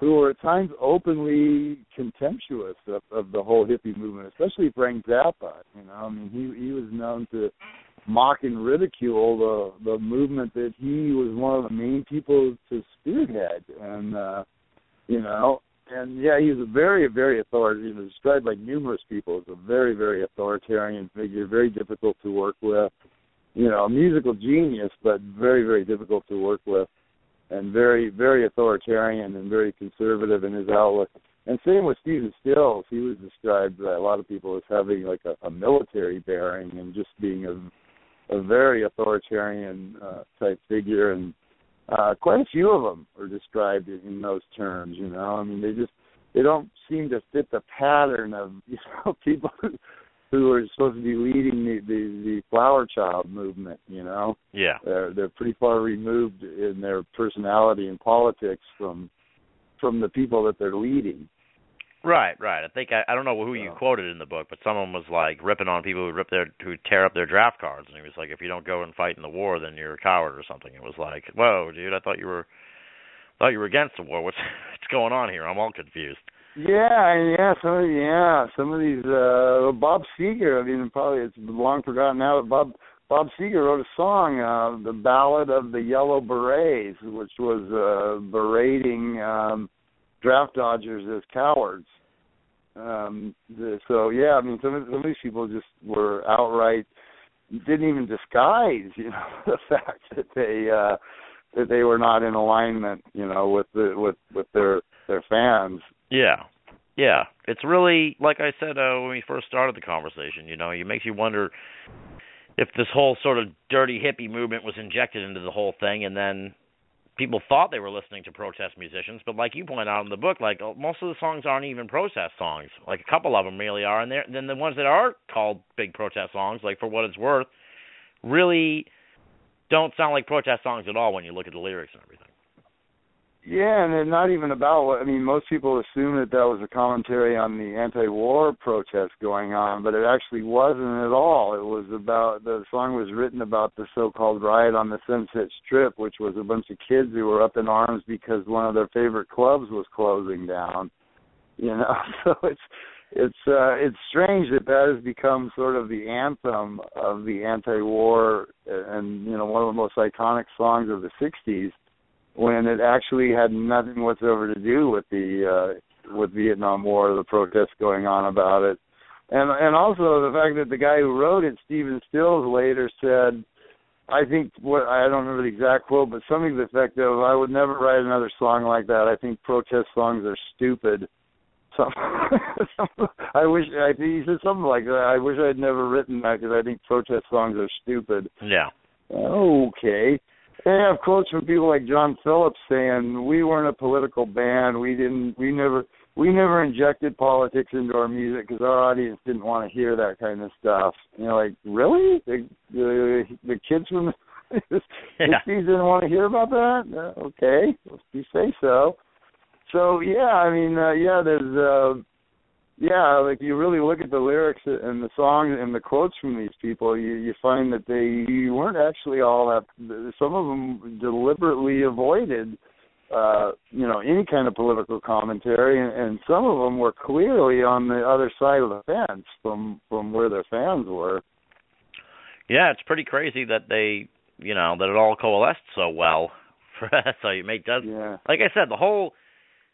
who are at times openly contemptuous of, of the whole hippie movement, especially Frank Zappa. You know, I mean, he he was known to mock and ridicule the the movement that he was one of the main people to spearhead, and uh, you know, and yeah, he's a very, very authoritarian. He was described by numerous people as a very, very authoritarian figure, very difficult to work with. You know, a musical genius, but very, very difficult to work with, and very, very authoritarian and very conservative in his outlook. And same with Stephen Stills. He was described by a lot of people as having like a, a military bearing and just being a a very authoritarian uh, type figure and uh quite a few of them are described in, in those terms you know? I mean they just they don't seem to fit the pattern of you know people who, who are supposed to be leading the, the the flower child movement you know? Yeah. they're they're pretty far removed in their personality and politics from from the people that they're leading Right, right. I think I, I don't know who you quoted in the book, but someone was like ripping on people who rip their who tear up their draft cards, and he was like, "If you don't go and fight in the war, then you're a coward or something." It was like, "Whoa, dude! I thought you were thought you were against the war. What's what's going on here? I'm all confused." Yeah, yeah, some of yeah, some of these uh Bob Seger, I mean probably it's long forgotten now, but Bob Bob Seger wrote a song, uh The Ballad of the Yellow Berets, which was uh berating um draft dodgers as cowards. Um the, so yeah, I mean some of some of these people just were outright didn't even disguise, you know, the fact that they uh that they were not in alignment, you know, with the with with their their fans. Yeah, yeah. It's really like I said uh, when we first started the conversation. You know, it makes you wonder if this whole sort of dirty hippie movement was injected into the whole thing, and then people thought they were listening to protest musicians, but like you point out in the book, like uh, most of the songs aren't even protest songs. Like a couple of them really are, and then the ones that are called big protest songs, like for what it's worth, really don't sound like protest songs at all when you look at the lyrics and everything. Yeah, and they're not even about what I mean. Most people assume that that was a commentary on the anti-war protests going on, but it actually wasn't at all. It was about the song was written about the so-called riot on the Sunset Strip, which was a bunch of kids who were up in arms because one of their favorite clubs was closing down. You know, so it's it's uh it's strange that that has become sort of the anthem of the anti-war and you know one of the most iconic songs of the 60s when it actually had nothing whatsoever to do with the uh with Vietnam War the protests going on about it. And and also the fact that the guy who wrote it, Stephen Stills, later said I think what I don't remember the exact quote, but something to the effect of "I would never write another song like that. I think protest songs are stupid." Some, I wish I think he said something like that. I wish I had never written that because I think protest songs are stupid. Yeah. Okay. They have quotes from people like John Phillips saying, "We weren't a political band. We didn't. We never. We never injected politics into our music because our audience didn't want to hear that kind of stuff." You know, like really, the the, the kids from the Yeah. 60s didn't want to hear about that. Okay, if you say so. So yeah, I mean, uh, yeah, there's. uh yeah, like you really look at the lyrics and the songs and the quotes from these people, you you find that they weren't actually all that. Some of them deliberately avoided, uh, you know, any kind of political commentary, and, and some of them were clearly on the other side of the fence from from where their fans were. Yeah, it's pretty crazy that they, you know, that it all coalesced so well. so you make does Yeah. like I said, the whole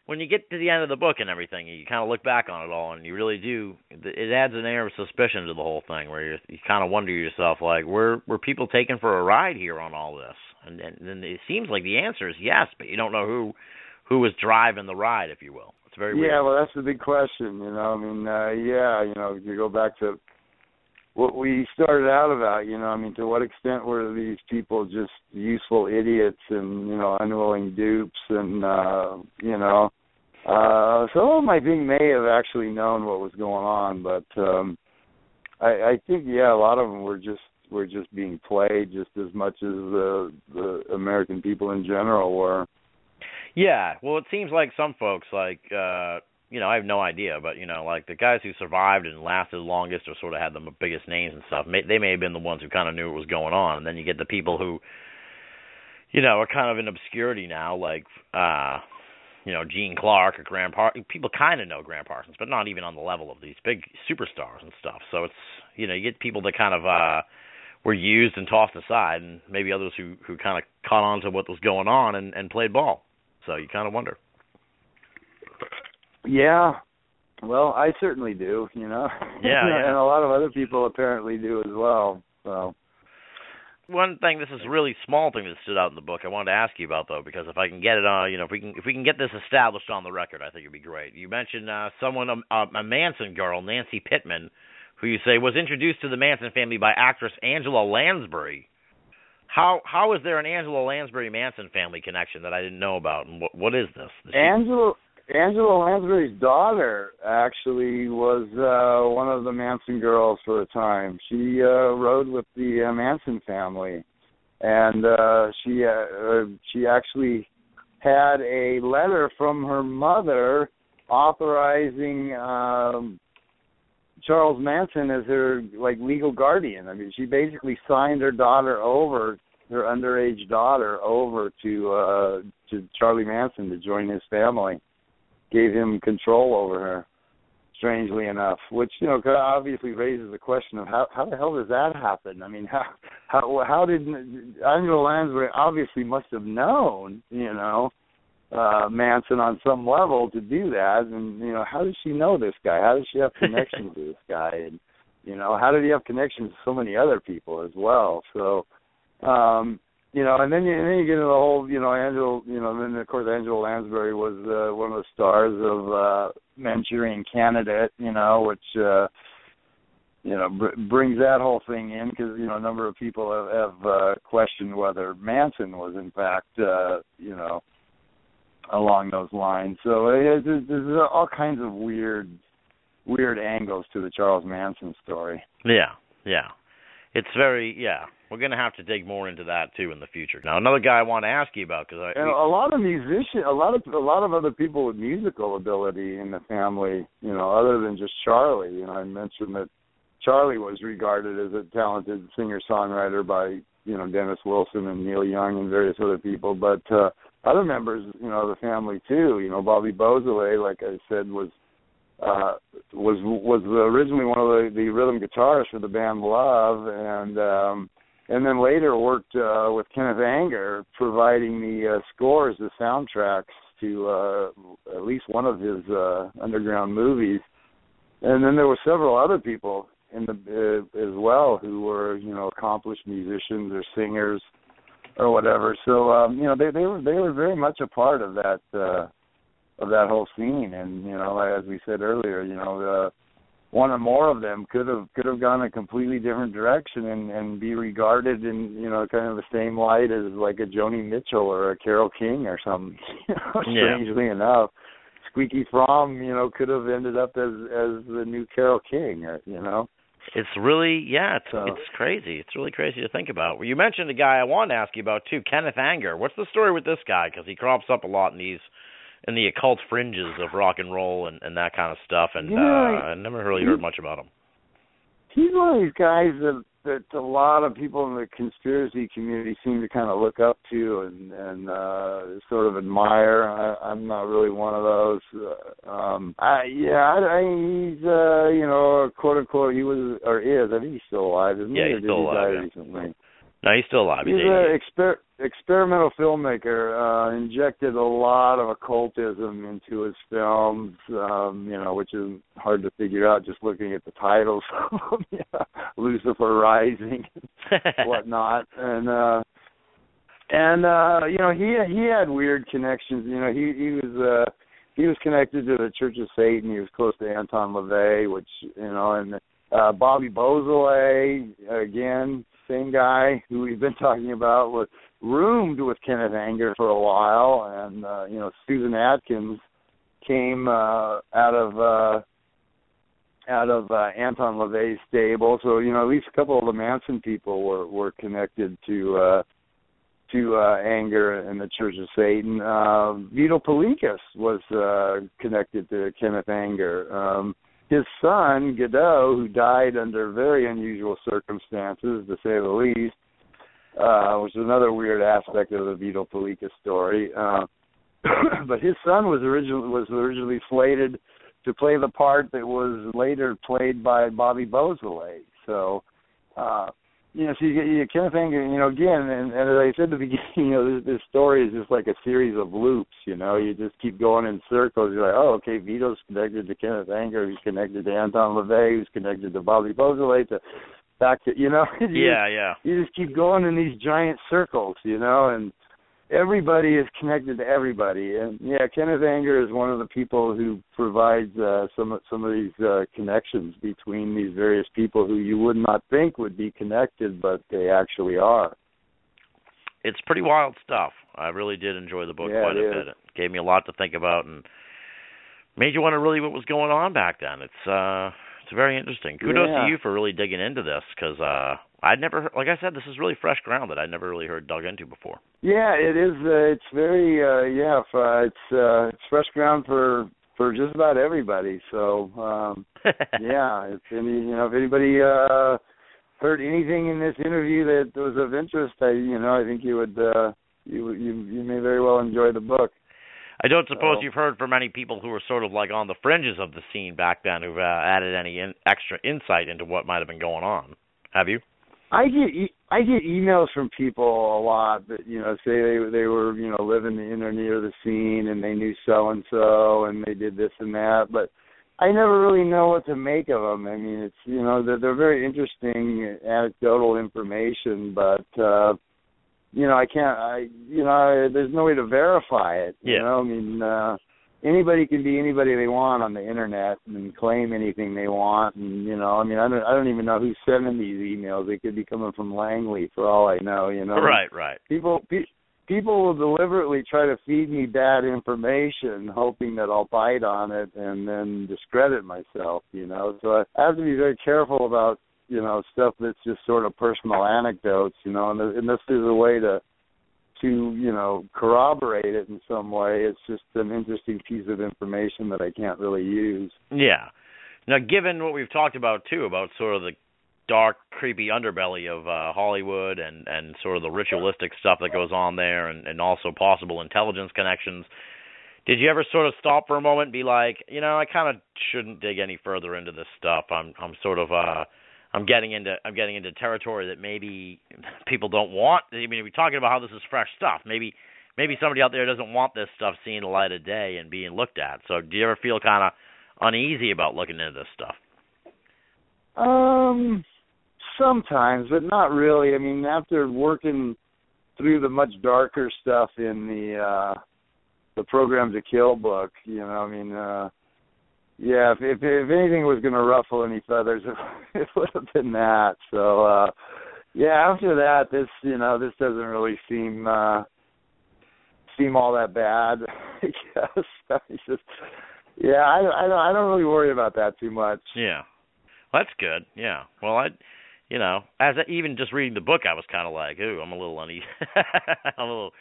when you get to the end of the book and everything, you kind of look back on it all, and you really do. It adds an air of suspicion to the whole thing, where you you kind of wonder yourself, like, were were people taken for a ride here on all this? And then it seems like the answer is yes, but you don't know who who was driving the ride, if you will. It's very Yeah, weird. well, that's the big question. You know, I mean, uh, yeah, you know, you go back to what we started out about. You know, I mean, to what extent were these people just useful idiots and you know unwilling dupes and uh, you know, uh, some of them I think may have actually known what was going on, but um, I, I think yeah, a lot of them were just were just being played just as much as the the American people in general were. Yeah, well, it seems like some folks, like, uh, you know, I have no idea, but you know, like the guys who survived and lasted longest or sort of had the biggest names and stuff, may, they may have been the ones who kind of knew what was going on. And then you get the people who, you know, are kind of in obscurity now, like, uh, you know, Gene Clark or Gram Parsons. People kind of know Gram Parsons, but not even on the level of these big superstars and stuff. So it's, you know, you get people that kind of uh were used and tossed aside, and maybe others who who kind of caught on to what was going on and and played ball. So you kind of wonder. Yeah. Well, I certainly do, you know. Yeah, yeah. and a lot of other people apparently do as well. So One thing, this is a really small thing that stood out in the book. I wanted to ask you about though, because if I can get it on, you know, if we can if we can get this established on the record, I think it'd be great. You mentioned uh, someone, a, a Manson girl, Nancy Pitman, who you say was introduced to the Manson family by actress Angela Lansbury. How how is there an Angela Lansbury Manson family connection that I didn't know about, and what what is this? This- Angela Angela Lansbury's daughter actually was uh one of the Manson girls for a time. She uh rode with the uh, Manson family and uh she uh, uh, she actually had a letter from her mother authorizing um Charles Manson as her like legal guardian. I mean, she basically signed her daughter over, her underage daughter over to uh to Charlie Manson to join his family. Gave him control over her. Strangely enough, which you know obviously raises the question of how how the hell does that happen? I mean, how how how did Angela Lansbury obviously must have known, you know, uh Manson on some level to do that and you know how does she know this guy how does she have connections to this guy and you know how did he have connections to so many other people as well so um you know and then you and then you get into the whole you know Angela you know then of course Angela Lansbury was uh, one of the stars of uh Manchurian Candidate you know which uh you know br- brings that whole thing in because you know a number of people have, have uh questioned whether Manson was in fact uh you know along those lines. So uh, there's, there's all kinds of weird, weird angles to the Charles Manson story. Yeah, yeah. It's very yeah. We're gonna have to dig more into that too in the future. Now, another guy I want to ask you about because I And a lot of musicians, a lot of a lot of other people with musical ability in the family, you know, other than just Charlie. You know, I mentioned that Charlie was regarded as a talented singer songwriter by you know Dennis Wilson and Neil Young and various other people, but uh, other members, you know, of the family too. You know, Bobby Beausoleil, like I said, was uh was was originally one of the, the rhythm guitarists for the band Love, and um and then later worked uh with Kenneth Anger, providing the uh, scores, the soundtracks to uh at least one of his uh underground movies. And then there were several other people in the uh, as well who were you know accomplished musicians or singers or whatever. So um, you know they they were they were very much a part of that uh, of that whole scene. And you know as we said earlier, you know the one or more of them could have could have gone a completely different direction and and be regarded in you know kind of the same light as like a Joni Mitchell or a Carole King or something. You know, Yeah. strangely enough, Squeaky Fromme, you know, could have ended up as as the new Carole King. Or, you know, It's really yeah, it's So- it's crazy. It's really crazy to think about. Well, you mentioned a guy I wanted to ask you about too, Kenneth Anger. What's the story with this guy? Because he crops up a lot in these in the occult fringes of rock and roll and and that kind of stuff. And Yeah, uh, I never really heard much about him. he's one of these guys that that a lot of people in the conspiracy community seem to kind of look up to and and uh sort of admire. I, I'm not really one of those. Uh, um, I yeah, I, I, he's uh you know quote unquote he was or is I think he's still alive, isn't Yeah, he? he's still alive, yeah. recently? No, he's still alive. He's He's an exper- experimental filmmaker. Uh, injected a lot of occultism into his films, um, you know, which is hard to figure out just looking at the titles. yeah, Lucifer Rising, whatnot, and uh, and uh, you know he he had weird connections. You know, he he was uh, he was connected to the Church of Satan. He was close to Anton LaVey, which you know, and uh, Bobby Beausoleil again, same guy who we've been talking about was roomed with Kenneth Anger for a while, and uh, you know Susan Atkins came uh, out of uh, out of uh, Anton LaVey's stable. So you know at least a couple of the Manson people were were connected to. uh to uh, anger and the Church of Satan. Uh, Vito Paulekas was uh, connected to Kenneth Anger. Um, his son Godo, who died under very unusual circumstances, to say the least, uh, which is another weird aspect of the Vito Paulekas story. Uh, but his son was originally was originally slated to play the part that was later played by Bobby Beausoleil. So. Uh, you know, so you, get you Kenneth Anger, you know, again, and, and as I said at the beginning, you know, this, this story is just like a series of loops. You know, you just keep going in circles. You're like, oh, okay, Vito's connected to Kenneth Anger, who's connected to Anton LaVey, who's connected to Bobby Beausoleil, to back to, you know, you yeah, yeah. you just keep going in these giant circles, you know, and everybody is connected to everybody. And yeah, Kenneth Anger is one of the people who provides uh, some of some of these uh, connections between these various people who you would not think would be connected, but they actually are. It's pretty wild stuff. I really did enjoy the book Yeah, quite a is. bit. It gave me a lot to think about and made you wonder really what was going on back then. It's uh it's very interesting. Kudos Yeah. to you for really digging into this because uh I'd never like I said this is really fresh ground that I'd never really heard dug into before. Yeah, it is. Uh, it's very uh, yeah. Uh, it's uh, it's fresh ground for for just about everybody. So um, yeah, if any you know if anybody uh heard anything in this interview that was of interest, I you know I think you would uh you you you may very well enjoy the book. I don't suppose So- you've heard from any people who were sort of like on the fringes of the scene back then who've uh, added any in- extra insight into what might have been going on. Have you? I get e- I get emails from people a lot that you know say they they were you know living in or near the scene and they knew so and so and they did this and that, but I never really know what to make of them. I mean, it's you know they're, they're very interesting anecdotal information, but uh you know I can't I you know I, there's no way to verify it. You Yeah. know I mean. uh anybody can be anybody they want on the internet and claim anything they want. And you know i mean i don't i don't even know who's sending these emails. They could be coming from langley for all i know you know? Right, right. people pe- people will deliberately try to feed me bad information hoping that i'll bite on it and then discredit myself you know? So i have to be very careful about you know stuff that's just sort of personal anecdotes you know? And, and this is a way to to you know corroborate it in some way it's just an interesting piece of information that i can't really use Yeah. Now, given what we've talked about too, about sort of the dark, creepy underbelly of uh, Hollywood and and sort of the ritualistic stuff that goes on there, and and also possible intelligence connections. Did you ever sort of stop for a moment and be like, you know, I kind of shouldn't dig any further into this stuff. I'm I'm sort of uh I'm getting into I'm getting into territory that maybe people don't want. I mean, we're talking about how this is fresh stuff. Maybe maybe somebody out there doesn't want this stuff seeing the light of day and being looked at. So, do you ever feel kind of uneasy about looking into this stuff? Um, sometimes, but not really. I mean, after working through the much darker stuff in the uh the Programmed to Kill book, you know, I mean, uh yeah, if if, if anything was going to ruffle any feathers, it, would have been that. So, uh yeah, after that, this you know, this doesn't really seem uh seem all that bad. I guess just yeah, I I don't I don't really worry about that too much. Yeah, well, that's good. Yeah. Well, I, you know, as I, even just reading the book, I was kind of like, ooh, I'm a little uneasy, I'm a little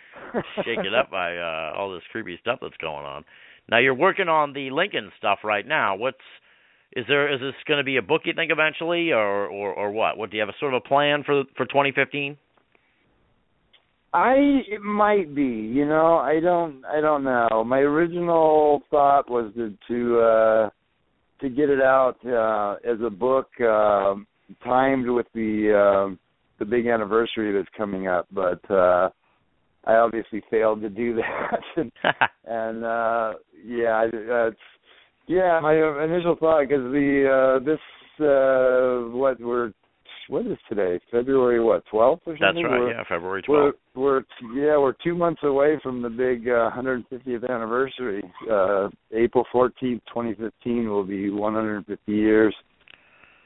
shaken up by uh, all this creepy stuff that's going on. Now you're working on the Lincoln stuff right now. What's is there is this going to be a book you think eventually, or or or what? What do you have a sort of a plan for for 2015? I it might be, you know, I don't I don't know. My original thought was to to uh to get it out uh as a book uh timed with the uh, the big anniversary that's coming up, but uh I obviously failed to do that and, and uh yeah, that's yeah, my initial thought cuz the uh this uh what we're what is today? February what? Twelfth or something? That's right. We're, yeah, February we're 12th. we're yeah we're two months away from the big uh, 150th anniversary. Uh, April 14th, 2015 will be 150 years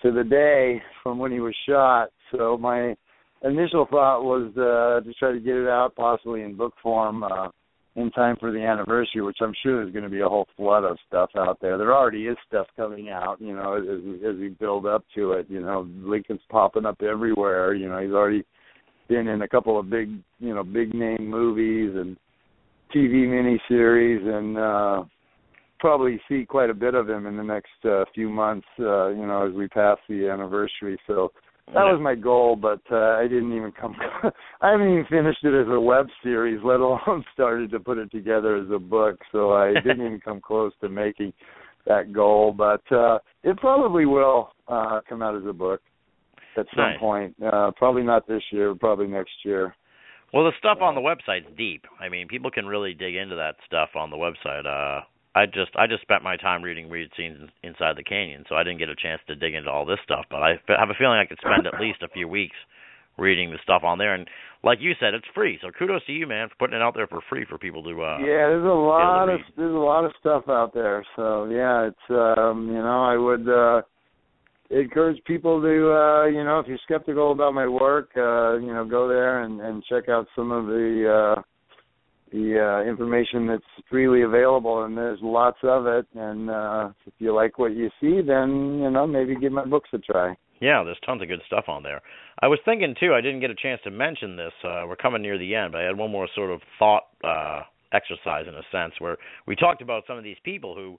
to the day from when he was shot. So my initial thought was uh, to try to get it out possibly in book form. Uh, in time for the anniversary, which I'm sure there's going to be a whole flood of stuff out there. There already is stuff coming out, you know, as we, as we build up to it. You know, Lincoln's popping up everywhere. You know, he's already been in a couple of big, you know, big name movies and TV miniseries, and uh, probably see quite a bit of him in the next uh, few months. Uh, you know, as we pass the anniversary. So that was my goal, but uh, I didn't even come. I haven't even finished it as a web series, let alone started to put it together as a book. So I didn't even come close to making that goal. But uh, it probably will uh, come out as a book at some Nice. point. Uh, probably not this year. Probably next year. Well, the stuff on the website's deep. I mean, people can really dig into that stuff on the website. Uh, I just I just spent my time reading weird scenes inside the canyon, so I didn't get a chance to dig into all this stuff. But I have a feeling I could spend at least a few weeks reading the stuff on there. And like you said, it's free. So kudos to you, man, for putting it out there for free for people to. Uh, yeah, there's a lot of there's a lot of stuff out there. So yeah, it's um, you know I would uh, encourage people to uh, you know if you're skeptical about my work, uh, you know go there and, and check out some of the uh, the uh, information that's freely available, and there's lots of it. And uh, if you like what you see, then you know maybe give my books a try. Yeah, there's tons of good stuff on there. I was thinking too. I didn't get a chance to mention this. Uh, we're coming near the end, but I had one more sort of thought uh, exercise in a sense where we talked about some of these people who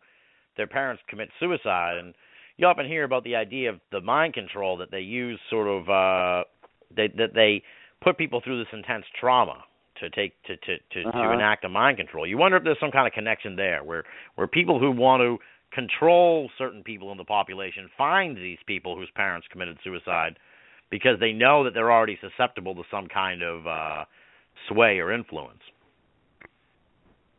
their parents commit suicide, and you often hear about the idea of the mind control that they use, sort of uh, they, that they put people through this intense trauma to take to to to, to Uh-huh. enact a mind control. You wonder if there's some kind of connection there, where where people who want to control certain people in the population find these people whose parents committed suicide because they know that they're already susceptible to some kind of uh sway or influence.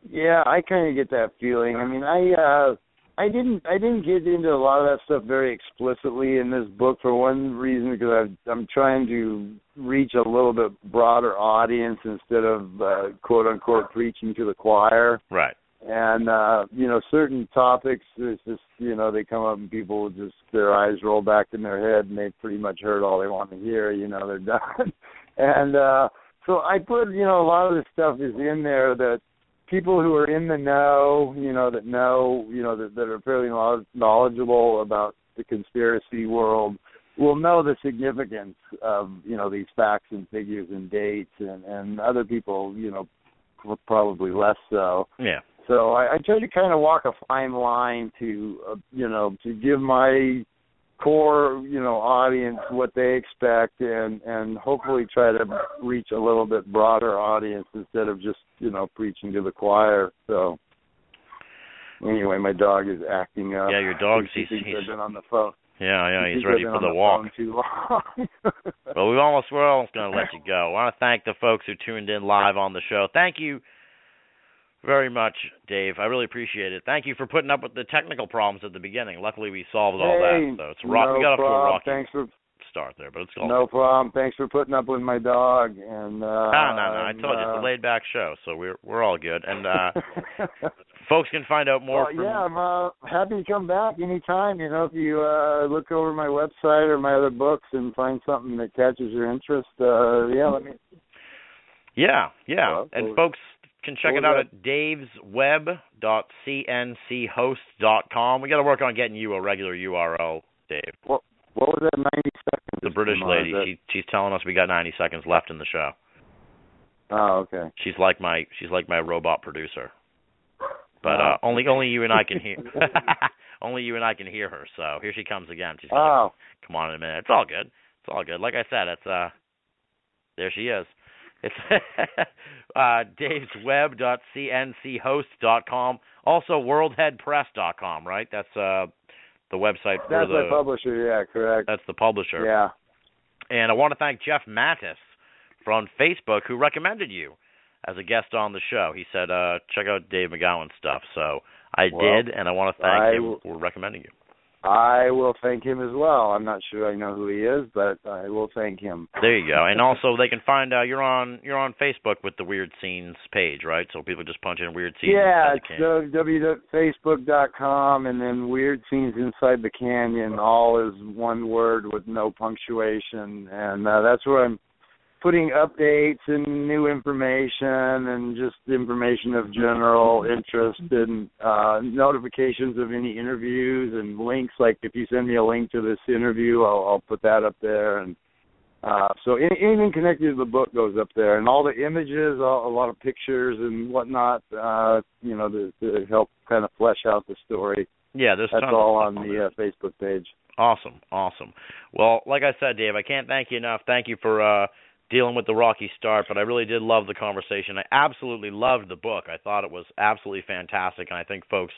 Yeah, I kind of get that feeling. I mean, I uh I didn't I didn't get into a lot of that stuff very explicitly in this book for one reason because I've, I'm trying to reach a little bit broader audience instead of uh, quote unquote preaching to the choir. Right. And uh, you know, certain topics it's just you know they come up and people just their eyes roll back in their head and they've pretty much heard all they want to hear. You know, they're done. and uh, so I put you know a lot of this stuff is in there that people who are in the know, you know, that know, you know, that, that are fairly knowl- knowledgeable about the conspiracy world will know the significance of, you know, these facts and figures and dates, and and other people, you know, probably less so. Yeah. So I, I try to kind of walk a fine line to, uh, you know, to give my core, you know, audience what they expect, and and hopefully try to reach a little bit broader audience instead of just, you know, preaching to the choir. So anyway, my dog is acting up. Yeah, your dog's He he's- he's- been on the phone. Yeah, yeah, He he's ready for the on walk. Too long. Well, we almost we're almost going to let you go. I want to thank the folks who tuned in live on the show. Thank you very much, Dave. I really appreciate it. Thank you for putting up with the technical problems at the beginning. Luckily, we solved all Hey, that. So it's rock. no we got off to a problem. rocky Thanks for start there, but it's all no problem. Thanks for putting up with my dog and uh Ah, no, no. I and, told you it's uh, a laid back show, so we're we're all good. And uh folks can find out more well, from yeah, I'm uh, happy to come back anytime. You know, if you uh look over my website or my other books and find something that catches your interest, uh yeah, let me Yeah, yeah. Well, and folks can check what it out was at davesweb.cnchost.com. We got to work on getting you a regular URL, Dave. what what was that ninety seconds? The British lady, that- she she's telling us we got 90 seconds left in the show. Oh, okay. She's like my she's like my robot producer. But uh only only you and I can hear only you and I can hear her. So here she comes again. She's like, Oh, come on in a minute. It's all good. It's all good. Like I said, it's uh there she is. It's uh davesweb.cnchost.com. Also worldheadpress.com, right? That's uh the website for that's the my publisher. Yeah, correct. that's the publisher. Yeah. And I want to thank Jeff Mattis from Facebook who recommended you as a guest on the show. He said, uh, check out Dave McGowan stuff. So I Well, did, and I want to thank I him for recommending you. I will thank him as well. I'm not sure I know who he is, but I will thank him. There you go. And also, they can find uh, you're on you're on Facebook with the Weird Scenes page, right? So people just punch in Weird Scenes. Yeah, it's www.facebook.com and then Weird Scenes Inside the Canyon, all is one word with no punctuation. And uh, that's where I'm putting updates and new information and just information of general interest and uh, notifications of any interviews and links. Like if you send me a link to this interview, I'll, I'll put that up there. And uh, so any, anything connected to the book goes up there, and all the images, all, a lot of pictures and whatnot, uh, you know, to, to help kind of flesh out the story. yeah, there's That's all on the uh, Facebook page. Awesome, awesome. Well, like I said, Dave, I can't thank you enough. Thank you for uh dealing with the rocky start, but I really did love the conversation. I absolutely loved the book. I thought it was absolutely fantastic, and I think folks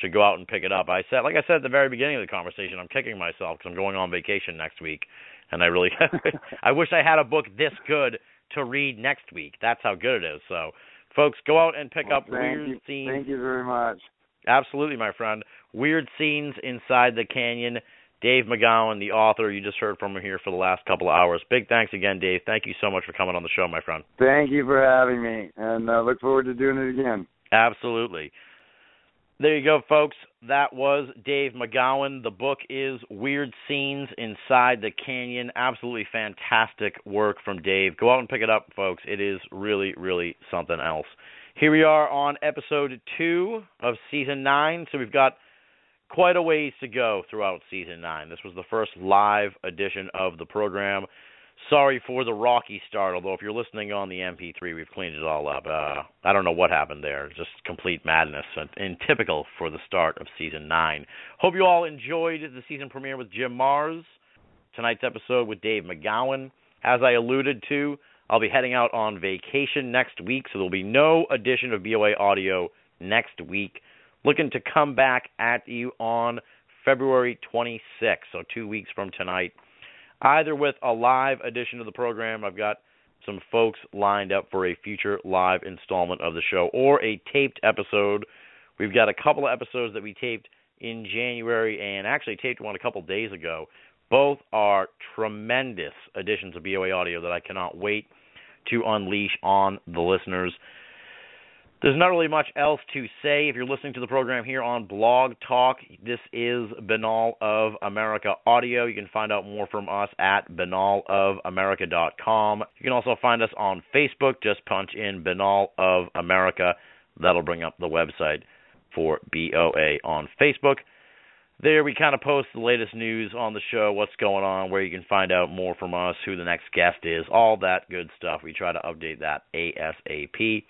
should go out and pick it up. I said, like I said at the very beginning of the conversation, I'm kicking myself because I'm going on vacation next week, and I really, I wish I had a book this good to read next week. That's how good it is. So, folks, go out and pick Well, up Weird you, Scenes. Thank you very much. Absolutely, my friend. Weird scenes inside the canyon. Dave McGowan, the author, you just heard from him here for the last couple of hours. Big thanks again, Dave. Thank you so much for coming on the show, my friend. Thank you for having me, and uh, look forward to doing it again. Absolutely. There you go, folks. That was Dave McGowan. The book is Weird Scenes Inside the Canyon. Absolutely fantastic work from Dave. Go out and pick it up, folks. It is really, really something else. Here we are on episode two of season nine. So we've got quite a ways to go throughout season nine. This was the first live edition of the program. Sorry for the rocky start, although if you're listening on the MP3, we've cleaned it all up. Uh, I don't know what happened there. Just complete madness and, and typical for the start of season nine. Hope you all enjoyed the season premiere with Jim Marrs. Tonight's episode with Dave McGowan. As I alluded to, I'll be heading out on vacation next week, so there'll be no edition of BOA Audio next week. Looking to come back at you on February 26th, so two weeks from tonight. Either with a live edition of the program, I've got some folks lined up for a future live installment of the show, or a taped episode. We've got a couple of episodes that we taped in January and actually taped one a couple days ago. Both are tremendous additions of BOA audio that I cannot wait to unleash on the listeners. There's not really much else to say. If you're listening to the program here on Blog Talk, this is Binnall of America Audio. You can find out more from us at binnallofamerica.com. You can also find us on Facebook. Just punch in Binnall of America. That'll bring up the website for BOA on Facebook. There we kind of post the latest news on the show, what's going on, where you can find out more from us, who the next guest is, all that good stuff. We try to update that ASAP.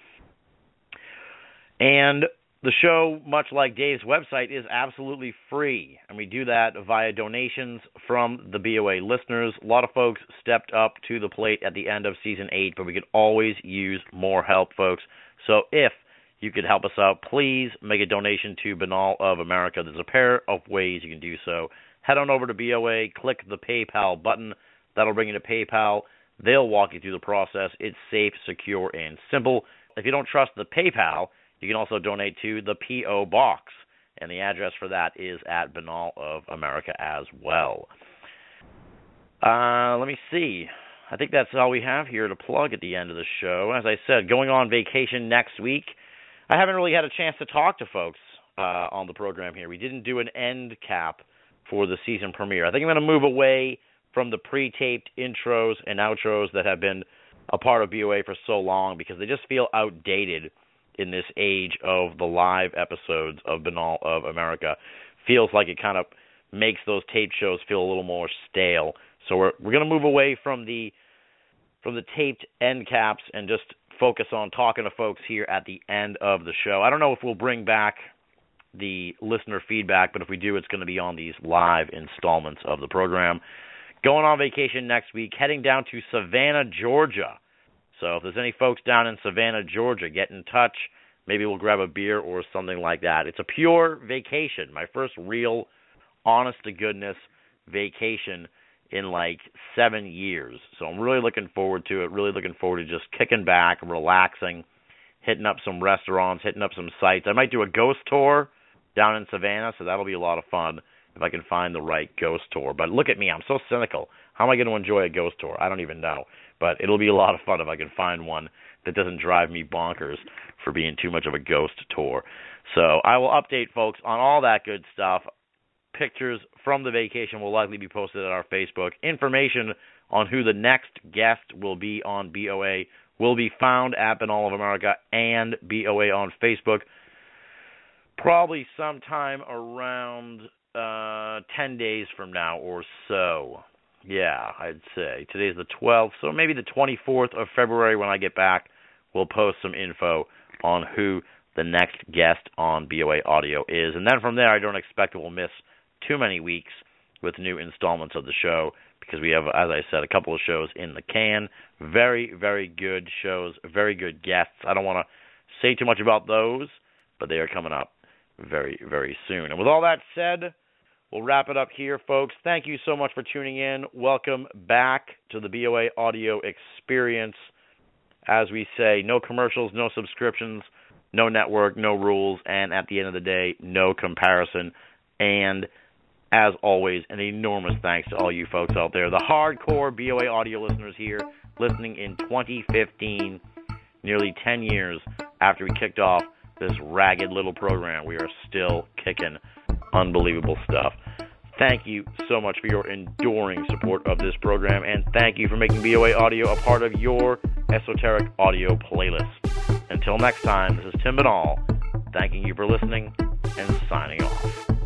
And the show, much like Dave's website, is absolutely free. And we do that via donations from the BOA listeners. A lot of folks stepped up to the plate at the end of season 8, but we could always use more help, folks. So if you could help us out, please make a donation to Binnall of America. There's a pair of ways you can do so. Head on over to BOA, click the PayPal button. That'll bring you to PayPal. They'll walk you through the process. It's safe, secure, and simple. If you don't trust the PayPal, You can also donate to the P.O. Box, and the address for that is at Binnall of America as well. Uh, let me see. I think that's all we have here to plug at the end of the show. As I said, going on vacation next week. I haven't really had a chance to talk to folks uh, on the program here. We didn't do an end cap for the season premiere. I think I'm going to move away from the pre-taped intros and outros that have been a part of BOA for so long because they just feel outdated in this age of the live episodes of Binnall of America. Feels like it kind of makes those tape shows feel a little more stale. So we're we're going to move away from the from the taped end caps and just focus on talking to folks here at the end of the show. I don't know if we'll bring back the listener feedback, but if we do, it's going to be on these live installments of the program. Going on vacation next week, heading down to Savannah, Georgia. So if there's any folks down in Savannah, Georgia, get in touch. Maybe we'll grab a beer or something like that. It's a pure vacation. My first real, honest to goodness vacation in like seven years. So I'm really looking forward to it. Really looking forward to just kicking back, relaxing, hitting up some restaurants, hitting up some sites. I might do a ghost tour down in Savannah, so that'll be a lot of fun if I can find the right ghost tour. But look at me, I'm so cynical. How am I going to enjoy a ghost tour? I don't even know. But it'll be a lot of fun if I can find one that doesn't drive me bonkers for being too much of a ghost tour. So I will update folks on all that good stuff. Pictures from the vacation will likely be posted on our Facebook. Information on who the next guest will be on BOA will be found at Binnall of America and BOA on Facebook probably sometime around uh 10 days from now or so. Yeah, I'd say today's the 12th, so maybe the 24th of February when I get back, we'll post some info on who the next guest on BOA Audio is. And then from there, I don't expect we'll miss too many weeks with new installments of the show because we have, as I said, a couple of shows in the can. Very, very good shows, very good guests. I don't want to say too much about those, but they are coming up very, very soon. And with all that said, we'll wrap it up here, folks. Thank you so much for tuning in. Welcome back to the BOA audio experience. As we say, no commercials, no subscriptions, no network, no rules, and at the end of the day, no comparison. And as always, an enormous thanks to all you folks out there, the hardcore BOA audio listeners here, listening in 2015, nearly 10 years after we kicked off this ragged little program. We are still kicking unbelievable stuff. Thank you so much for your enduring support of this program, and thank you for making BOA Audio a part of your esoteric audio playlist. Until next time, this is Tim Binnall, thanking you for listening and signing off.